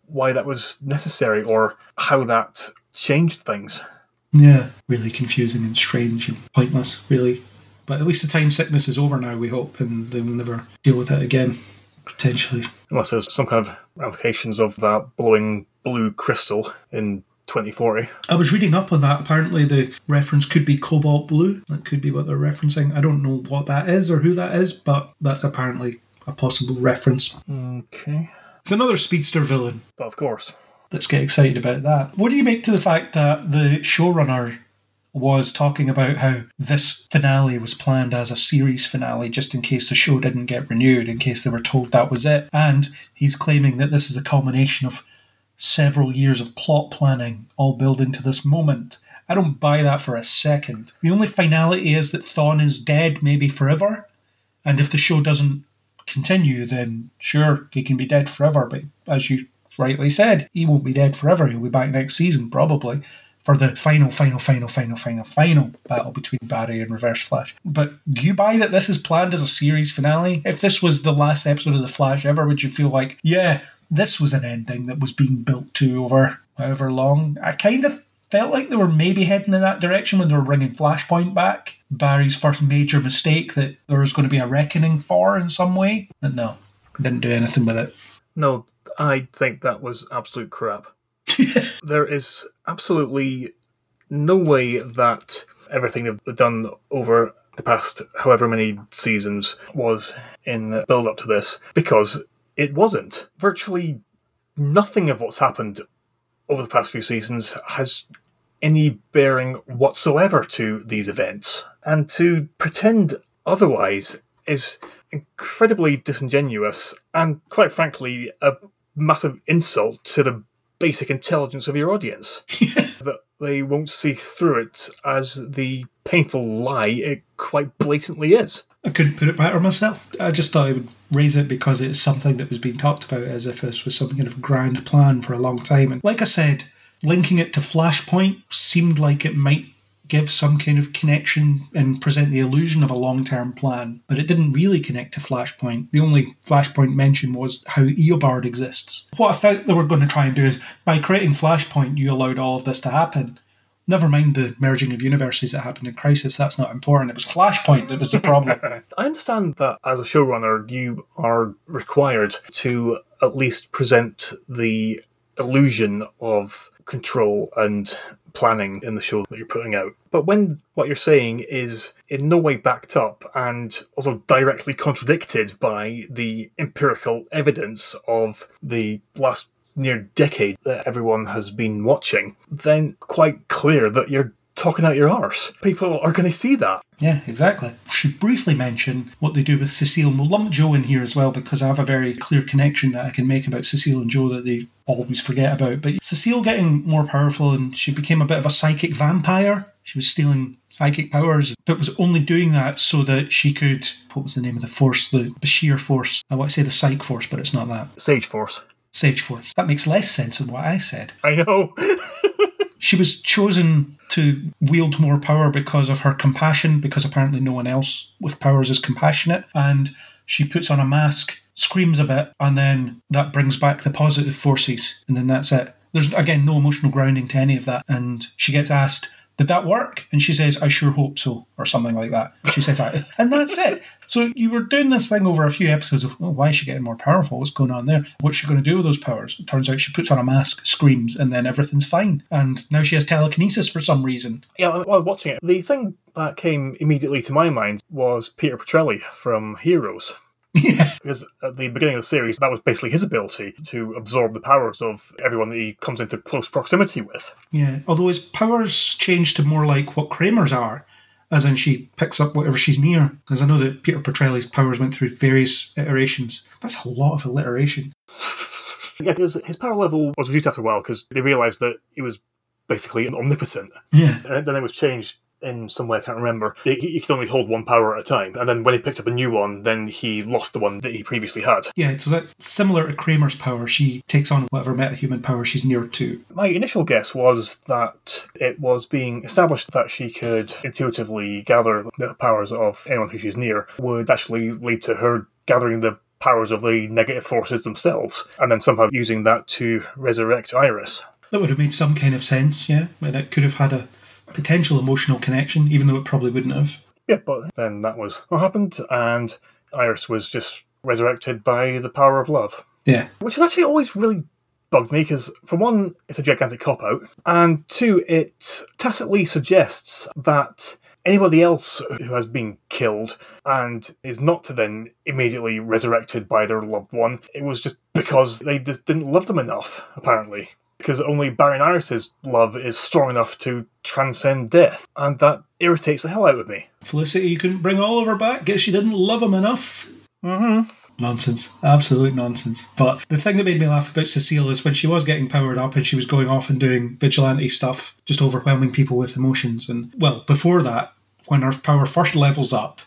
why that was necessary or how that changed things. Yeah. Really confusing and strange and pointless, really. But at least the time sickness is over now, we hope, and they will never deal with it again, potentially. Unless there's some kind of ramifications of that blowing blue crystal in 2040. I was reading up on that. Apparently, the reference could be cobalt blue. That could be what they're referencing. I don't know what that is or who that is, but that's apparently a possible reference. Okay. It's another speedster villain. But of course. Let's get excited about that. What do you make to the fact that the showrunner was talking about how this finale was planned as a series finale just in case the show didn't get renewed, in case they were told that was it? And he's claiming that this is a culmination of several years of plot planning all building to this moment. I don't buy that for a second. The only finality is that Thawne is dead, maybe forever. And if the show doesn't continue, then sure, he can be dead forever. But as you rightly said, he won't be dead forever. He'll be back next season, probably, for the final, final, final, final, final, final battle between Barry and Reverse Flash. But do you buy that this is planned as a series finale? If this was the last episode of The Flash ever, would you feel like, yeah, this was an ending that was being built to over however long? I kind of felt like they were maybe heading in that direction when they were bringing Flashpoint back. Barry's first major mistake that there was going to be a reckoning for in some way. And no, didn't do anything with it. No, I think that was absolute crap. there is absolutely no way that everything they've done over the past however many seasons was in build up to this because it wasn't. Virtually nothing of what's happened over the past few seasons has any bearing whatsoever to these events. And to pretend otherwise is incredibly disingenuous and, quite frankly, a massive insult to the basic intelligence of your audience. that they won't see through it as the painful lie it quite blatantly is. I couldn't put it better myself. I just thought I would raise it because it's something that was being talked about as if this was some kind of grand plan for a long time. And like I said, linking it to Flashpoint seemed like it might give some kind of connection and present the illusion of a long term plan, but it didn't really connect to Flashpoint. The only Flashpoint mention was how Eobard exists. What I thought they were going to try and do is by creating Flashpoint, you allowed all of this to happen. Never mind the merging of universes that happened in Crisis, that's not important. It was Flashpoint that was the problem. I understand that as a showrunner, you are required to at least present the illusion of control and planning in the show that you're putting out. But when what you're saying is in no way backed up and also directly contradicted by the empirical evidence of the last near decade that everyone has been watching, then quite clear that you're talking out your arse. People are going to see that. Yeah, exactly. Should briefly mention what they do with Cecile, and we'll lump Joe in here as well because I have a very clear connection that I can make about Cecile and Joe that they always forget about. But Cecile getting more powerful and she became a bit of a psychic vampire. She was stealing psychic powers, but was only doing that so that she could. What was the name of the force? The Bashir force. I want to say the Psych force, but it's not that. Sage Force. Sage force. That makes less sense than what I said. I know. She was chosen to wield more power because of her compassion, because apparently no one else with powers is compassionate. And she puts on a mask, screams a bit, and then that brings back the positive forces. And then that's it. There's, again, no emotional grounding to any of that. And she gets asked, did that work? And she says, I sure hope so, or something like that. She says that. And that's it. So you were doing this thing over a few episodes of, oh, why is she getting more powerful? What's going on there? What's she going to do with those powers? It turns out she puts on a mask, screams, and then everything's fine. And now she has telekinesis for some reason. Yeah, while watching it, the thing that came immediately to my mind was Peter Petrelli from Heroes. Yeah. Because at the beginning of the series, that was basically his ability to absorb the powers of everyone that he comes into close proximity with. Yeah. Although his powers change to more like what Kramer's are, as in she picks up whatever she's near. Because I know that Peter Petrelli's powers went through various iterations. That's a lot of alliteration. Yeah, because his power level was reduced after a while because they realised that he was basically omnipotent. Yeah. And then it was changed in some way, I can't remember. He, could only hold one power at a time. And then when he picked up a new one, then he lost the one that he previously had. Yeah, so that's similar to Kramer's power. She takes on whatever metahuman power she's near to. My initial guess was that it was being established that she could intuitively gather the powers of anyone who she's near would actually lead to her gathering the powers of the negative forces themselves and then somehow using that to resurrect Iris. That would have made some kind of sense, yeah. And it could have had a potential emotional connection, even though it probably wouldn't have. Yeah, but then that was what happened, and Iris was just resurrected by the power of love. Yeah. Which has actually always really bugged me because, for one, it's a gigantic cop out, and two, it tacitly suggests that anybody else who has been killed and is not then immediately resurrected by their loved one, it was just because they just didn't love them enough, apparently. Because only Barry and Iris's love is strong enough to transcend death, and that irritates the hell out of me. Felicity you couldn't bring Oliver back. Guess she didn't love him enough. Mm-hmm. Nonsense. Absolute nonsense. But the thing that made me laugh about Cecile is when she was getting powered up and she was going off and doing vigilante stuff, just overwhelming people with emotions. And, well, before that, when her power first levels up,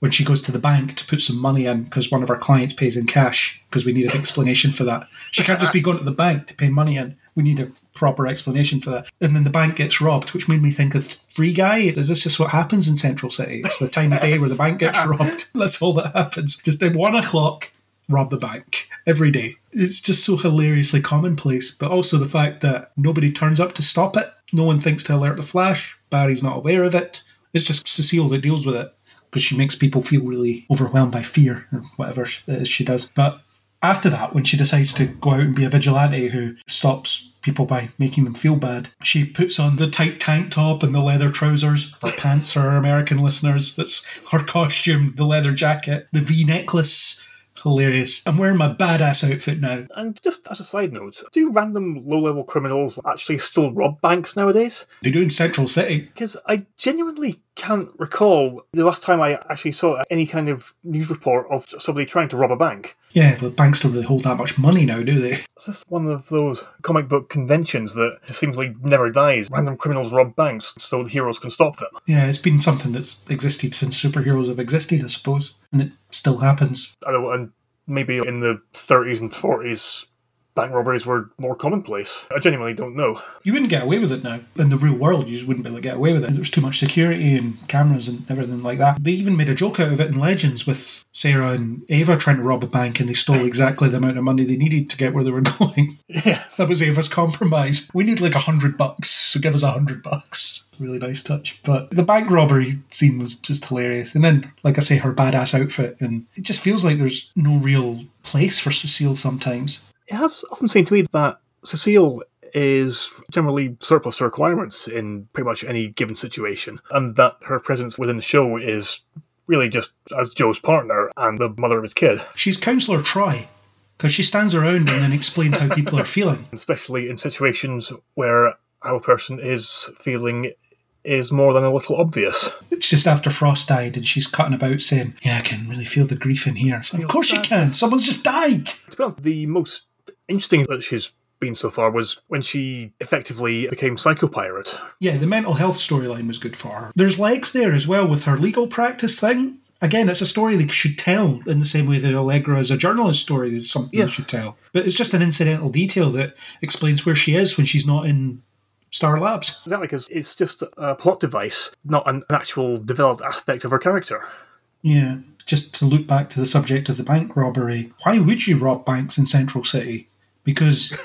when she goes to the bank to put some money in because one of our clients pays in cash because we need an explanation for that. She can't just be going to the bank to pay money in. We need a proper explanation for that. And then the bank gets robbed, which made me think of Free Guy. Is this just what happens in Central City? It's the time of day where the bank gets robbed. That's all that happens. Just at one o'clock, rob the bank every day. It's just so hilariously commonplace, but also the fact that nobody turns up to stop it. No one thinks to alert the Flash. Barry's not aware of it. It's just Cecile that deals with it because she makes people feel really overwhelmed by fear or whatever it is she does. But after that, when she decides to go out and be a vigilante who stops people by making them feel bad, she puts on the tight tank top and the leather trousers. Her pants for our American listeners. That's her costume, the leather jacket, the V necklace. Hilarious. I'm wearing my badass outfit now. And just as a side note, do random low level criminals actually still rob banks nowadays? They do in Central City. Because I genuinely can't recall the last time I actually saw any kind of news report of somebody trying to rob a bank. Yeah, but banks don't really hold that much money now, do they? It's just one of those comic book conventions that just seemingly never dies. Random criminals rob banks so the heroes can stop them. Yeah, it's been something that's existed since superheroes have existed, I suppose, and it still happens. I don't, and maybe in the 30s and 40s, bank robberies were more commonplace. I genuinely don't know. You wouldn't get away with it now. In the real world, you just wouldn't be able to get away with it. There's too much security and cameras and everything like that. They even made a joke out of it in Legends with Sara and Ava trying to rob a bank and they stole exactly the amount of money they needed to get where they were going. Yes. That was Ava's compromise. We need like a hundred bucks, so give us a hundred bucks. Really nice touch. But the bank robbery scene was just hilarious. And then, like I say, her badass outfit. And it just feels like there's no real place for Cecile sometimes. It has often seemed to me that Cecile is generally surplus to requirements in pretty much any given situation, and that her presence within the show is really just as Joe's partner and the mother of his kid, She's Counselor Troi. Because she stands around and then explains how people are feeling. especially in situations where how a person is feeling is more than a little obvious. It's just after Frost died and she's cutting about saying, Yeah, I can really feel the grief in here. Of course you can. Someone's just died. To be honest, the most interesting that she's been so far was when she effectively became Psychopirate. Yeah, the mental health storyline was good for her. There's legs there as well with her legal practice thing. Again, it's a story they should tell in the same way that Allegra is a journalist story is something Yeah. they should tell. But it's just an incidental detail that explains where she is when she's not in Star Labs. Exactly, because it's just a plot device, not an, actual developed aspect of her character. Yeah. Just to loop back to the subject of the bank robbery, why would you rob banks in Central City? Because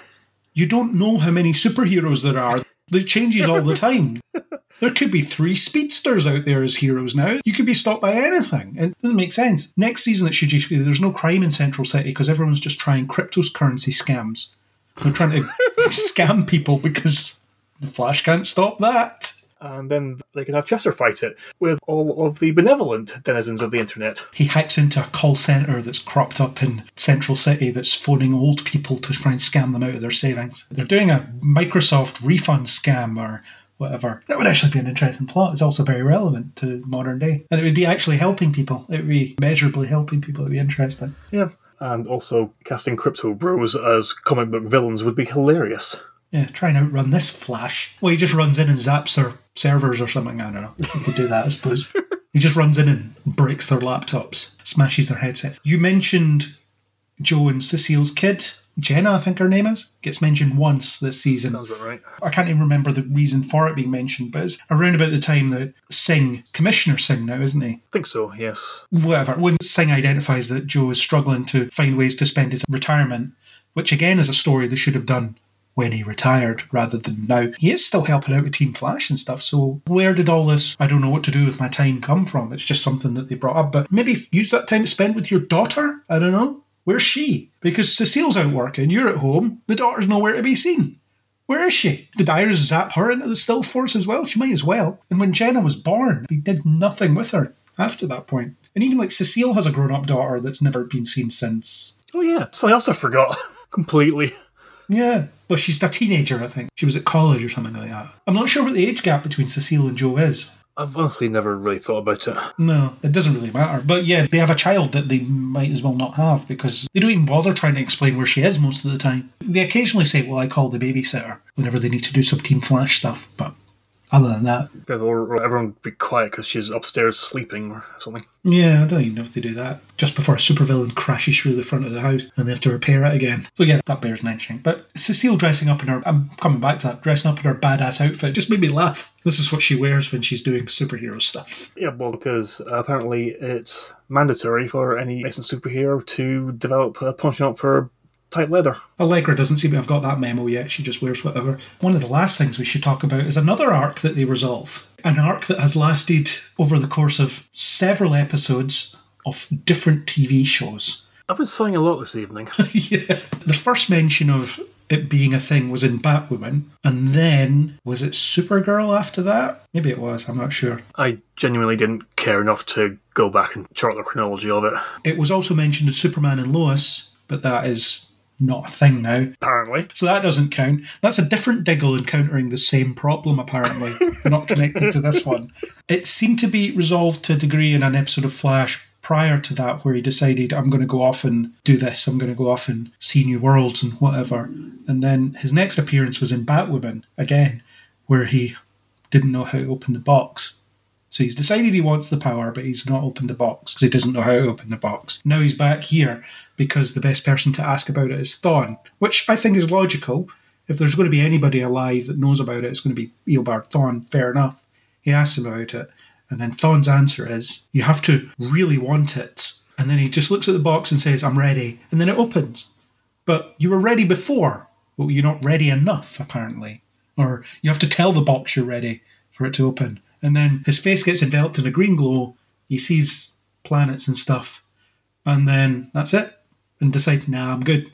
you don't know how many superheroes there are. It changes all the time. There could be three speedsters out there as heroes now. You could be stopped by anything. It doesn't make sense. Next season, it should just be there's no crime in Central City because everyone's just trying cryptocurrency scams. They're trying to scam people because the Flash can't stop that. And then they can have Chester fight it with all of the benevolent denizens of the internet. he hacks into a call centre that's cropped up in Central City that's phoning old people to try and scam them out of their savings. They're doing a Microsoft refund scam or whatever. That would actually be an interesting plot. It's also very relevant to modern day. And it would be actually helping people. It would be measurably helping people. It would be interesting. Yeah. And also casting Crypto Bros as comic book villains would be hilarious. Yeah, try and outrun this Flash. Well, he just runs in and zaps their servers or something. I don't know. You could do that, I suppose. he just runs in and breaks their laptops, smashes their headsets. You mentioned Joe and Cecile's kid, Jenna, I think her name is, gets mentioned once this season. Sounds about right. I can't even remember the reason for it being mentioned, but it's around about the time that Singh, Commissioner Singh now, isn't he? I think so, yes. whatever. When Singh identifies that Joe is struggling to find ways to spend his retirement, which again is a story they should have done when he retired rather than now. He is still helping out with Team Flash and stuff. So where did all this I don't know what to do with my time come from? It's just something that they brought up. But maybe use that time to spend with your daughter? I don't know. Where's she? Because Cecile's out working, you're at home, the daughter's nowhere to be seen. Where is she? Did Iris zap her into the still force as well? She might as well. And when Jenna was born, they did nothing with her after that point. And even like Cecile has a grown up daughter that's never been seen since. Oh yeah, something else I forgot completely. Yeah. Well, she's a teenager, I think. She was at college or something like that. I'm not sure what the age gap between Cecile and Joe is. I've honestly never really thought about it. No, it doesn't really matter. But yeah, they have a child that they might as well not have because they don't even bother trying to explain where she is most of the time. They occasionally say, Well, I call the babysitter whenever they need to do some Team Flash stuff, but other than that, Or, everyone be quiet because she's upstairs sleeping or something. yeah, I don't even know if they do that. Just before a supervillain crashes through the front of the house and they have to repair it again. So yeah, that bears mentioning. But Cecile dressing up in her, I'm coming back to that, dressing up in her badass outfit just made me laugh. This is what she wears when she's doing superhero stuff. Yeah, well, because apparently it's mandatory for any innocent superhero to develop a punching up for tight leather. Allegra doesn't seem to have got that memo yet. She just wears whatever. One of the last things we should talk about is another arc that they resolve. An arc that has lasted over the course of several episodes of different TV shows. I've been sighing a lot this evening. yeah. The first mention of it being a thing was in Batwoman, and then was it Supergirl after that? Maybe it was, I'm not sure. I genuinely didn't care enough to go back and chart the chronology of it. It was also mentioned in Superman and Lois, but that is not a thing now. Apparently. So that doesn't count. That's a different Diggle encountering the same problem, apparently. Not connected to this one. It seemed to be resolved to a degree in an episode of Flash prior to that where he decided, I'm going to go off and do this, I'm going to go off and see new worlds and whatever. And then his next appearance was in Batwoman, again, where he didn't know how to open the box. So he's decided he wants the power, but he's not opened the box because he doesn't know how to open the box. Now he's back here because the best person to ask about it is Thawne, which I think is logical. If there's going to be anybody alive that knows about it, it's going to be Eobard Thawne. Fair enough. He asks him about it, and then Thawne's answer is, "You have to really want it." And then he just looks at the box and says, "I'm ready," and then it opens. But you were ready before. Well, you're not ready enough, apparently, or you have to tell the box you're ready for it to open. And then his face gets enveloped in a green glow. He sees planets and stuff, and then that's it. And decide, nah, I'm good.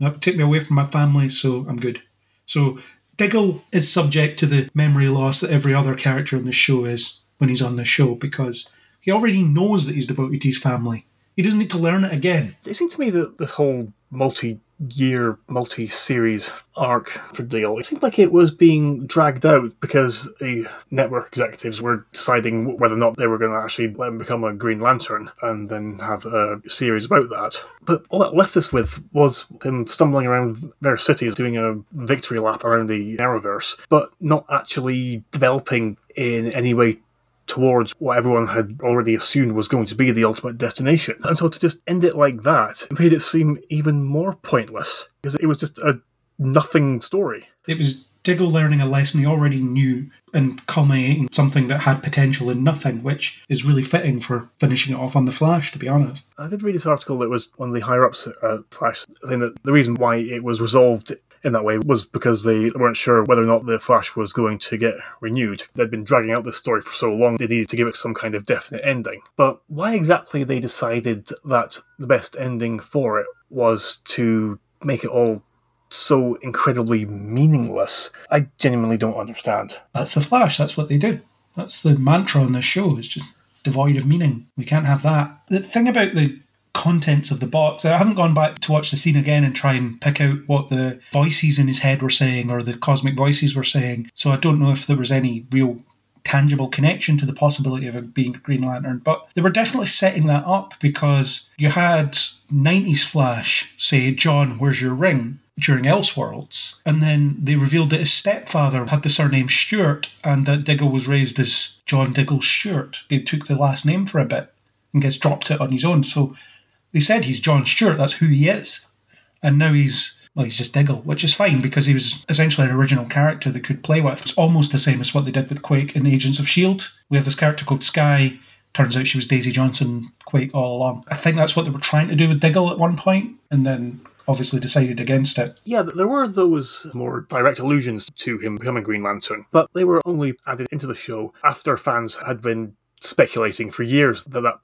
That took me away from my family, so I'm good. So Diggle is subject to the memory loss that every other character in the show is when he's on the show because he already knows that he's devoted to his family. He doesn't need to learn it again. It seemed to me that this whole multi year, multi series arc for Diggle, it seemed like it was being dragged out because the network executives were deciding whether or not they were going to actually let him become a Green Lantern and then have a series about that. But all that left us with was him stumbling around their cities doing a victory lap around the Arrowverse, but not actually developing in any way towards what everyone had already assumed was going to be the ultimate destination. And so to just end it like that made it seem even more pointless because it was just a nothing story. It was Diggle learning a lesson he already knew and culminating something that had potential in nothing, which is really fitting for finishing it off on the Flash, to be honest. I did read this article that was one of the higher ups at Flash saying that the reason why it was resolved in that way was because they weren't sure whether or not the Flash was going to get renewed. They'd been dragging out this story for so long, they needed to give it some kind of definite ending. But why exactly they decided that the best ending for it was to make it all so incredibly meaningless, I genuinely don't understand. That's the Flash, that's what they do. That's the mantra on this show, it's just devoid of meaning. We can't have that. The thing about the contents of the box. I haven't gone back to watch the scene again and try and pick out what the voices in his head were saying or the cosmic voices were saying. So I don't know if there was any real tangible connection to the possibility of it being Green Lantern. But they were definitely setting that up because you had 90s Flash say, John, where's your ring? during Elseworlds. And then they revealed that his stepfather had the surname Stewart and that Diggle was raised as John Diggle Stewart. They took the last name for a bit and gets dropped it on his own. So they said he's John Stewart, that's who he is. And now he's well, he's just Diggle, which is fine because he was essentially an original character they could play with. It's almost the same as what they did with Quake in Agents of S.H.I.E.L.D. We have this character called Skye. Turns out she was Daisy Johnson Quake all along. I think that's what they were trying to do with Diggle at one point, and then obviously decided against it. Yeah, there were those more direct allusions to him becoming Green Lantern, but they were only added into the show after fans had been speculating for years that that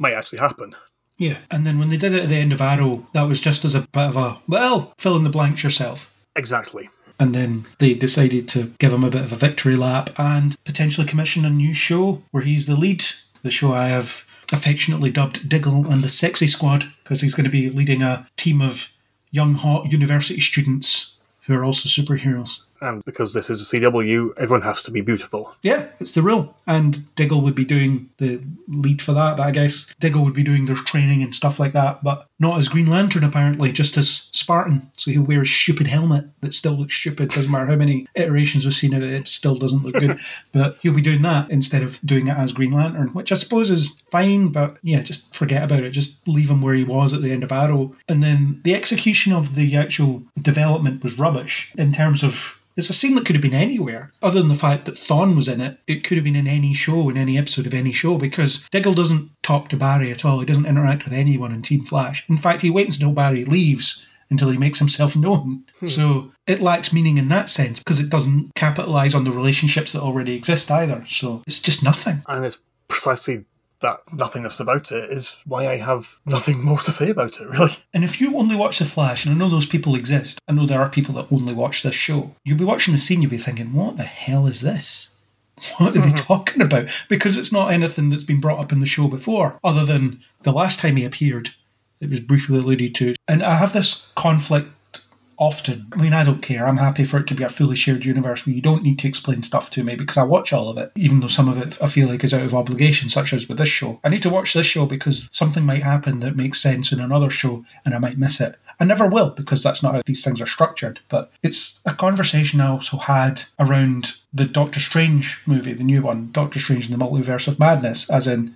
might actually happen. Yeah, and then when they did it at the end of Arrow, that was just as a bit of a, well, fill in the blanks yourself. Exactly. And then they decided to give him a bit of a victory lap and potentially commission a new show where he's the lead. The show I have affectionately dubbed Diggle and the Sexy Squad because he's going to be leading a team of young, hot university students who are also superheroes. And because this is a CW, everyone has to be beautiful. Yeah, it's the rule. And Diggle would be doing the lead for that, but I guess Diggle would be doing their training and stuff like that, but not as Green Lantern apparently, just as Spartan. So he'll wear a stupid helmet that still looks stupid, doesn't matter how many iterations we've seen of it, it still doesn't look good. but he'll be doing that instead of doing it as Green Lantern, which I suppose is fine, but yeah, just forget about it. Just leave him where he was at the end of Arrow. And then the execution of the actual development was rubbish in terms of it's a scene that could have been anywhere, other than the fact that Thawne was in it. It could have been in any show, in any episode of any show, because Diggle doesn't talk to Barry at all. He doesn't interact with anyone in Team Flash. In fact, he waits until Barry leaves until he makes himself known. Hmm. So it lacks meaning in that sense because it doesn't capitalize on the relationships that already exist either. So it's just nothing. And it's precisely that nothingness about it is why I have nothing more to say about it, really. And if you only watch The Flash, and I know those people exist, I know there are people that only watch this show, you'll be watching the scene, you'll be thinking, what the hell is this? What are they mm-hmm. talking about? Because it's not anything that's been brought up in the show before, other than the last time he appeared, it was briefly alluded to. And I have this conflict often. I mean, I don't care. I'm happy for it to be a fully shared universe where you don't need to explain stuff to me because I watch all of it, even though some of it I feel like is out of obligation, such as with this show. I need to watch this show because something might happen that makes sense in another show and I might miss it. I never will because that's not how these things are structured. But it's a conversation I also had around the Doctor Strange movie, the new one, Doctor Strange in the Multiverse of Madness, as in,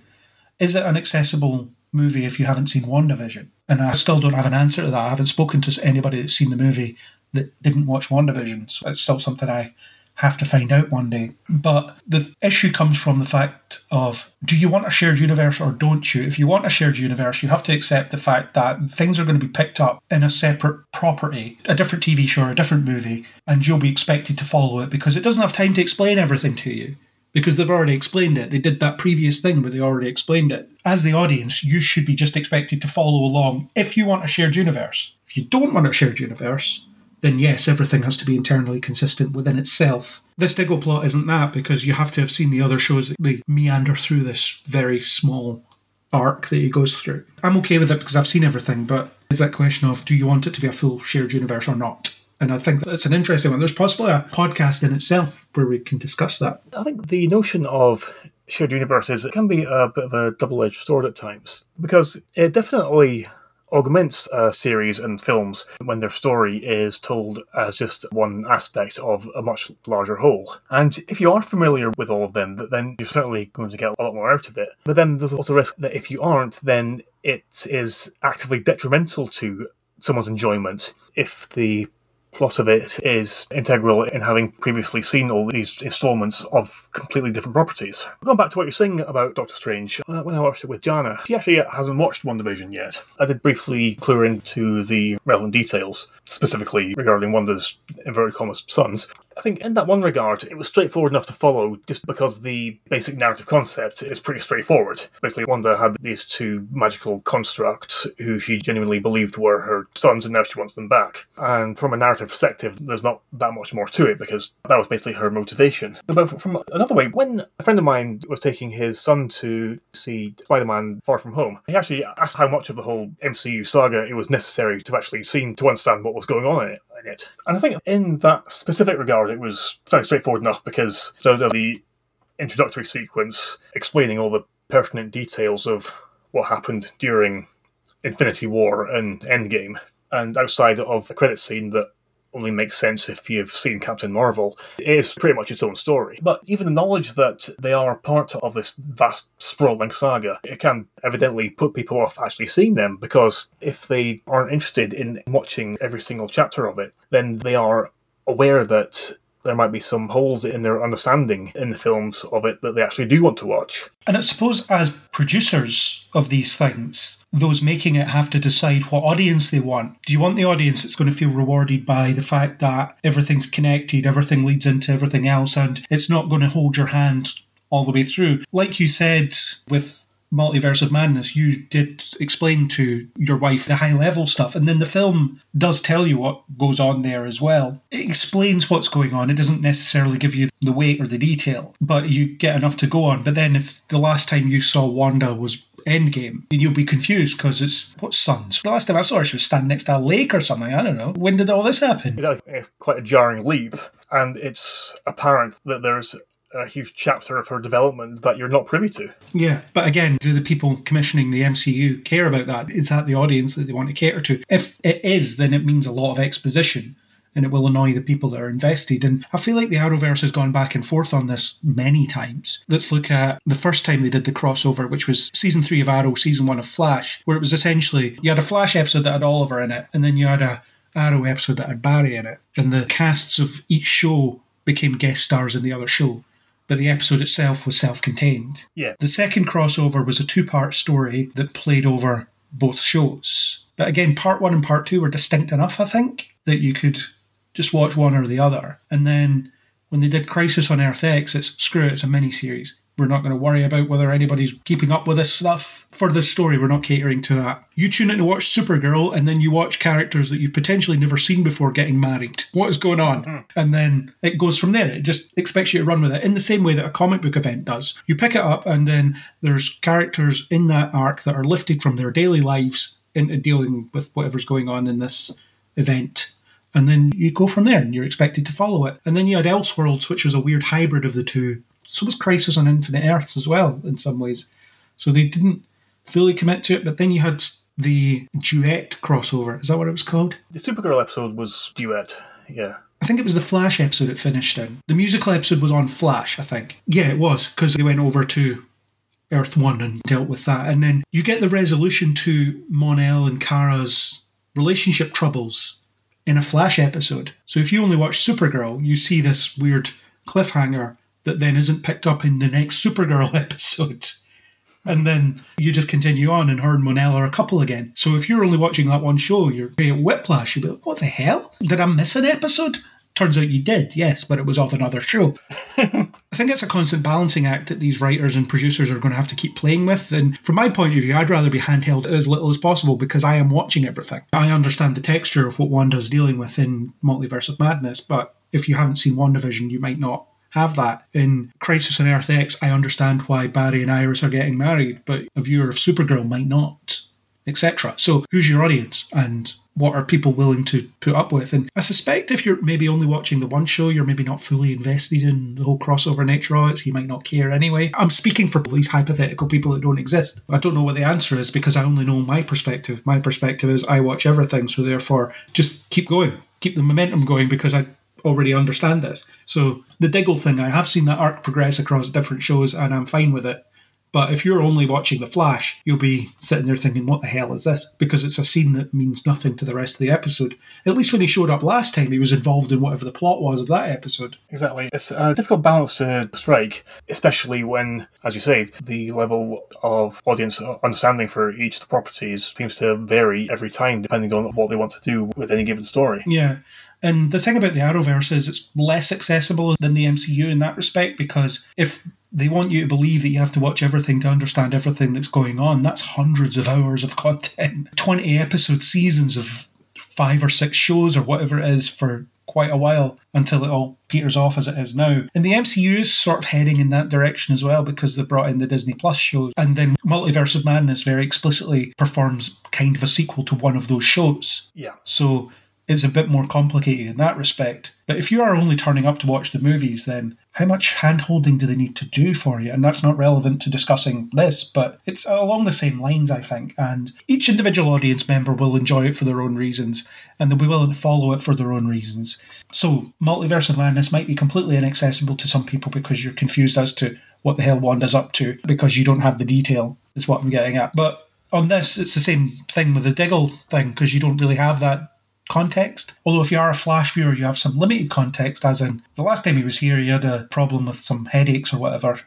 is it an accessible movie if you haven't seen WandaVision? And I still don't have an answer to that. I haven't spoken to anybody that's seen the movie that didn't watch WandaVision. So it's still something I have to find out one day. But the issue comes from the fact of do you want a shared universe or don't you? If you want a shared universe, you have to accept the fact that things are going to be picked up in a separate property, a different TV show or a different movie, and you'll be expected to follow it because it doesn't have time to explain everything to you because they've already explained it. They did that previous thing where they already explained it. As the audience, you should be just expected to follow along if you want a shared universe. If you don't want a shared universe, then yes, everything has to be internally consistent within itself. This Diggle plot isn't that because you have to have seen the other shows that they meander through this very small arc that he goes through. I'm okay with it because I've seen everything, but it's that question of do you want it to be a full shared universe or not? And I think that's an interesting one. There's possibly a podcast in itself where we can discuss that. I think the notion of shared universes can be a bit of a double edged sword at times because it definitely augments a series and films when their story is told as just one aspect of a much larger whole. And if you are familiar with all of them, then you're certainly going to get a lot more out of it. But then there's also risk that if you aren't, then it is actively detrimental to someone's enjoyment if the plot of it is integral in having previously seen all these installments of completely different properties. Going back to what you're saying about Doctor Strange, uh, when I watched it with Jana, she actually hasn't watched WandaVision yet. I did briefly clue into the relevant details, specifically regarding Wanda's inverted commas sons. I think in that one regard, it was straightforward enough to follow just because the basic narrative concept is pretty straightforward. Basically, Wanda had these two magical constructs who she genuinely believed were her sons, and now she wants them back. And from a narrative perspective, there's not that much more to it because that was basically her motivation. But from another way, when a friend of mine was taking his son to see Spider Man Far From Home, he actually asked how much of the whole MCU saga it was necessary to actually see to understand what was going on in it in it. And I think in that specific regard, it was fairly straightforward enough because there's the introductory sequence explaining all the pertinent details of what happened during Infinity War and Endgame. And outside of the credit scene that only makes sense if you've seen Captain Marvel. It is pretty much its own story. But even the knowledge that they are part of this vast, sprawling saga, it can evidently put people off actually seeing them because if they aren't interested in watching every single chapter of it, then they are aware that there might be some holes in their understanding in the films of it that they actually do want to watch. And I suppose as producers of these things, those making it have to decide what audience they want. Do you want the audience that's going to feel rewarded by the fact that everything's connected, everything leads into everything else, and it's not going to hold your hand all the way through? Like you said with Multiverse of Madness, you did explain to your wife the high level stuff, and then the film does tell you what goes on there as well. It explains what's going on. It doesn't necessarily give you the weight or the detail, but you get enough to go on. But then, if the last time you saw Wanda was Endgame, then you'll be confused because it's what sons. The last time I saw her, she was standing next to a lake or something. I don't know. When did all this happen? It's quite a jarring leap, and it's apparent that there's a huge chapter of her development that you're not privy to. Yeah, but again, do the people commissioning the MCU care about that? Is that the audience that they want to cater to? If it is, then it means a lot of exposition and it will annoy the people that are invested. And I feel like the Arrowverse has gone back and forth on this many times. Let's look at the first time they did the crossover, which was season three of Arrow, season one of Flash, where it was essentially you had a Flash episode that had Oliver in it, and then you had a Arrow episode that had Barry in it, and the casts of each show became guest stars in the other show but the episode itself was self contained. Yeah. The second crossover was a two part story that played over both shows. But again, part one and part two were distinct enough, I think, that you could just watch one or the other. And then when they did Crisis on Earth X, it's screw it, it's a mini series. We're not going to worry about whether anybody's keeping up with this stuff. For the story, we're not catering to that. You tune in to watch Supergirl, and then you watch characters that you've potentially never seen before getting married. What is going on? Mm. And then it goes from there. It just expects you to run with it in the same way that a comic book event does. You pick it up, and then there's characters in that arc that are lifted from their daily lives into dealing with whatever's going on in this event and then you go from there and you're expected to follow it. And then you had Elseworlds, which was a weird hybrid of the two. So was Crisis on Infinite Earths as well, in some ways. So they didn't fully commit to it, but then you had the duet crossover. Is that what it was called? The Supergirl episode was duet, yeah. I think it was the Flash episode it finished in. The musical episode was on Flash, I think. Yeah, it was, because they went over to Earth 1 and dealt with that. And then you get the resolution to Mon-El and Kara's relationship troubles in a Flash episode. So if you only watch Supergirl, you see this weird cliffhanger that then isn't picked up in the next Supergirl episode. And then you just continue on, and her and Mon-El are a couple again. So if you're only watching that one show, you're at whiplash. You'll be like, what the hell? Did I miss an episode? Turns out you did, yes, but it was off another show. I think it's a constant balancing act that these writers and producers are going to have to keep playing with. And from my point of view, I'd rather be handheld as little as possible because I am watching everything. I understand the texture of what Wanda's dealing with in Multiverse of Madness, but if you haven't seen WandaVision, you might not have that. In Crisis on Earth X, I understand why Barry and Iris are getting married, but a viewer of Supergirl might not, etc. So, who's your audience? And what are people willing to put up with? And I suspect if you're maybe only watching the one show, you're maybe not fully invested in the whole crossover nature of it, so you might not care anyway. I'm speaking for these hypothetical people that don't exist. I don't know what the answer is because I only know my perspective. My perspective is I watch everything, so therefore just keep going, keep the momentum going because I already understand this. So the Diggle thing, I have seen that arc progress across different shows and I'm fine with it. But if you're only watching The Flash, you'll be sitting there thinking, what the hell is this? Because it's a scene that means nothing to the rest of the episode. At least when he showed up last time, he was involved in whatever the plot was of that episode. Exactly. It's a difficult balance to strike, especially when, as you say, the level of audience understanding for each of the properties seems to vary every time depending on what they want to do with any given story. Yeah. And the thing about the Arrowverse is it's less accessible than the MCU in that respect because if they want you to believe that you have to watch everything to understand everything that's going on, that's hundreds of hours of content. 20 episode seasons of five or six shows or whatever it is for quite a while until it all peters off as it is now. And the MCU is sort of heading in that direction as well because they brought in the Disney Plus shows. And then Multiverse of Madness very explicitly performs kind of a sequel to one of those shows. Yeah. So it's a bit more complicated in that respect. But if you are only turning up to watch the movies, then how much hand holding do they need to do for you? And that's not relevant to discussing this, but it's along the same lines, I think. And each individual audience member will enjoy it for their own reasons, and they'll be willing to follow it for their own reasons. So, Multiverse of Madness might be completely inaccessible to some people because you're confused as to what the hell Wanda's up to because you don't have the detail, is what I'm getting at. But on this, it's the same thing with the Diggle thing because you don't really have that context. Although if you are a Flash viewer, you have some limited context, as in the last time he was here, he had a problem with some headaches or whatever.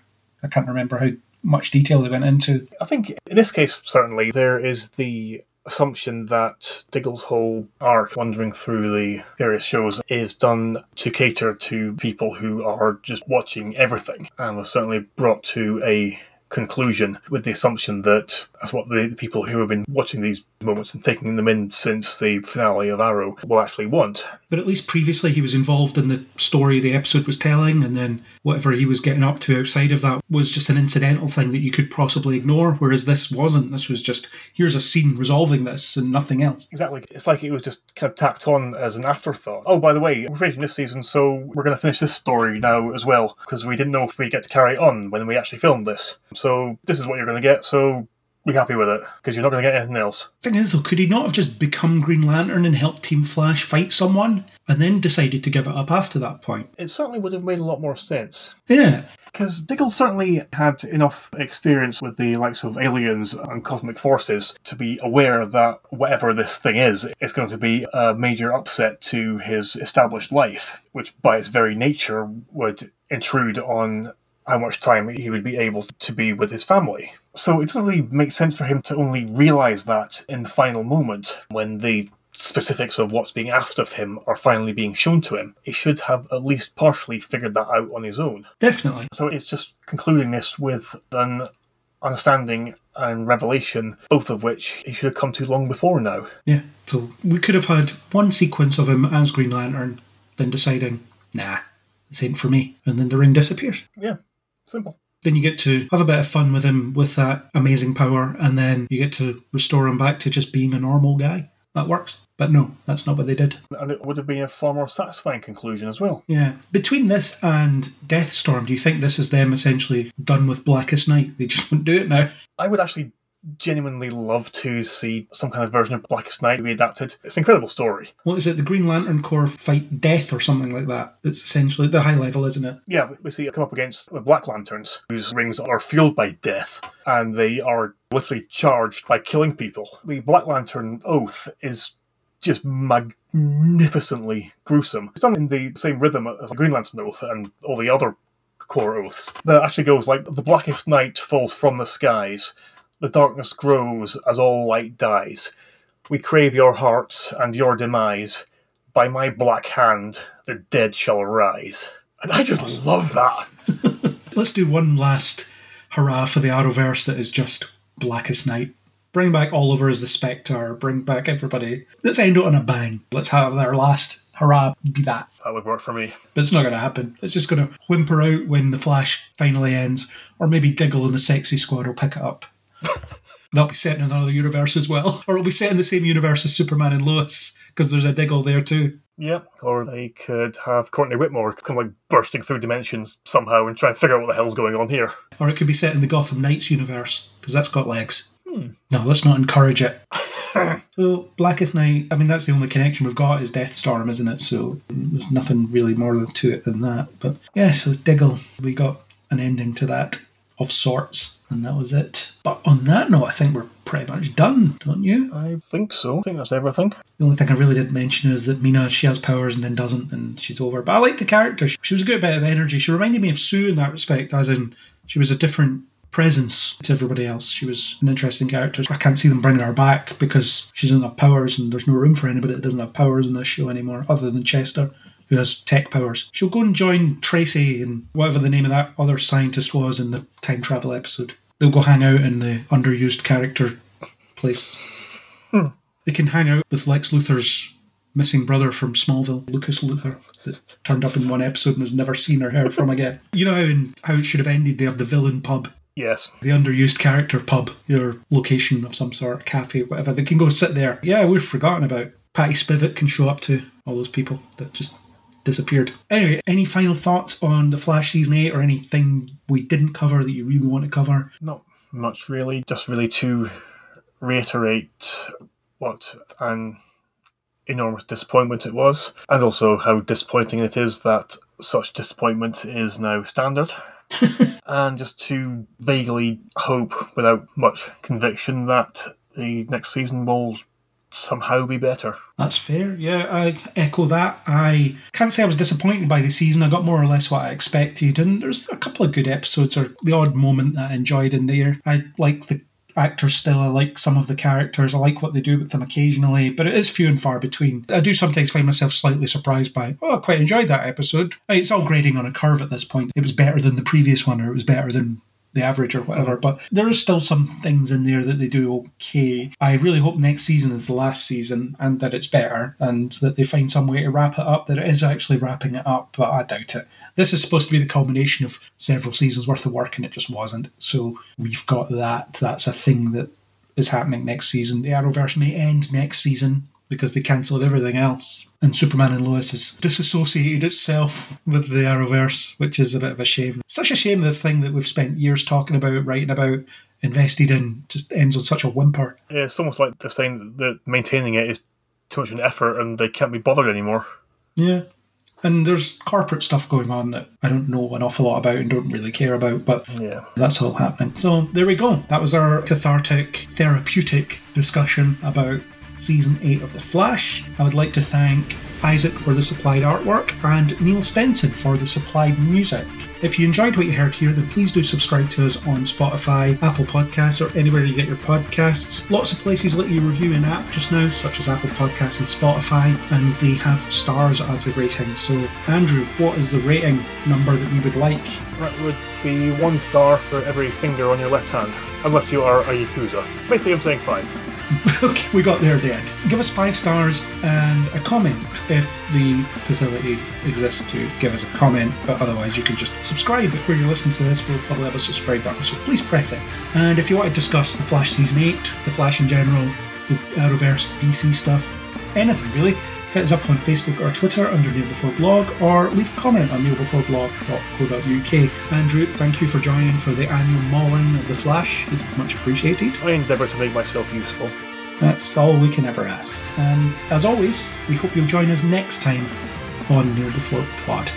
I can't remember how much detail they went into. I think in this case, certainly, there is the assumption that Diggle's whole arc, wandering through the various shows, is done to cater to people who are just watching everything and was certainly brought to a conclusion with the assumption that that's what the people who have been watching these moments and taking them in since the finale of Arrow will actually want. But at least previously he was involved in the story the episode was telling, and then whatever he was getting up to outside of that was just an incidental thing that you could possibly ignore, whereas this wasn't. This was just here's a scene resolving this and nothing else. Exactly. It's like it was just kind of tacked on as an afterthought. Oh, by the way, we're finishing this season, so we're going to finish this story now as well, because we didn't know if we'd get to carry it on when we actually filmed this. So this is what you're going to get, so be happy with it, because you're not going to get anything else. Thing is, though, could he not have just become Green Lantern and helped Team Flash fight someone, and then decided to give it up after that point? It certainly would have made a lot more sense. Yeah. Because Diggle certainly had enough experience with the likes of aliens and cosmic forces to be aware that whatever this thing is, it's going to be a major upset to his established life, which by its very nature would intrude on how much time he would be able to be with his family. So it doesn't really make sense for him to only realise that in the final moment when the specifics of what's being asked of him are finally being shown to him. He should have at least partially figured that out on his own. Definitely. So it's just concluding this with an understanding and revelation, both of which he should have come to long before now. Yeah. So we could have had one sequence of him as Green Lantern, then deciding, nah, this ain't for me, and then the ring disappears. Yeah, simple. Then you get to have a bit of fun with him with that amazing power, and then you get to restore him back to just being a normal guy. That works. But no, that's not what they did. And it would have been a far more satisfying conclusion as well. Yeah. Between this and Deathstorm, do you think this is them essentially done with Blackest Night? They just won't do it now. I would actually genuinely love to see some kind of version of Blackest Night be adapted. It's an incredible story. What is it? The Green Lantern Corps fight death or something like that. It's essentially the high level, isn't it? Yeah, we see it come up against the Black Lanterns, whose rings are fueled by death, and they are literally charged by killing people. The Black Lantern Oath is just magnificently gruesome. It's done in the same rhythm as the Green Lantern Oath and all the other Corps oaths. That actually goes like the blackest night falls from the skies, the darkness grows as all light dies. We crave your hearts and your demise. By my black hand, the dead shall rise. And I just love that. Let's do one last hurrah for the Arrowverse that is just Blackest Night. Bring back Oliver as the Spectre. Bring back everybody. Let's end it on a bang. Let's have our last hurrah be that. That would work for me. But it's not going to happen. It's just going to whimper out when the Flash finally ends, or maybe Diggle and the Sexy Squad will pick it up. They'll be set in another universe as well, or it'll be set in the same universe as Superman and Lois because there's a Diggle there too. Yep. Or they could have Courtney Whitmore come like bursting through dimensions somehow and try and figure out what the hell's going on here. Or it could be set in the Gotham Knights universe because that's got legs. Hmm. No, let's not encourage it. so Blackest Night, I mean that's the only connection we've got is Deathstorm, isn't it? So there's nothing really more to it than that. But yeah, so Diggle, we got an ending to that of sorts, and that was it. But on that note, I think we're pretty much done, don't you? I think so. I think that's everything. The only thing I really didn't mention is that Meena she has powers and then doesn't, and she's over. But I like the character. She was a good bit of energy. She reminded me of Sue in that respect, as in she was a different presence to everybody else. She was an interesting character. I can't see them bringing her back because she doesn't have powers, and there's no room for anybody that doesn't have powers in this show anymore, other than Chester. Who has tech powers? She'll go and join Tracy and whatever the name of that other scientist was in the time travel episode. They'll go hang out in the underused character place. Hmm. They can hang out with Lex Luthor's missing brother from Smallville, Lucas Luthor, that turned up in one episode and was never seen or heard from again. You know how in how it should have ended? They have the villain pub, Yes. the underused character pub, your location of some sort, cafe, whatever. They can go sit there. Yeah, we've forgotten about. Patty Spivot can show up to all those people that just disappeared. Anyway, any final thoughts on the Flash season eight or anything we didn't cover that you really want to cover? Not much really. Just really to reiterate what an enormous disappointment it was, and also how disappointing it is that such disappointment is now standard. and just to vaguely hope, without much conviction, that the next season will somehow be better. That's fair. Yeah, I echo that. I can't say I was disappointed by the season. I got more or less what I expected, and there's a couple of good episodes or the odd moment that I enjoyed in there. I like the actors still. I like some of the characters. I like what they do with them occasionally, but it is few and far between. I do sometimes find myself slightly surprised by, oh, I quite enjoyed that episode. It's all grading on a curve at this point. It was better than the previous one, or it was better than the average or whatever. But there are still some things in there that they do okay. I really hope next season is the last season and that it's better and that they find some way to wrap it up, that it is actually wrapping it up, but I doubt it. This is supposed to be the culmination of several seasons worth of work and it just wasn't. So we've got that. That's a thing that is happening next season. The Arrowverse may end next season because they cancelled everything else. And Superman and Lois has disassociated itself with the Arrowverse, which is a bit of a shame. Such a shame this thing that we've spent years talking about, writing about, invested in, just ends on such a whimper. Yeah, it's almost like they're saying that maintaining it is too much of an effort and they can't be bothered anymore. Yeah. And there's corporate stuff going on that I don't know an awful lot about and don't really care about, but Yeah. that's all happening. So there we go. That was our cathartic, therapeutic discussion about season 8 of The Flash. I would like to thank Isaac for the supplied artwork and Neil Stenson for the supplied music. If you enjoyed what you heard here, then please do subscribe to us on Spotify, Apple Podcasts, or anywhere you get your podcasts. Lots of places let you review an app just now, such as Apple Podcasts and Spotify, and they have stars as the rating. So, Andrew, what is the rating number that we would like? That would be one star for every finger on your left hand, unless you are a Yakuza. Basically, I'm saying five. we got there at the end. Give us five stars and a comment if the facility exists to give us a comment, but otherwise you can just subscribe. Where you're listening to this, we'll probably have a subscribe button, so please press it. And if you want to discuss The Flash Season 8, The Flash in general, the Arrowverse, DC stuff, anything really, hit us up on Facebook or Twitter under Kneel Before Blog, or leave a comment on kneelbeforeblog.co.uk. Andrew, thank you for joining for the annual mauling of The Flash. It's much appreciated. I endeavour to make myself useful. That's all we can ever ask. And as always, we hope you'll join us next time on Kneel Before Pod.